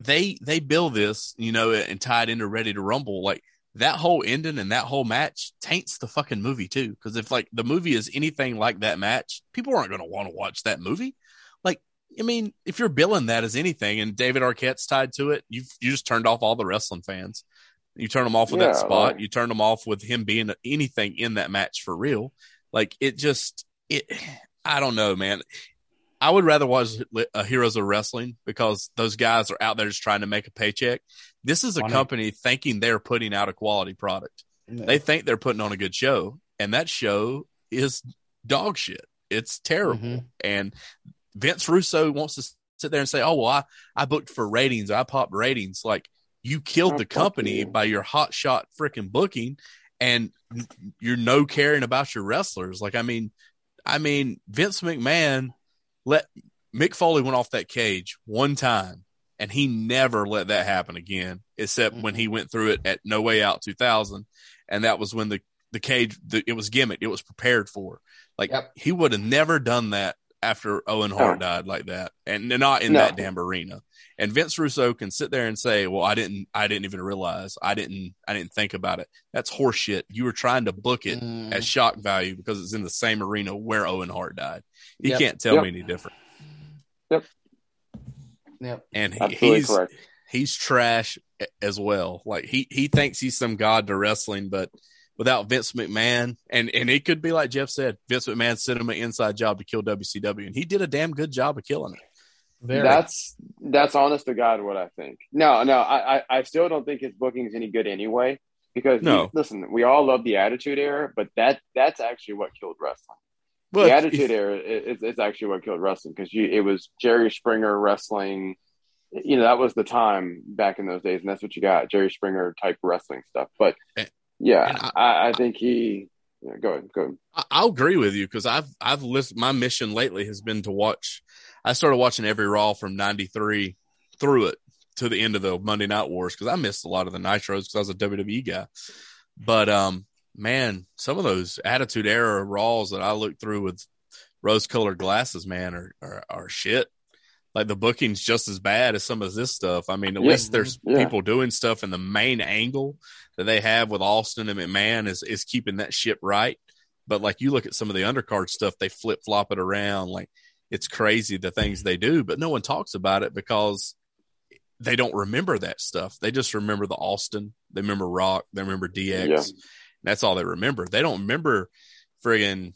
they they build this, you know, and tie it into Ready to Rumble. Like that whole ending and that whole match taints the fucking movie too. Because if like the movie is anything like that match, people aren't going to want to watch that movie. Like, I mean, if you're billing that as anything, and David Arquette's tied to it, you you just turned off all the wrestling fans. You turn them off with Yeah, that spot. like- you turn them off with him being anything in that match for real. Like it just it. I don't know, man. I would rather watch uh, Heroes of Wrestling because those guys are out there just trying to make a paycheck. This is a Funny. company thinking they're putting out a quality product. They think they're putting on a good show, and that show is dog shit. It's terrible. Mhm. And Vince Russo wants to sit there and say, "Oh well, I, I booked for ratings. I popped ratings." Like you killed Oh, the company by your hot shot freaking booking, and you're no caring about your wrestlers. Like I mean, I mean Vince McMahon let Mick Foley went off that cage one time, and he never let that happen again, except when he mm-hmm. went through it at No Way Out 2000, and that was when the the cage the, it was gimmick, it was prepared for. Like Yep. he would have never done that after Owen Hart No. died like that, and not in No. that damn arena. And Vince Russo can sit there and say, "Well, I didn't, I didn't even realize, I didn't, I didn't think about it." That's horseshit. You were trying to book it Mm. as shock value because it's in the same arena where Owen Hart died. You Yep. can't tell Yep. me any different. Yep. Yep. And he, he's correct. he's trash as well. Like he he thinks he's some god to wrestling, but without Vince McMahon, and and it could be like Jeff said, Vince McMahon sent him an inside job to kill WCW, and he did a damn good job of killing it. Very. That's that's honest to God what I think. No, no, I I, I still don't think his booking is any good anyway. Because No. we- listen, we all love the Attitude Era, but that that's actually what killed wrestling. Well, the if- Attitude Era is, is actually what killed wrestling because it was Jerry Springer wrestling. You know that was the time back in those days, and that's what you got Jerry Springer type wrestling stuff. But And- yeah, I- I, I think he. Yeah, go ahead, go ahead. I- I'll agree with you because I've I've listened. My mission lately has been to watch. I started watching every Raw from '93 through it to the end of the Monday Night Wars because I missed a lot of the Nitros because I was a WWE guy. But um, man, some of those Attitude Era Raws that I looked through with rose-colored glasses, man, are are, are shit. Like the booking's just as bad as some of this stuff. I mean, at Yeah. least there's Yeah. people doing stuff, and the main angle that they have with Austin and McMahon is is keeping that ship right. But like you look at some of the undercard stuff, they flip flop it around. Like it's crazy the things they do, but no one talks about it because they don't remember that stuff. They just remember the Austin, they remember Rock, they remember DX. Yeah. That's all they remember. They don't remember friggin'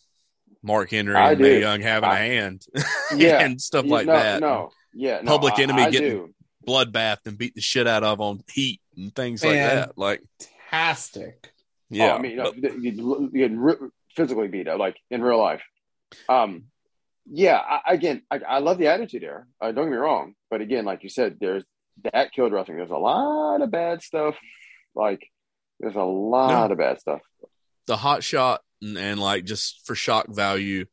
Mark Henry I and Mae do. Young having a I- hand Yeah. and stuff like no, that. No, yeah, no, Public I- Enemy I getting- do. Bloodbath and beat the shit out of on heat and things like that. Like, fantastic. yeah. Oh, I mean, no, but- you you get re- physically beat up, like in real life. Um, yeah, I, again, I, I love the Attitude Era. Uh, don't get me wrong, but again, like you said, there's that killed wrestling. There's a lot of bad stuff. Like there's a lot No. of bad stuff. the hot shot and, and like just for shock value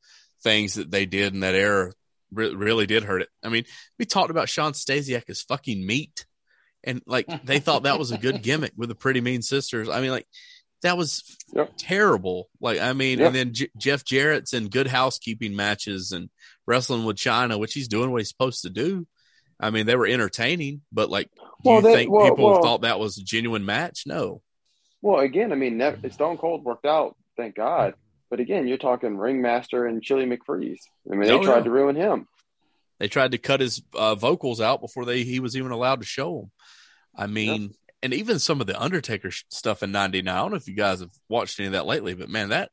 things that they did in that era re- really did hurt it. I mean, we talked about Shawn Stasiak as fucking meat, and like they thought that was a good gimmick with the Pretty Mean Sisters. I mean, like that was Yep. terrible. Like I mean, Yep. and then J- Jeff Jarrett's in good housekeeping matches and wrestling with Chyna, which he's doing what he's supposed to do. I mean, they were entertaining, but like, do Well, you they- think well- people well- thought that was a genuine match? No. Well, again, I mean, never, Stone Cold worked out, thank God. But again, you're talking Ringmaster and Chilly McFreeze. I mean, they Oh, tried yeah. to ruin him. They tried to cut his uh, vocals out before they he was even allowed to show them. I mean, and even some of the Undertaker stuff in '99. I don't know if you guys have watched any of that lately, but man, that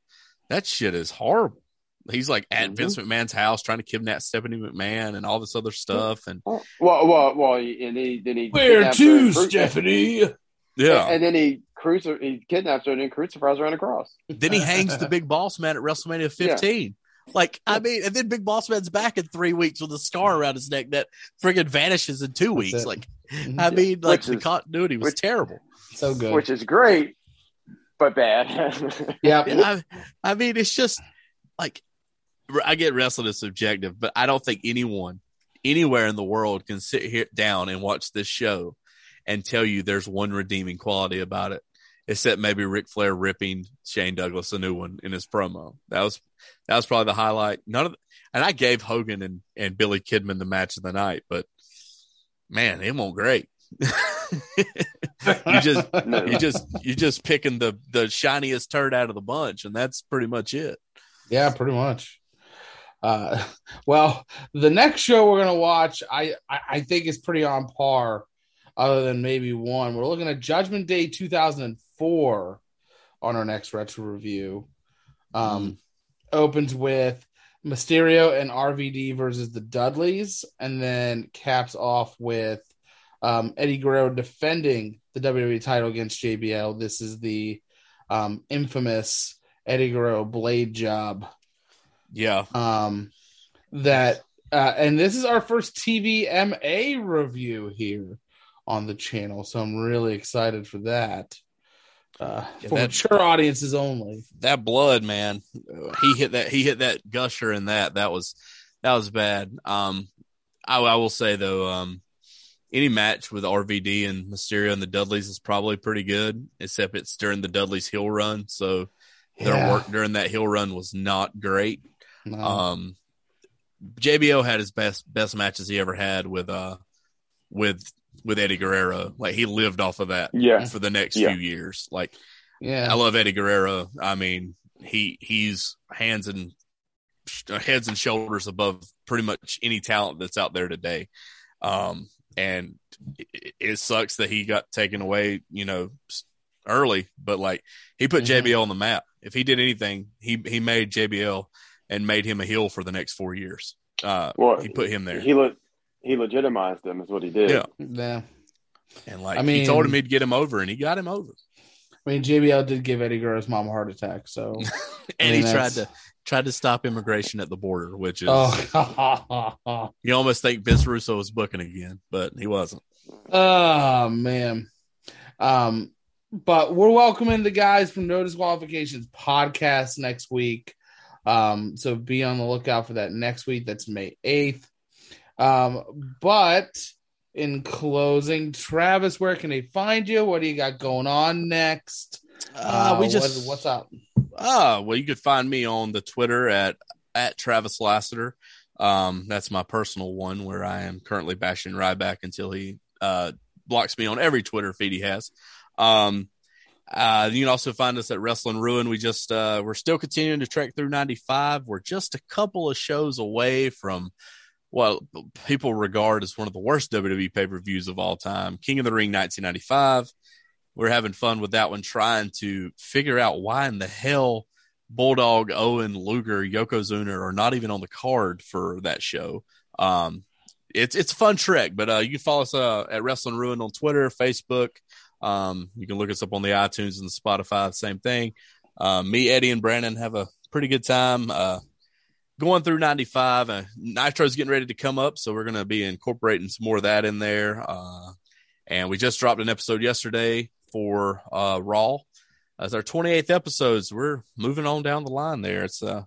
that shit is horrible. He's like at Mhm. Vince McMahon's house trying to kidnap Stephanie McMahon and all this other stuff, and Well, well, well, and he then he Where to, Stephanie? yeah. And then he cruci- he kidnaps her and then crucifies her on a cross. then he hangs the Big Boss Man at WrestleMania 15. Like, I mean, and then Big Boss Man's back in three weeks with a scar around his neck that friggin' vanishes in two weeks. Like, mm-hmm. I mean, like Which the is- continuity was which- terrible. So good. which is great, but bad. yeah. Yeah, I, I mean, it's just like I get wrestling is subjective, but I don't think anyone anywhere in the world can sit here down and watch this show and tell you there's one redeeming quality about it, except maybe Ric Flair ripping Shane Douglas a new one in his promo. That was that was probably the highlight. None of the, and I gave Hogan and and Billy Kidman the match of the night, but man, it went great. you just No. you just you just picking the the shiniest turd out of the bunch, and that's pretty much it. Yeah, pretty much. Uh, well, the next show we're gonna watch, I, I I think is pretty on par, other than maybe one. We're looking at Judgment Day 2004 on our next retro review. Um, opens with Mysterio and RVD versus the Dudleys, and then caps off with um, Eddie Guerrero defending the WWE title against JBL. This is the um, infamous Eddie Guerrero blade job Yeah, um that uh and this is our first TVMA review here on the channel so I'm really excited for that uh Yeah, for that- mature audiences only that blood, man. He hit that. He hit that gusher in that. That was that was bad. Um, I, I will say though, um, any match with RVD and Mysterio and the Dudleys is probably pretty good, except it's during the Dudleys heel run. So their Yeah. work during that heel run was not great. No. Um, JBL had his best best matches he ever had with uh with with Eddie Guerrero. Like he lived off of that yeah, for the next Yeah. few years. Like yeah I love Eddie Guerrero. I mean, he he's hands and heads and shoulders above pretty much any talent that's out there today. Um, and it, it sucks that he got taken away, you know, early. But like he put Mhm. JBL on the map. If he did anything, he he made JBL and made him a heel for the next four years. Uh, well, he put him there. He le- he legitimized them, is what he did. Yeah. yeah and like I mean, he told him he'd get him over, and he got him over. I mean JBL did give Eddie Guerrero's mom a heart attack so And mean, he tried to tried to stop immigration at the border, which is oh You almost think Vince Russo was booking again, but he wasn't. Oh man. Um, but we're welcoming the guys from No Disqualifications podcast next week. Um, so be on the lookout for that next week. That's May 8th. Um, but in closing, Travis, where can they find you? What do you got going on next? Uh, we what- just what's up? ah well, you could find me on the Twitter at at Travis Lassiter. Um, that's my personal one where I am currently bashing Ryback until he uh blocks me on every Twitter feed he has. Um, uh, you can also find us at Wrestling Ruined. We just uh, we're still continuing to trek through '95. We're just a couple of shows away from what people regard as one of the worst WWE pay per views of all time, King of the Ring 1995. We're having fun with that one, trying to figure out why in the hell Bulldog, Owen, Luger, Yokozuna are not even on the card for that show. Um, it's it's a fun trek, but uh, you can follow us uh, at Wrestling Ruined on Twitter, Facebook. Um, you can look us up on the iTunes and the Spotify, same thing. Uh, me, Eddie, and Brandon have a pretty good time. Uh, going through 95 and nitro's getting ready to come up so we're going to be incorporating some more of that in there uh, and we just dropped an episode yesterday for uh, raw as our 28th episodes we're moving on down the line there it's uh,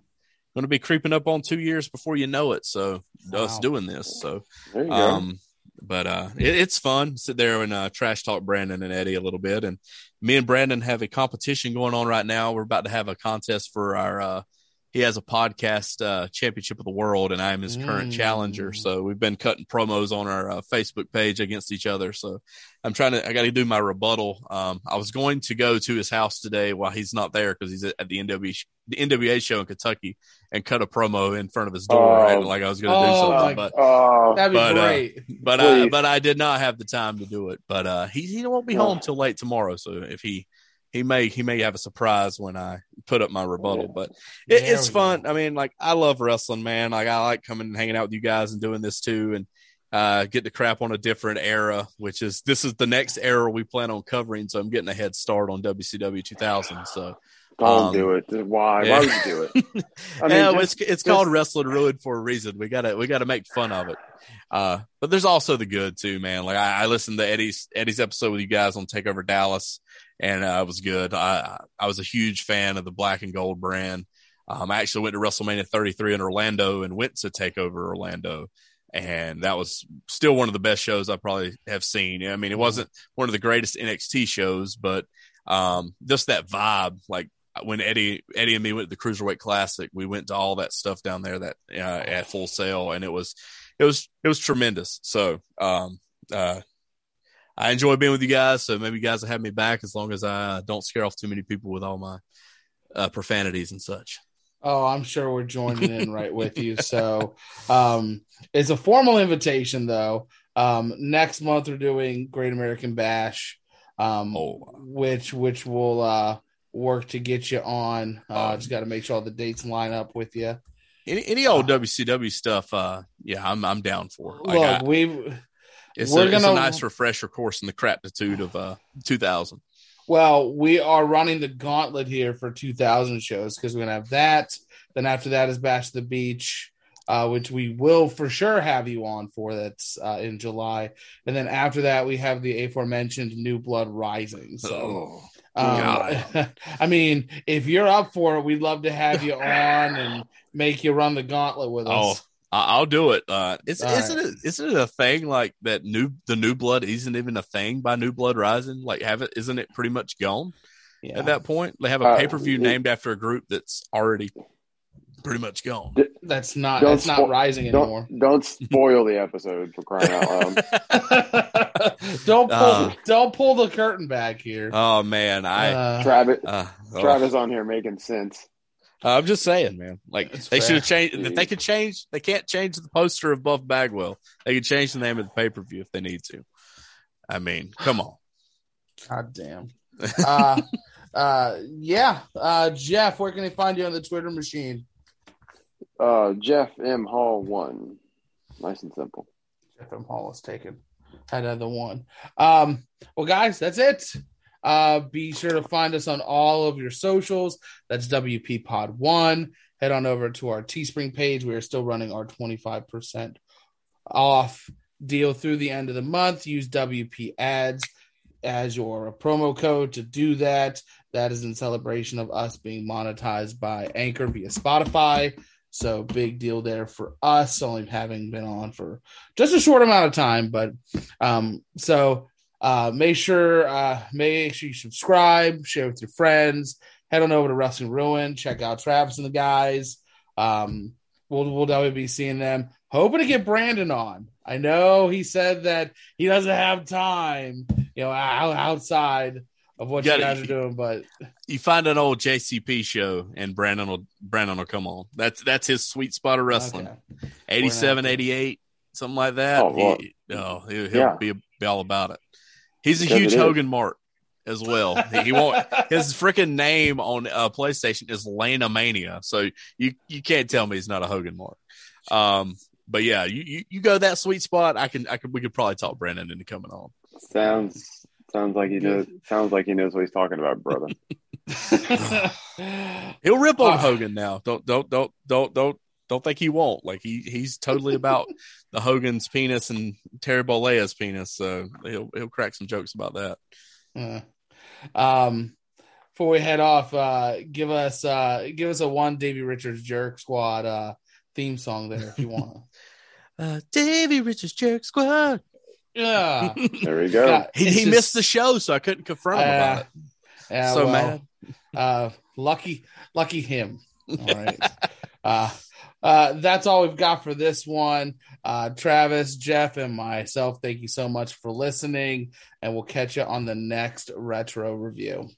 going to be creeping up on two years before you know it so Wow. us doing this so There you go. um, but uh, it, it's fun. Sit there and uh, trash talk Brandon and Eddie a little bit. And me and Brandon have a competition going on right now. We're about to have a contest for our. Uh, he has a podcast uh, championship of the world, and I am his current Mm. challenger. So we've been cutting promos on our uh, Facebook page against each other. So I'm trying to. I got to do my rebuttal. Um, I was going to go to his house today while he's not there because he's at, at the NW the NWA show in Kentucky and cut a promo in front of his door, Oh. right? Like I was going to do Oh, something, my but oh, That'd be But, uh, great. but I but I did not have the time to do it. But uh, he he won't be home till late tomorrow. So if he he may he may have a surprise when I put up my rebuttal. Yeah. But it, it's fun. go. I mean, like I love wrestling, man. Like I like coming and hanging out with you guys and doing this too, and uh, get to crap on a different era, which is this is the next era we plan on covering. So I'm getting a head start on WCW 2000. So don't um, do it. Why? yeah. Why would you do it? I mean, yeah, just- it's it's called wrestling ruined for a reason. We gotta we gotta make fun of it. Uh, but there's also the good too, man. Like I, I listened to Eddie's Eddie's episode with you guys on Takeover Dallas, and uh, it was good. I I was a huge fan of the black and gold brand. Um, I actually went to WrestleMania 33 in Orlando and went to Takeover Orlando, and that was still one of the best shows I probably have seen. I mean, it wasn't one of the greatest NXT shows, but um, just that vibe, like when Eddie Eddie and me went to the Cruiserweight Classic, we went to all that stuff down there that uh, at Full Sail, and it was it was it was tremendous. So um, uh, I enjoy being with you guys. So maybe you guys will have me back as long as I don't scare off too many people with all my uh, profanities and such. Oh, I'm sure we're joining in right with you. So, um, it's a formal invitation, though. Um, next month we're doing Great American Bash, um, Oh. which which will uh, work to get you on. Uh, Oh. just got to make sure all the dates line up with you. Any, any old WCW stuff, uh, yeah, I'm I'm down for. Like, Look, I- we it's, we're a, it's a nice refresher course in the craptitude of uh 2000. Well, we are running the gauntlet here for 2000 shows because we're gonna have that. Then after that is Bash to the Beach, uh, which we will for sure have you on for. That's uh, in July, and then after that we have the aforementioned New Blood Rising. So, Oh, um, I mean, if you're up for it, we'd love to have you on and make you run the gauntlet with Oh, us. I- I'll do it. Uh, it's, All isn't it isn't it a thing like that? New the new blood isn't even a thing by New Blood Rising. Like, have it? Isn't it pretty much gone Yeah. at that point? They have a Uh, pay per view named after a group that's already pretty much gone. That's not Don't that's not rising anymore. Don't don't spoil the episode for crying out loud. don't pull Uh. don't pull the curtain back here. Oh man, I Uh, Travis, uh, oh. Travis on here making sense. I'm just saying, man. Like That's they should have changed. If they could change, they can't change the poster of Buff Bagwell. They could change the name of the pay per view if they need to. I mean, come on. God damn. uh, uh, yeah. Uh, Jeff, where can they find you on the Twitter machine? Uh, Jeff M Hall one, nice and simple. Jeff M. Hall is taken. Had other one. Um, well, guys, that's it. Uh, be sure to find us on all of your socials. That's WP Pod One. Head on over to our Teespring page. We are still running our 25% off deal through the end of the month. Use WP ads as your promo code to do that. That is in celebration of us being monetized by Anchor via Spotify. So big deal there for us, only having been on for just a short amount of time. But um, so uh, make sure uh, make sure you subscribe, share with your friends. Head on over to Wrestling Ruined, check out Travis and the guys. Um, we'll we'll definitely be seeing them. Hoping to get Brandon on. I know he said that he doesn't have time, you know, outside of what you, You gotta- guys are doing, but You find an old JCP show, and Brandon will Brandon will come on. That's that's his sweet spot of wrestling. okay. 87, 88, something like that. Oh, Lord. he, no, he, will Yeah. be, be all about it. He's a huge it is. Hogan mark as well. he, he won't. His freaking name on uh, PlayStation is Lana Mania, so you you can't tell me he's not a Hogan mark. Um, but yeah, you, you you go that sweet spot. I can I could we could probably talk Brandon into coming on. Sounds sounds like he knows. Sounds like he knows what he's talking about, brother. He'll rip on Uh, Hogan now. Don't don't don't don't don't don't think he won't. Like he he's totally about the Hogan's penis and Terry Bollea's penis. So he'll he'll crack some jokes about that. Uh, um, before we head off, uh, give us uh, give us a one Davey Richards Jerk Squad uh, theme song there if you want. Uh, Davey Richards Jerk Squad. yeah, There we go. Yeah, He, he just- missed the show, so I couldn't confront him about Uh, it. yeah, so well, mad. Uh, lucky, lucky him. All right. uh, uh, that's all we've got for this one. Uh, Travis, Jeff, and myself, thank you so much for listening, and we'll catch you on the next retro review.